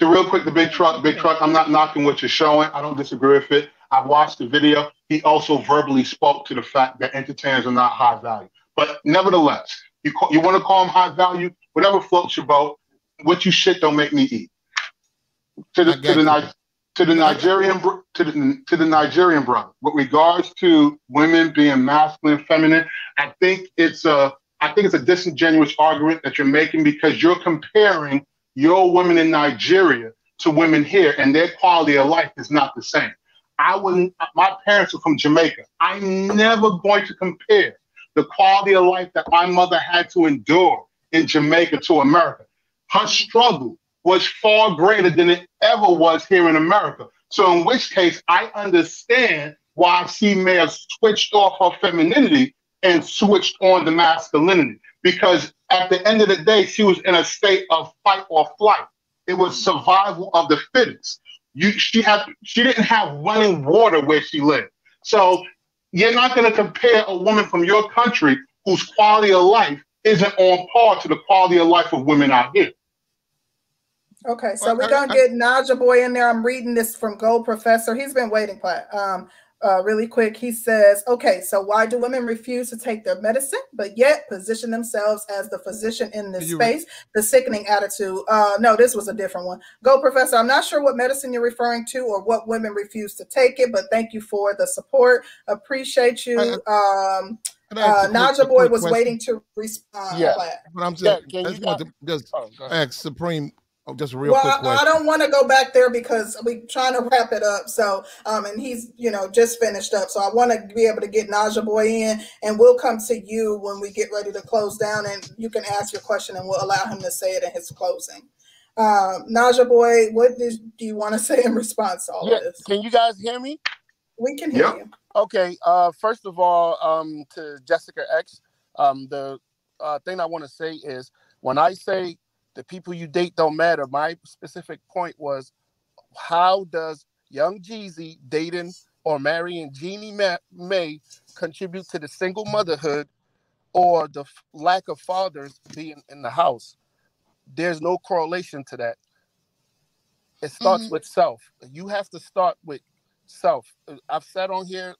Speaker 5: to real quick, the big truck, big truck. I'm not knocking what you're showing. I don't disagree with it. I watched the video. He also verbally spoke to the fact that entertainers are not high value. But nevertheless, you call, you want to call them high value, whatever floats your boat. What you shit don't make me eat. To the to the. Ni- to the Nigerian to the to the Nigerian brother. With regards to women being masculine, feminine, I think it's a I think it's a disingenuous argument that you're making because you're comparing your women in Nigeria to women here, and their quality of life is not the same. I wouldn't. My parents are from Jamaica. I'm never going to compare the quality of life that my mother had to endure in Jamaica to America. Her struggle was far greater than it ever was here in America. So, in which case, I understand why she may have switched off her femininity and switched on the masculinity. Because at the end of the day, she was in a state of fight or flight. It was survival of the fittest. You, she had, she didn't have running water where she lived. So you're not going to compare a woman from your country whose quality of life isn't on par to the quality of life of women out here.
Speaker 2: Okay, so we're gonna get Naja Boy in there. I'm reading this from Gold Professor. He's been waiting, Platt. Um, uh, really quick. He says, "Okay, so why do women refuse to take their medicine, but yet position themselves as the physician in this
Speaker 8: Can you-
Speaker 2: space? The sickening attitude." Uh, no, this was a different one. Go, Professor. I'm not sure what medicine you're referring to or what women refuse to take it, but thank you for the support. Appreciate you. Um,
Speaker 8: Can I ask
Speaker 2: uh, Naja Boy was
Speaker 8: question?
Speaker 2: waiting to respond.
Speaker 13: Yeah.
Speaker 8: But I'm
Speaker 13: Yeah,
Speaker 8: saying,
Speaker 13: can
Speaker 8: I
Speaker 13: you
Speaker 8: just want to just
Speaker 13: Oh,
Speaker 8: ask Supreme, oh, just real
Speaker 2: well,
Speaker 8: quick
Speaker 2: I, I don't want to go back there because we're trying to wrap it up. So, um, and he's you know just finished up. So I want to be able to get Naja Boy in, and we'll come to you when we get ready to close down, and you can ask your question, and we'll allow him to say it in his closing. Um, Naja Boy, what did, do you want to say in response to all
Speaker 13: Yeah,
Speaker 2: this?
Speaker 13: can you guys hear me?
Speaker 2: We can hear
Speaker 5: Yep.
Speaker 2: you.
Speaker 13: Okay. Uh, first of all, um, to Jessica X, um, the uh, thing I want to say is when I say the people you date don't matter, my specific point was how does young Jeezy dating or marrying Jeannie Ma- Mai contribute to the single motherhood or the f- lack of fathers being in the house? There's no correlation to that. It starts
Speaker 10: Mhm.
Speaker 13: with self. You have to start with self. I've sat on here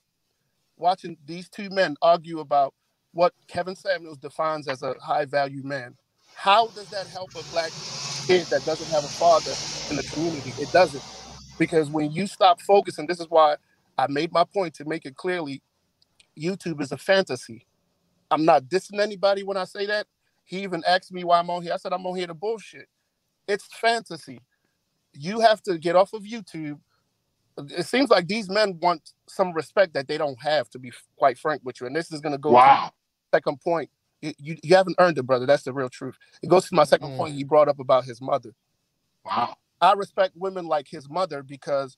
Speaker 13: watching these two men argue about what Kevin Samuels defines as a high value man. How does that help a black kid that doesn't have a father in the community? It doesn't. Because when you stop focusing, this is why I made my point to make it clearly YouTube is a fantasy. I'm not dissing anybody when I say that. He even asked me why I'm on here. I said, I'm on here to bullshit. It's fantasy. You have to get off of YouTube it seems like these men want some respect that they don't have, to be quite frank with you. And this is going to go
Speaker 5: Wow.
Speaker 13: to second point. You, you, haven't earned it, brother. That's the real truth. It goes to my second
Speaker 8: Mm.
Speaker 13: point you brought up about his mother.
Speaker 5: Wow.
Speaker 13: I respect women like his mother because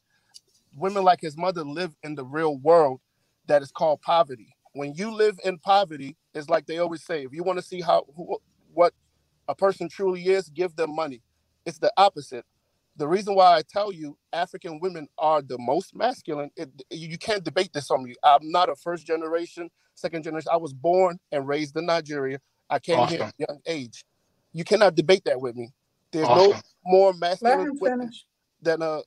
Speaker 13: women like his mother live in the real world that is called poverty. When you live in poverty, it's like they always say, if you want to see how who, what a person truly is, give them money. It's the opposite. The reason why I tell you African women are the most masculine, it, you you can't debate this on me. I'm not a first generation, second generation. I was born and raised in Nigeria. I came here
Speaker 5: Awesome.
Speaker 13: at a young age. You cannot debate that with me. There's
Speaker 5: Awesome.
Speaker 13: no more masculine women than a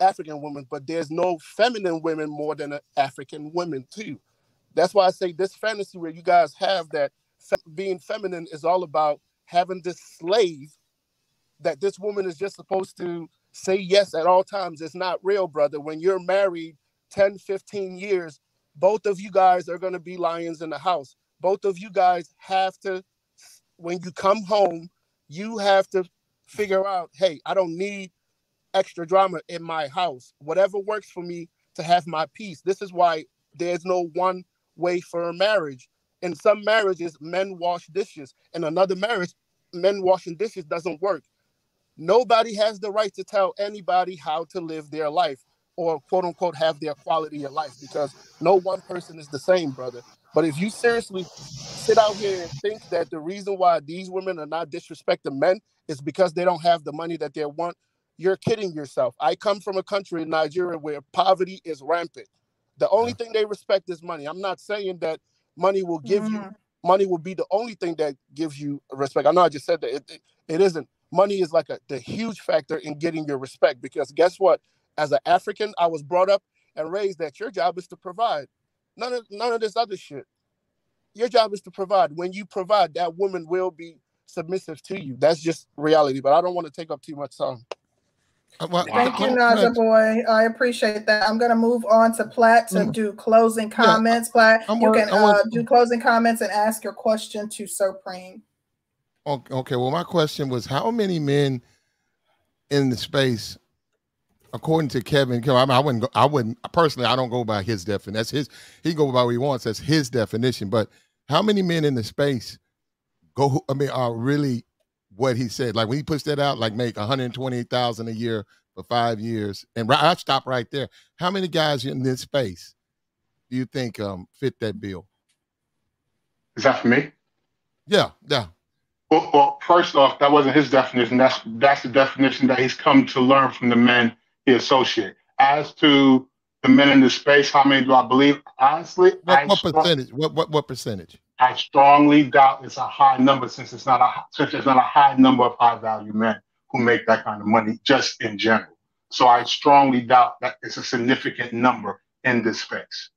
Speaker 13: African woman, but there's no feminine women more than a African women too. That's why I say this fantasy where you guys have that fe- being feminine is all about having this slave that this woman is just supposed to say yes at all times. It's not real, brother. When you're married 10, 15 years, both of you guys are going to be lions in the house. Both of you guys have to, when you come home, you have to figure out, hey, I don't need extra drama in my house. Whatever works for me to have my peace. This is why there's no one way for a marriage. In some marriages, men wash dishes. In another marriage, men washing dishes doesn't work. Nobody has the right to tell anybody how to live their life or quote unquote have their quality of life because no one person is the same, brother. But if you seriously sit out here and think that the reason why these women are not disrespecting men is because they don't have the money that they want, you're kidding yourself. I come from a country in Nigeria where poverty is rampant. The only thing they respect is money. I'm not saying that money will give mm-hmm. you money will be the only thing that gives you respect. I know I just said that it, it, it isn't. Money is like a the huge factor in getting your respect because guess what? As an African, I was brought up and raised that your job is to provide. None of none of this other shit. Your job is to provide. When you provide, that woman will be submissive to you. That's just reality. But I don't want to take up too much time.
Speaker 2: Uh, well, Thank you, Naja boy. I appreciate that. I'm going to move on to Platt to mm. do closing comments. Yeah, Platt, you can uh, do closing comments and ask your question to Supreme.
Speaker 8: Okay. Well, my question was, how many men in the space, according to Kevin? I, mean, I wouldn't. Go, I wouldn't personally. I don't go by his definition. That's his. He go by what he wants. That's his definition. But how many men in the space go? I mean, are really what he said. Like when he puts that out, like make 128,000 a year for five years. And I stop right there. How many guys in this space do you think um, fit that bill?
Speaker 5: Is that for me?
Speaker 8: Yeah, yeah.
Speaker 5: Well, well, first off, that wasn't his definition. That's that's the definition that he's come to learn from the men he associates. As to the men in the space, how many do I believe? Honestly,
Speaker 8: what, what percentage? What what what percentage?
Speaker 5: I strongly doubt it's a high number since it's not a since there's not a high number of high value men who make that kind of money just in general. So I strongly doubt that it's a significant number in this space.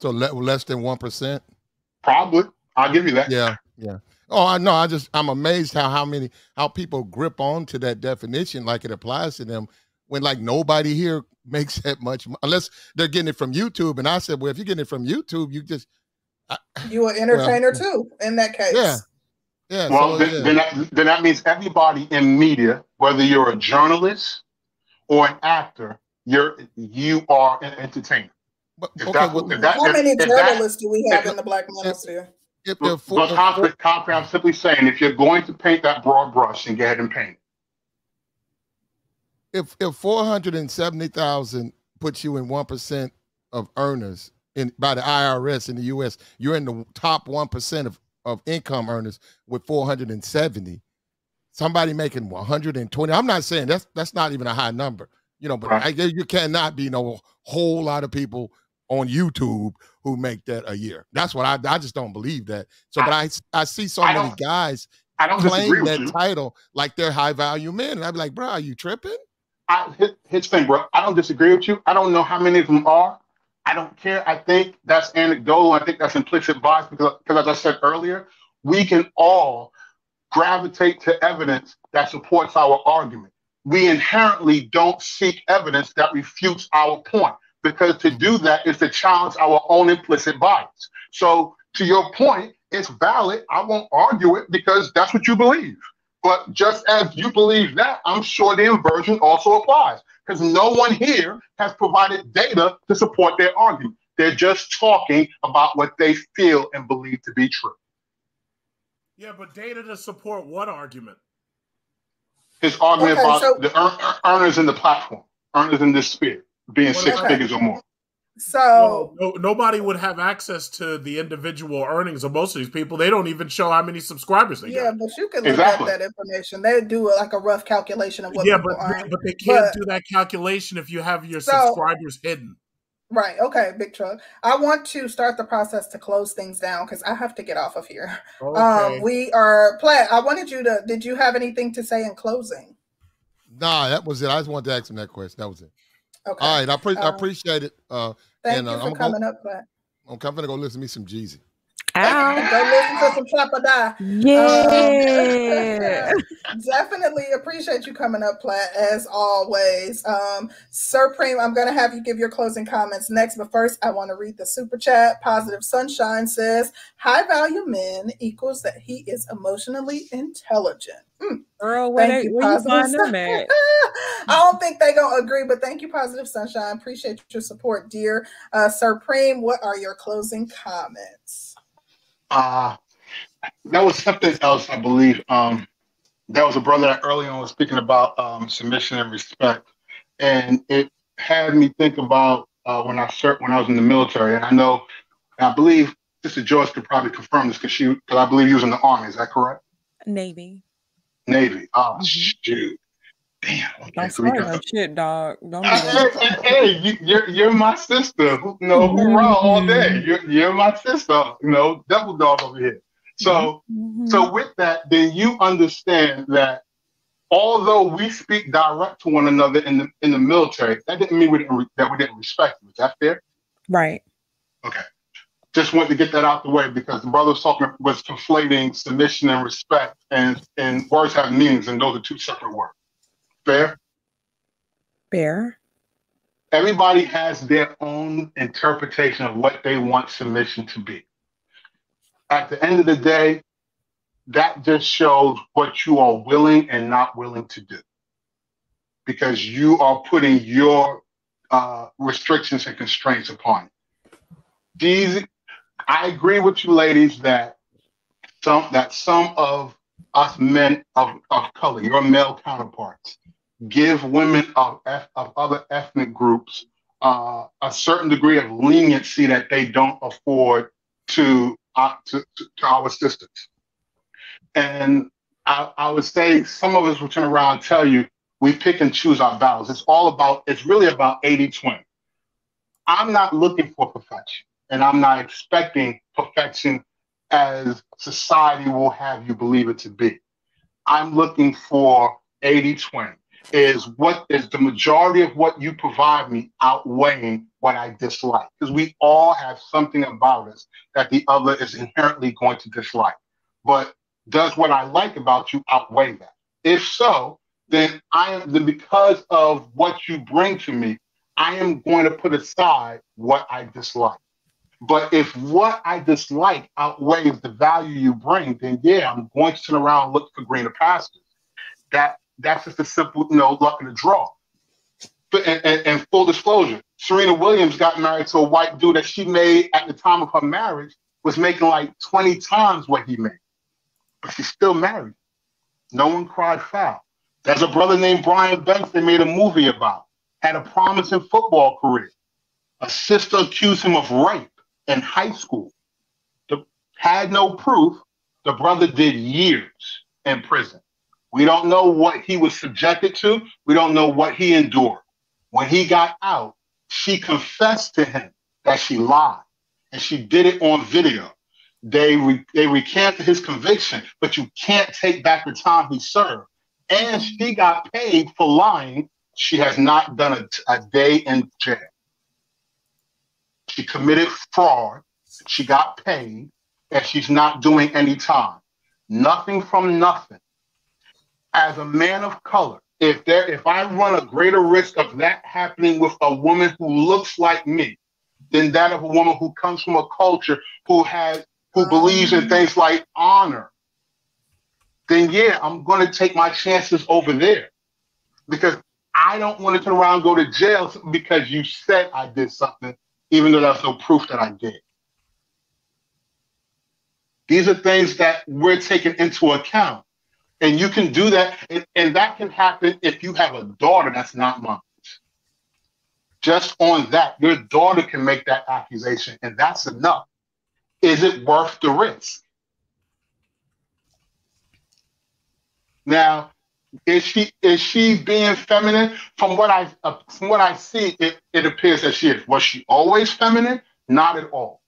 Speaker 8: So le- less than one percent.
Speaker 5: Probably, I'll give you that.
Speaker 8: Yeah, yeah. Oh, I know. I just I'm amazed how how many how people grip on to that definition like it applies to them when like nobody here makes that much unless they're getting it from YouTube. And I said, well, if you're getting it from YouTube, you just
Speaker 2: you an entertainer well, too in that case.
Speaker 8: Yeah. Yeah.
Speaker 5: Well, so, then, yeah. Then, that, then that means everybody in media, whether you're a journalist or an actor, you're you are an entertainer.
Speaker 2: But, okay, that, well, that, how many journalists do we have in the black manosphere?
Speaker 5: If, if, well, I'm simply saying, if you're going to paint that broad brush, and go ahead and paint.
Speaker 8: If if four hundred and seventy thousand puts you in one percent of earners, in by the IRS in the US, you're in the top 1% of, of income earners with 470. Somebody making 120. I'm not saying that's that's not even a high number, you know, but right. I, you cannot be no whole lot of people on YouTube who make that a year. That's what I I just don't believe that. So, but I I see so I many guys
Speaker 5: I don't
Speaker 8: claim that
Speaker 5: you.
Speaker 8: title like they're high value men, and I'd be like, bro, are you tripping?
Speaker 5: I, his thing, bro. I don't disagree with you. I don't know how many of them are. I don't care. I think that's anecdotal. I think that's implicit bias because, because as I said earlier, we can all gravitate to evidence that supports our argument. We inherently don't seek evidence that refutes our point because to do that is to challenge our own implicit bias. So, to your point, it's valid. I won't argue it because that's what you believe. But just as you believe that, I'm sure the inversion also applies because no one here has provided data to support their argument. They're just talking about what they feel and believe to be true.
Speaker 3: Yeah, but data to support what argument?
Speaker 5: His argument okay, about so, the earners in the platform, earners in this sphere, being six okay. figures or more.
Speaker 2: So
Speaker 3: well, no, nobody would have access to the individual earnings of most of these people. They don't even show how many subscribers they
Speaker 2: yeah,
Speaker 3: got.
Speaker 2: but you can look exactly. up that information. They do like a rough calculation of what
Speaker 3: yeah, but, earn. but they can't but, do that calculation if you have your so, subscribers hidden.
Speaker 2: Right. Okay, Big Truck. I want to start the process to close things down because I have to get off of here. Um, okay. Um, we are Platt. I wanted you to. Did you have anything to say in closing?
Speaker 8: Nah, that was it. I just wanted to ask him that question. That was it. Okay. All right. I, pre- um, I appreciate it. Uh,
Speaker 2: Thank and, you uh, for I'm coming go, up, Platt.
Speaker 8: I'm coming to go listen to me some Jeezy.
Speaker 2: How? Go listen to some Trap or Die.
Speaker 1: Yeah.
Speaker 2: Um, definitely appreciate you coming up, Platt, as always. Um, Sir Preem, I'm going to have you give your closing comments next, but first, I want to read the super chat. Positive Sunshine says, High value men equals that he is emotionally intelligent. Mm.
Speaker 1: Girl, where, they, you, where you find them at?
Speaker 2: I don't think they're gonna agree, but thank you, Positive Sunshine. Appreciate your support, dear uh, Sir Preem. What are your closing comments?
Speaker 5: Uh that was something else, I believe. Um, that was a brother that early on was speaking about um, submission and respect, and it had me think about uh, when I served when I was in the military. And I know, I believe Sister Joyce could probably confirm this because she, because I believe he was in the army. Is that correct?
Speaker 1: Navy.
Speaker 5: Navy. Oh mm-hmm. shoot. Damn.
Speaker 1: Okay, Don't so start no shit, dog. Don't do
Speaker 5: that. Hey, hey, you, you're you're my sister. You know, hoorah mm-hmm. all day. You're you're my sister. You know, double dog over here. So mm-hmm. so with that, then you understand that although we speak direct to one another in the in the military, that didn't mean we didn't re- that we didn't respect them. Is that fair?
Speaker 1: Right.
Speaker 5: Okay. Just wanted to get that out the way because the brother was talking was conflating submission and respect, and and words have meanings, and those are two separate words. Fair?
Speaker 1: Fair.
Speaker 5: Everybody has their own interpretation of what they want submission to be. At the end of the day, that just shows what you are willing and not willing to do. Because you are putting your uh, restrictions and constraints upon it. These, I agree with you, ladies, that some that some of us men of, of color, your male counterparts, give women of, of other ethnic groups uh, a certain degree of leniency that they don't afford to, uh, to, to, our sisters. And I, I would say some of us will turn around and tell you we pick and choose our battles. It's all about, it's really about 80 20. I'm not looking for perfection, and I'm not expecting perfection as society will have you believe it to be. I'm looking for 80 20 is what is the majority of what you provide me outweighing what I dislike? Because we all have something about us that the other is inherently going to dislike. But does what I like about you outweigh that? If so, then I am then because of what you bring to me, I am going to put aside what I dislike. But if what I dislike outweighs the value you bring, then yeah, I'm going to turn around and look for greener pastures. That that's just a simple, you know, luck in the draw. But, and, and, and, full disclosure, Serena Williams got married to a white dude that she made at the time of her marriage was making like 20 times what he made. But she's still married. No one cried foul. There's a brother named Brian Banks they made a movie about, had a promising football career. A sister accused him of rape in high school. The, had no proof. The brother did years in prison. We don't know what he was subjected to. We don't know what he endured. When he got out, she confessed to him that she lied, and she did it on video. They re- they recanted his conviction, but you can't take back the time he served. And she got paid for lying. She has not done a, a day in jail. She committed fraud. She got paid, and she's not doing any time. Nothing from nothing as a man of color, if there if I run a greater risk of that happening with a woman who looks like me than that of a woman who comes from a culture who has who believes in things like honor, then yeah, I'm to take my chances over there because I don't want to turn around and go to jail because you said I did something, even though there's no proof that I did. These are things that we're taking into account. And you can do that. And, and that can happen if you have a daughter that's not mine. Just on that, your daughter can make that accusation, and that's enough. Is it worth the risk? Now, is she is she being feminine? From what I uh, from what I see, it, it appears that she is. Was she always feminine? Not at all.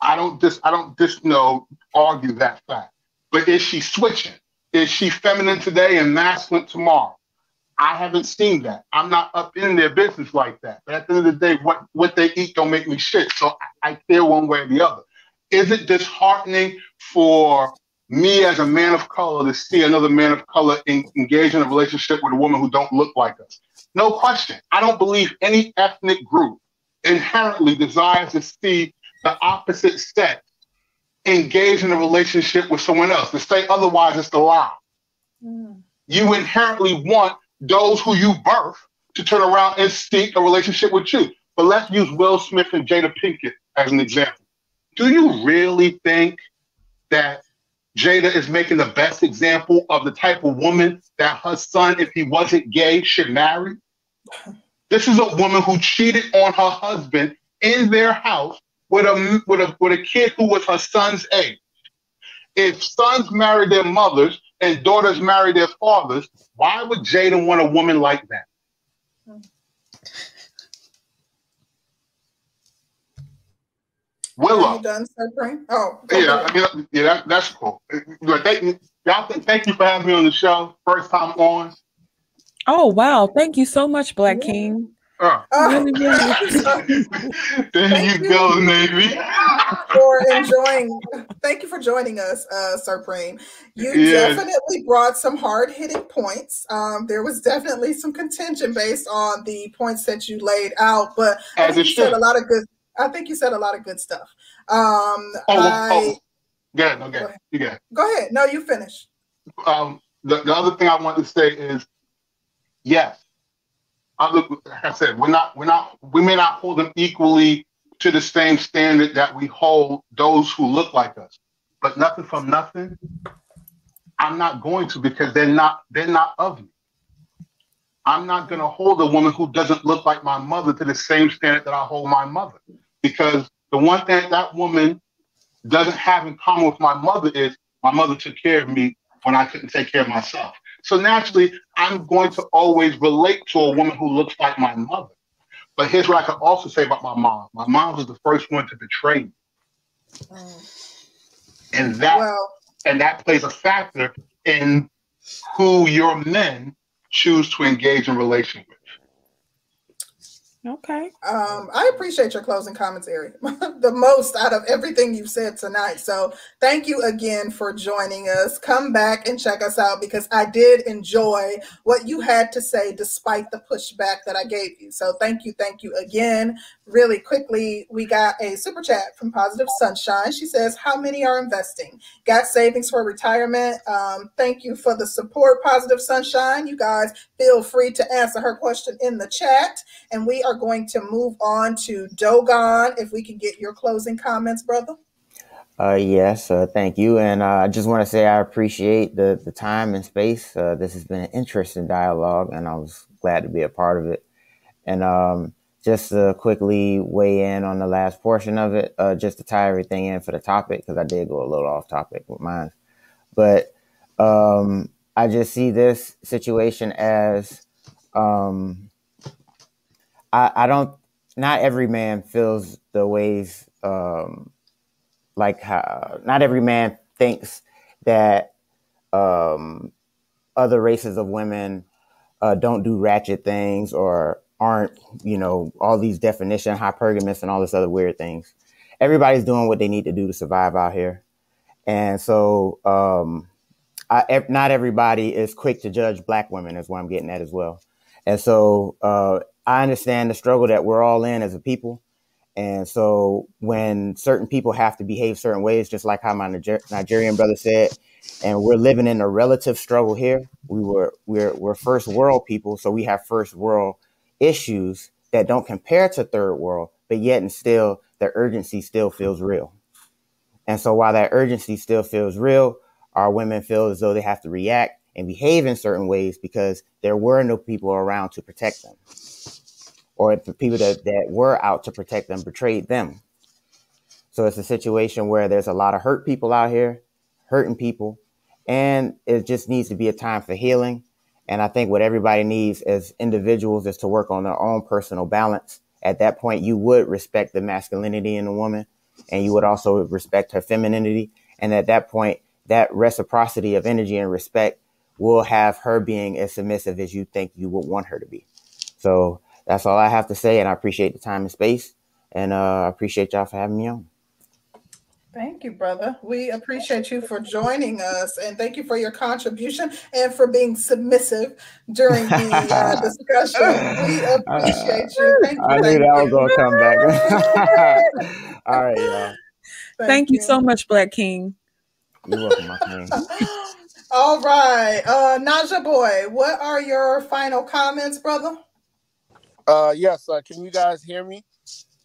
Speaker 5: I don't just I don't just know argue that fact. But is she switching? Is she feminine today and masculine tomorrow? I haven't seen that. I'm not up in their business like that. But at the end of the day, what, what they eat don't make me shit. So I, I care one way or the other. is it disheartening for me as a man of color to see another man of color in, engage in a relationship with a woman who don't look like us? No question. I don't believe any ethnic group inherently desires to see the opposite sex engage in a relationship with someone else. To say otherwise is to lie. Mm. You inherently want those who you birth to turn around and seek a relationship with you. But let's use Will Smith and Jada Pinkett as an example. Do you really think that Jada is making the best example of the type of woman that her son, if he wasn't gay, should marry? This is a woman who cheated on her husband in their house with a with a with a kid who was her son's age. If sons marry their mothers and daughters marry their fathers, why would Jada want a woman like that? Willow.
Speaker 2: you done, Sir Oh,
Speaker 5: yeah. I mean, yeah, that, that's cool. But thank, y'all, thank you for having me on the show. First time on.
Speaker 1: Oh wow! Thank you so much, Black yeah. King. Uh,
Speaker 5: really, really. there thank you go, Navy.
Speaker 2: for enjoying. Thank you for joining us, uh, Supreme. You yes. definitely brought some hard hitting points. Um, there was definitely some contention based on the points that you laid out, but I think you said a lot of good. I think you said a lot of good stuff. Um, oh, I,
Speaker 5: oh. Go ahead, no, go ahead. You go.
Speaker 2: Go ahead. No, you finish.
Speaker 5: Um, the, the other thing I want to say is yes. I look, like I said, we're not, we're not, we may not hold them equally to the same standard that we hold those who look like us. But nothing from nothing, I'm not going to because they're not, they're not of me. I'm not going to hold a woman who doesn't look like my mother to the same standard that I hold my mother. Because the one thing that woman doesn't have in common with my mother is my mother took care of me when I couldn't take care of myself. So naturally, I'm going to always relate to a woman who looks like my mother. But here's what I can also say about my mom. My mom was the first one to betray me. Mm. And that well, and that plays a factor in who your men choose to engage in relation with.
Speaker 1: Okay.
Speaker 2: Um, I appreciate your closing commentary the most out of everything you've said tonight. So thank you again for joining us. Come back and check us out because I did enjoy what you had to say despite the pushback that I gave you. So thank you, thank you again. Really quickly, we got a super chat from Positive Sunshine. She says, How many are investing? Got savings for retirement? Um, thank you for the support, Positive Sunshine. You guys feel free to answer her question in the chat. And we are going to move on to Dogon. If we can get your closing comments, brother.
Speaker 12: Uh, yes, uh, thank you. And uh, I just want to say I appreciate the, the time and space. Uh, this has been an interesting dialogue, and I was glad to be a part of it. And um, just to quickly weigh in on the last portion of it, uh, just to tie everything in for the topic, because I did go a little off topic with mine. But um, I just see this situation as um, I, I don't. Not every man feels the ways um, like how. Not every man thinks that um, other races of women uh, don't do ratchet things or aren't, you know, all these definition hypergamous and all this other weird things. Everybody's doing what they need to do to survive out here, and so um, I, not everybody is quick to judge black women. Is what I'm getting at as well. And so uh, I understand the struggle that we're all in as a people. And so when certain people have to behave certain ways, just like how my Niger- Nigerian brother said, and we're living in a relative struggle here. We were we're we're first world people, so we have first world issues that don't compare to third world, but yet and still the urgency still feels real. And so while that urgency still feels real, our women feel as though they have to react and behave in certain ways because there were no people around to protect them or the people that, that were out to protect them betrayed them. So it's a situation where there's a lot of hurt people out here, hurting people, and it just needs to be a time for healing. And I think what everybody needs as individuals is to work on their own personal balance. At that point, you would respect the masculinity in a woman, and you would also respect her femininity. And at that point, that reciprocity of energy and respect will have her being as submissive as you think you would want her to be. So that's all I have to say. And I appreciate the time and space. And uh, I appreciate y'all for having me on.
Speaker 2: Thank you, brother. We appreciate you for joining us and thank you for your contribution and for being submissive during the uh, discussion. We appreciate you. Thank you.
Speaker 12: I knew that was going to come back. All right, y'all.
Speaker 1: Thank, thank you. you. so much, Black King.
Speaker 12: You're welcome, my friend.
Speaker 2: All right. Uh, Naja Boy, what are your final comments, brother?
Speaker 13: Uh, yes. Uh, can you guys hear me?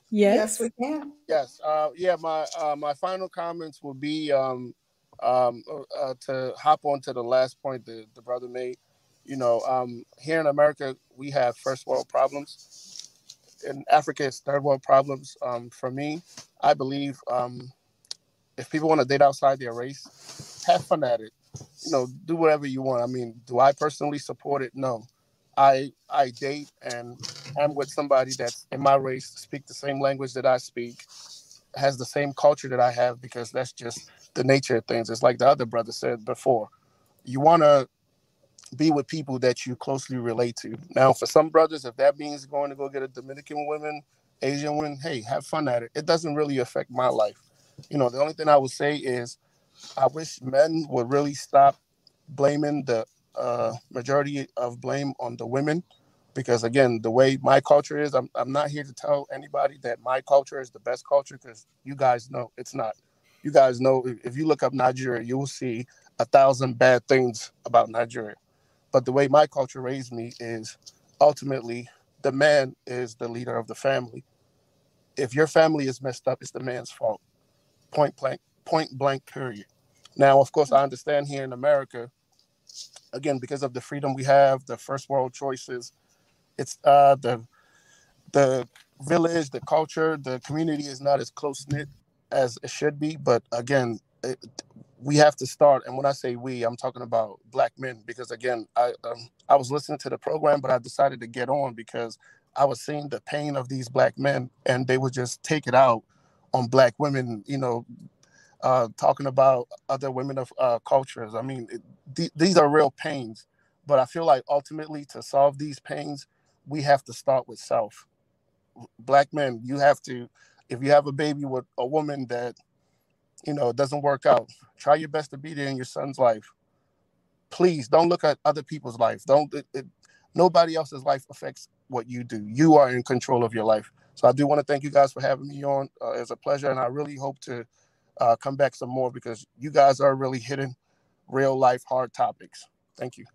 Speaker 2: Yes, yes we can.
Speaker 13: Yes. Uh, yeah. My uh, my final comments will be um, um, uh, to hop on to the last point that the brother made. You know, um, here in America, we have first world problems. In Africa, it's third world problems. Um, for me, I believe um, if people want to date outside their race, have fun at it. You know, do whatever you want. I mean, do I personally support it? No. I I date and I'm with somebody that's in my race, speak the same language that I speak, has the same culture that I have because that's just the nature of things. It's like the other brother said before. You want to be with people that you closely relate to. Now, for some brothers, if that means going to go get a Dominican woman, Asian woman, hey, have fun at it. It doesn't really affect my life. You know, the only thing I would say is I wish men would really stop blaming the uh, majority of blame on the women because again the way my culture is I'm, I'm not here to tell anybody that my culture is the best culture because you guys know it's not. You guys know if you look up nigeria you will see a thousand bad things about nigeria. But the way my culture raised me is ultimately the man is the leader of the family. If your family is messed up it's the man's fault. Point blank point blank period. Now of course i understand here in america again because of the freedom we have, the first world choices. It's uh, the the village, the culture, the community is not as close knit as it should be. But again, it, we have to start. And when I say we, I'm talking about black men because again, I um, I was listening to the program, but I decided to get on because I was seeing the pain of these black men, and they would just take it out on black women. You know, uh, talking about other women of uh, cultures. I mean, it, th- these are real pains, but I feel like ultimately to solve these pains, we have to start with self. Black men, you have to, if you have a baby with a woman that, you know, doesn't work out, try your best to be there in your son's life. Please don't look at other people's life. Don't, it, it, nobody else's life affects what you do. You are in control of your life. So I do want to thank you guys for having me on. Uh, it's a pleasure, and I really hope to uh, come back some more because you guys are really hitting real life hard topics. Thank you.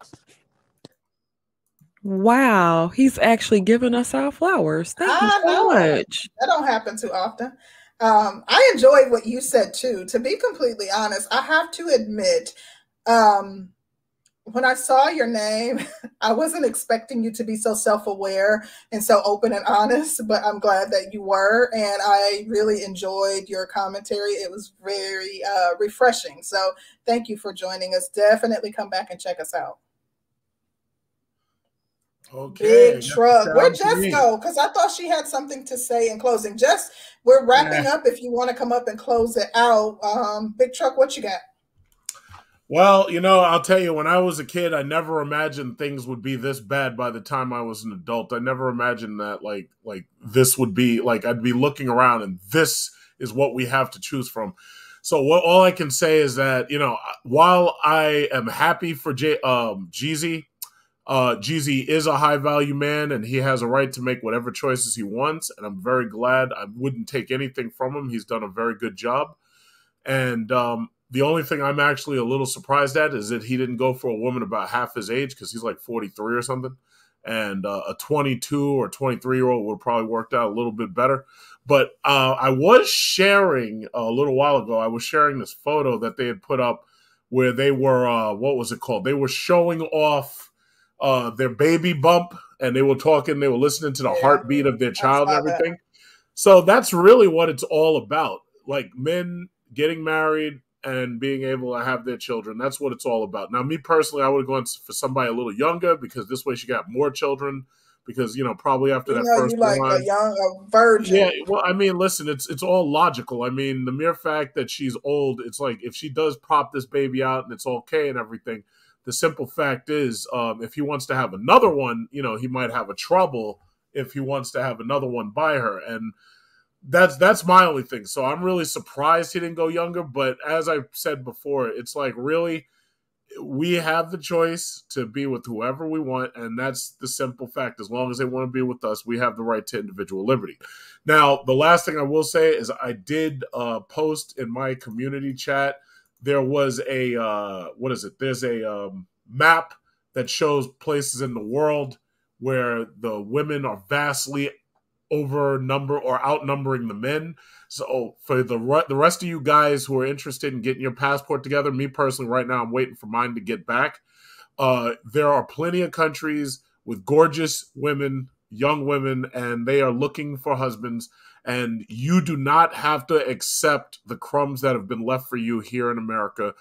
Speaker 1: Wow, he's actually giving us our flowers. Thank I you so much.
Speaker 2: That don't happen too often. Um, I enjoyed what you said too. To be completely honest, I have to admit, um, when I saw your name, I wasn't expecting you to be so self aware and so open and honest, but I'm glad that you were. And I really enjoyed your commentary. It was very uh, refreshing. So thank you for joining us. Definitely come back and check us out.
Speaker 3: Okay.
Speaker 2: Big truck. Where'd Jess go? Because I thought she had something to say in closing. Jess, we're wrapping yeah. up. If you want to come up and close it out, um, Big Truck, what you got?
Speaker 3: Well, you know, I'll tell you, when I was a kid, I never imagined things would be this bad by the time I was an adult. I never imagined that like like this would be like I'd be looking around and this is what we have to choose from. So what all I can say is that, you know, while I am happy for J um Jeezy, uh Jeezy is a high value man and he has a right to make whatever choices he wants. And I'm very glad I wouldn't take anything from him. He's done a very good job. And um the only thing I'm actually a little surprised at is that he didn't go for a woman about half his age because he's like 43 or something. And uh, a 22 or 23 year old would probably worked out a little bit better. But uh, I was sharing a little while ago, I was sharing this photo that they had put up where they were, uh, what was it called? They were showing off uh, their baby bump and they were talking, they were listening to the heartbeat of their child and everything. That. So that's really what it's all about. Like men getting married, and being able to have their children. That's what it's all about. Now, me personally, I would have gone for somebody a little younger because this way she got more children. Because you know, probably after you that know, first
Speaker 2: like
Speaker 3: one,
Speaker 2: a young a virgin.
Speaker 3: Yeah, well, I mean, listen, it's it's all logical. I mean, the mere fact that she's old, it's like if she does pop this baby out and it's okay and everything. The simple fact is, um, if he wants to have another one, you know, he might have a trouble if he wants to have another one by her. And that's that's my only thing. So I'm really surprised he didn't go younger. But as I said before, it's like really we have the choice to be with whoever we want, and that's the simple fact. As long as they want to be with us, we have the right to individual liberty. Now, the last thing I will say is I did uh, post in my community chat. There was a uh, what is it? There's a um, map that shows places in the world where the women are vastly over number or outnumbering the men. So for the re- the rest of you guys who are interested in getting your passport together, me personally, right now I'm waiting for mine to get back. Uh, there are plenty of countries with gorgeous women, young women, and they are looking for husbands. And you do not have to accept the crumbs that have been left for you here in America.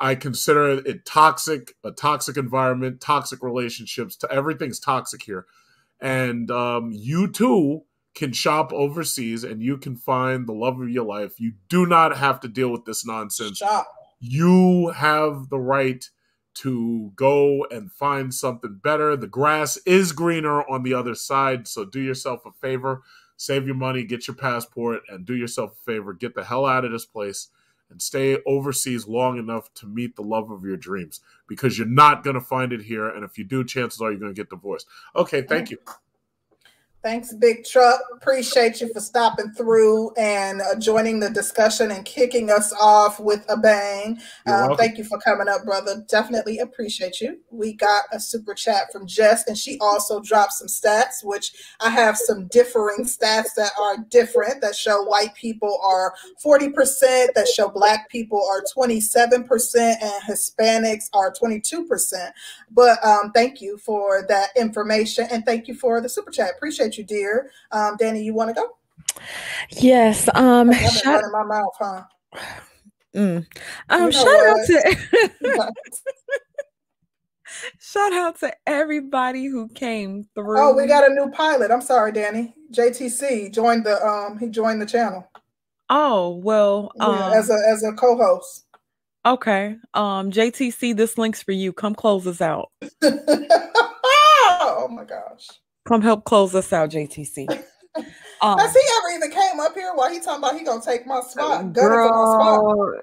Speaker 3: I consider it toxic, a toxic environment, toxic relationships. To everything's toxic here and um, you too can shop overseas and you can find the love of your life. You do not have to deal with this nonsense.
Speaker 2: Shop.
Speaker 3: You have the right to go and find something better. The grass is greener on the other side, so do yourself a favor, save your money, get your passport, and do yourself a favor. Get the hell out of this place and stay overseas long enough to meet the love of your dreams because you're not going to find it here. And if you do, chances are you're going to get divorced. Okay, thank you.
Speaker 2: Thanks, Big Truck. Appreciate you for stopping through and uh, joining the discussion and kicking us off with a bang. Um, thank you for coming up, brother. Definitely appreciate you. We got a super chat from Jess, and she also dropped some stats, which I have some differing stats that are different that show white people are 40%, that show black people are 27%, and Hispanics are 22%. But um, thank you for that information, and thank you for the super chat. Appreciate you, dear. Um, Danny, you want to go?
Speaker 1: Yes. Um, shout,
Speaker 2: running my mouth, huh?
Speaker 1: mm. um,
Speaker 2: You know
Speaker 1: shout out to shout out to everybody who came through.
Speaker 2: oh, we got a new pilot. I'm sorry, Danny. JTC joined the um he joined the channel.
Speaker 1: Oh well,
Speaker 2: Yeah,
Speaker 1: um,
Speaker 2: as a as a co-host.
Speaker 1: okay. Um, JTC, this link's for you. Come close us out.
Speaker 2: oh my gosh.
Speaker 1: Come help close us out, JTC. Um,
Speaker 2: Has he ever even came up here while he talking about he gonna take my spot?
Speaker 1: Girl,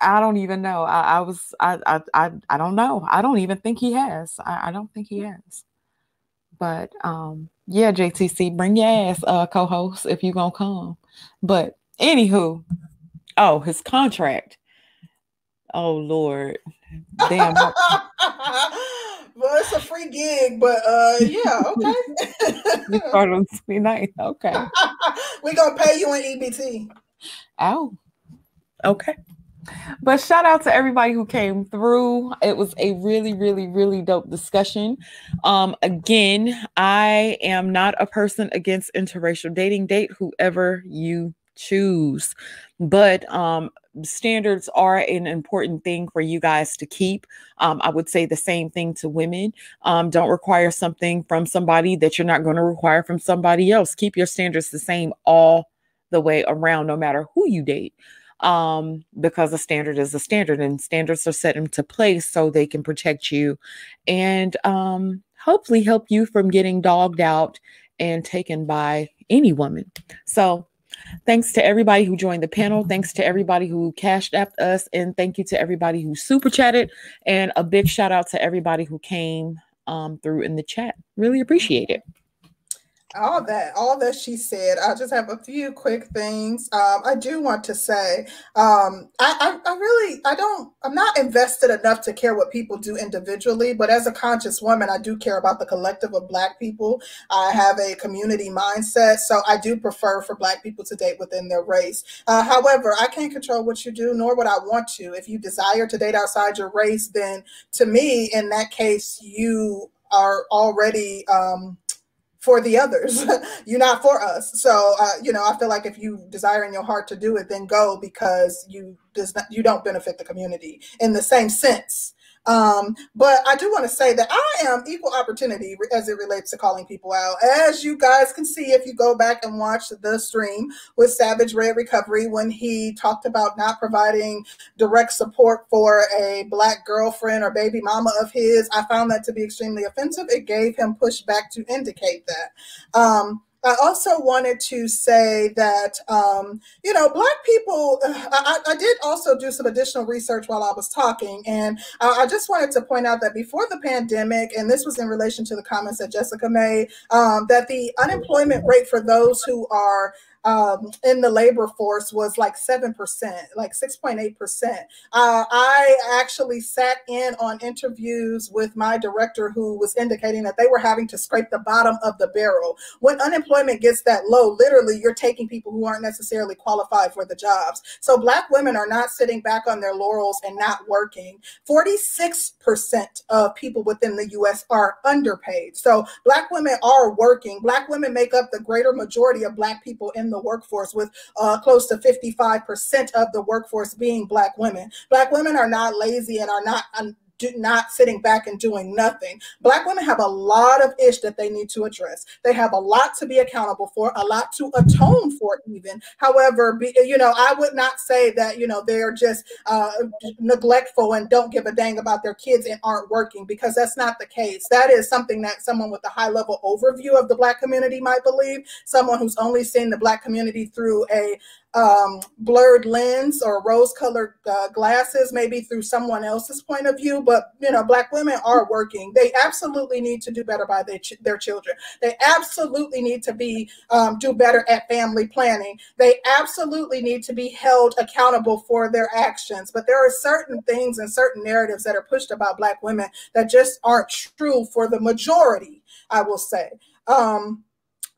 Speaker 1: I don't even know. I, I was I, I I I don't know. I don't even think he has. I, I don't think he has. But um yeah, JTC, bring your ass uh co-host if you gonna come. But anywho, oh his contract. Oh Lord. Damn.
Speaker 2: well, it's a free gig, but uh yeah, okay.
Speaker 1: we start on 29th. Okay.
Speaker 2: we gonna pay you in EBT.
Speaker 1: Oh, okay. But shout out to everybody who came through. It was a really, really, really dope discussion. Um, again, I am not a person against interracial dating. Date whoever you choose, but um, standards are an important thing for you guys to keep. Um, I would say the same thing to women. Um, don't require something from somebody that you're not going to require from somebody else. Keep your standards the same all the way around, no matter who you date um, because a standard is a standard and standards are set into place so they can protect you and um, hopefully help you from getting dogged out and taken by any woman. So, thanks to everybody who joined the panel. Thanks to everybody who cashed apped us. And thank you to everybody who super chatted. And a big shout out to everybody who came um, through in the chat. Really appreciate it.
Speaker 2: All that all that she said. I just have a few quick things. Um, i do want to say um, I, I, I really i don't i'm not invested enough to care what people do individually but as a conscious woman i do care about the collective of black people. I have a community mindset so i do prefer for black people to date within their race. Uh, however i can't control what you do nor would i want to. If you desire to date outside your race then to me in that case you are already um, for the others. You're not for us. So, uh, you know, I feel like if you desire in your heart to do it, then go because you does not you don't benefit the community in the same sense. Um, but I do want to say that I am equal opportunity as it relates to calling people out. As you guys can see, if you go back and watch the stream with Savage Red Recovery when he talked about not providing direct support for a black girlfriend or baby mama of his, I found that to be extremely offensive. It gave him pushback to indicate that. Um, I also wanted to say that, um, you know, Black people, I, I, did also do some additional research while I was talking. And I just wanted to point out that before the pandemic, and this was in relation to the comments that Jessica made, um, that the unemployment rate for those who are um, in the labor force was like 7%, like 6.8%. Uh, I actually sat in on interviews with my director who was indicating that they were having to scrape the bottom of the barrel. When unemployment gets that low, literally, you're taking people who aren't necessarily qualified for the jobs. So Black women are not sitting back on their laurels and not working. 46% of people within the US are underpaid. So Black women are working. Black women make up the greater majority of Black people in the workforce, with uh, close to 55% of the workforce being Black women. Black women are not lazy and are not do, not sitting back and doing nothing. Black women have a lot of ish that they need to address. They have a lot to be accountable for, a lot to atone for, even. However, be, you know, I would not say that you know they're just uh, neglectful and don't give a dang about their kids and aren't working because that's not the case. That is something that someone with a high level overview of the Black community might believe. Someone who's only seen the Black community through a um, blurred lens or rose colored uh, glasses, maybe through someone else's point of view. But, you know, Black women are working. They absolutely need to do better by their, ch- their children. They absolutely need to be, um, do better at family planning. They absolutely need to be held accountable for their actions. But there are certain things and certain narratives that are pushed about Black women that just aren't true for the majority, I will say. Um,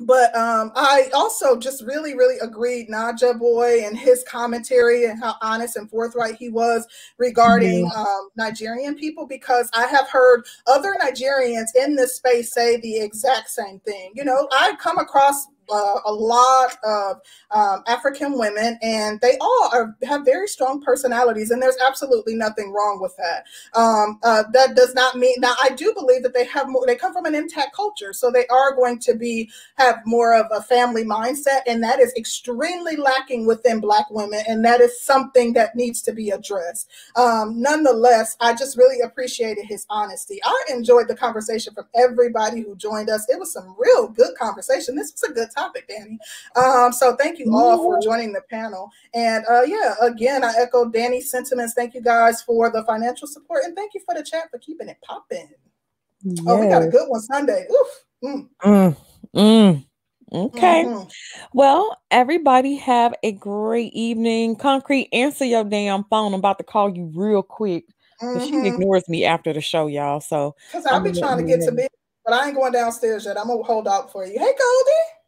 Speaker 2: but um, I also just really, really agreed Naja Boy and his commentary and how honest and forthright he was regarding mm-hmm. um, Nigerian people because I have heard other Nigerians in this space say the exact same thing. You know, I come across uh, a lot of um, African women, and they all are, have very strong personalities, and there's absolutely nothing wrong with that. Um, uh, that does not mean now. I do believe that they have more. They come from an intact culture, so they are going to be have more of a family mindset, and that is extremely lacking within Black women, and that is something that needs to be addressed. Um, nonetheless, I just really appreciated his honesty. I enjoyed the conversation from everybody who joined us. It was some real good conversation. This was a good topic, Danny. Um, so thank you all for joining the panel. And uh, yeah, again, I echo Danny's sentiments. Thank you guys for the financial support, and thank you for the chat for keeping it popping. Yes. Oh, we got a good one Sunday. Oof. Mm.
Speaker 1: Mm, mm. Okay. Mm-hmm. Well, everybody have a great evening. Concrete, answer your damn phone. I'm about to call you real quick. Mm-hmm. She ignores me after the show, y'all. So
Speaker 2: because I'll be trying to get to bed, but I ain't going downstairs yet. I'm gonna hold out for you. Hey, Goldie.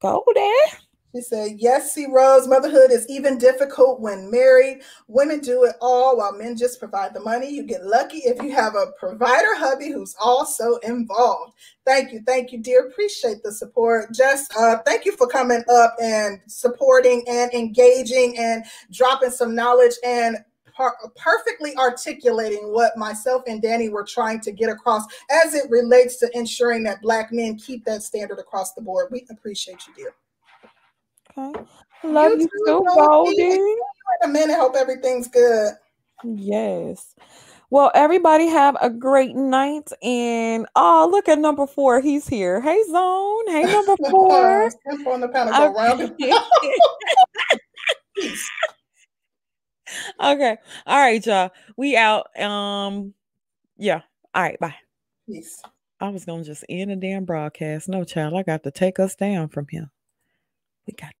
Speaker 1: Go there.
Speaker 2: She said, Yes, C. Rose, motherhood is even difficult when married. Women do it all while men just provide the money. You get lucky if you have a provider hubby who's also involved. Thank you. Thank you, dear. Appreciate the support. Just uh, thank you for coming up and supporting and engaging and dropping some knowledge and par- perfectly articulating what myself and Danny were trying to get across as it relates to ensuring that Black men keep that standard across the board. We appreciate you, dear.
Speaker 1: Okay. Love you, you too, Goldie. In
Speaker 2: a minute. Hope everything's good.
Speaker 1: Yes. Well, everybody have a great night. And oh, look at number four. He's here. Hey, Zone. Hey, number four. on the panel, go round okay. All right, y'all. We out. Um, yeah. All right. Bye.
Speaker 2: Peace.
Speaker 1: I was gonna just end a damn broadcast. No, child. I got to take us down from here. We got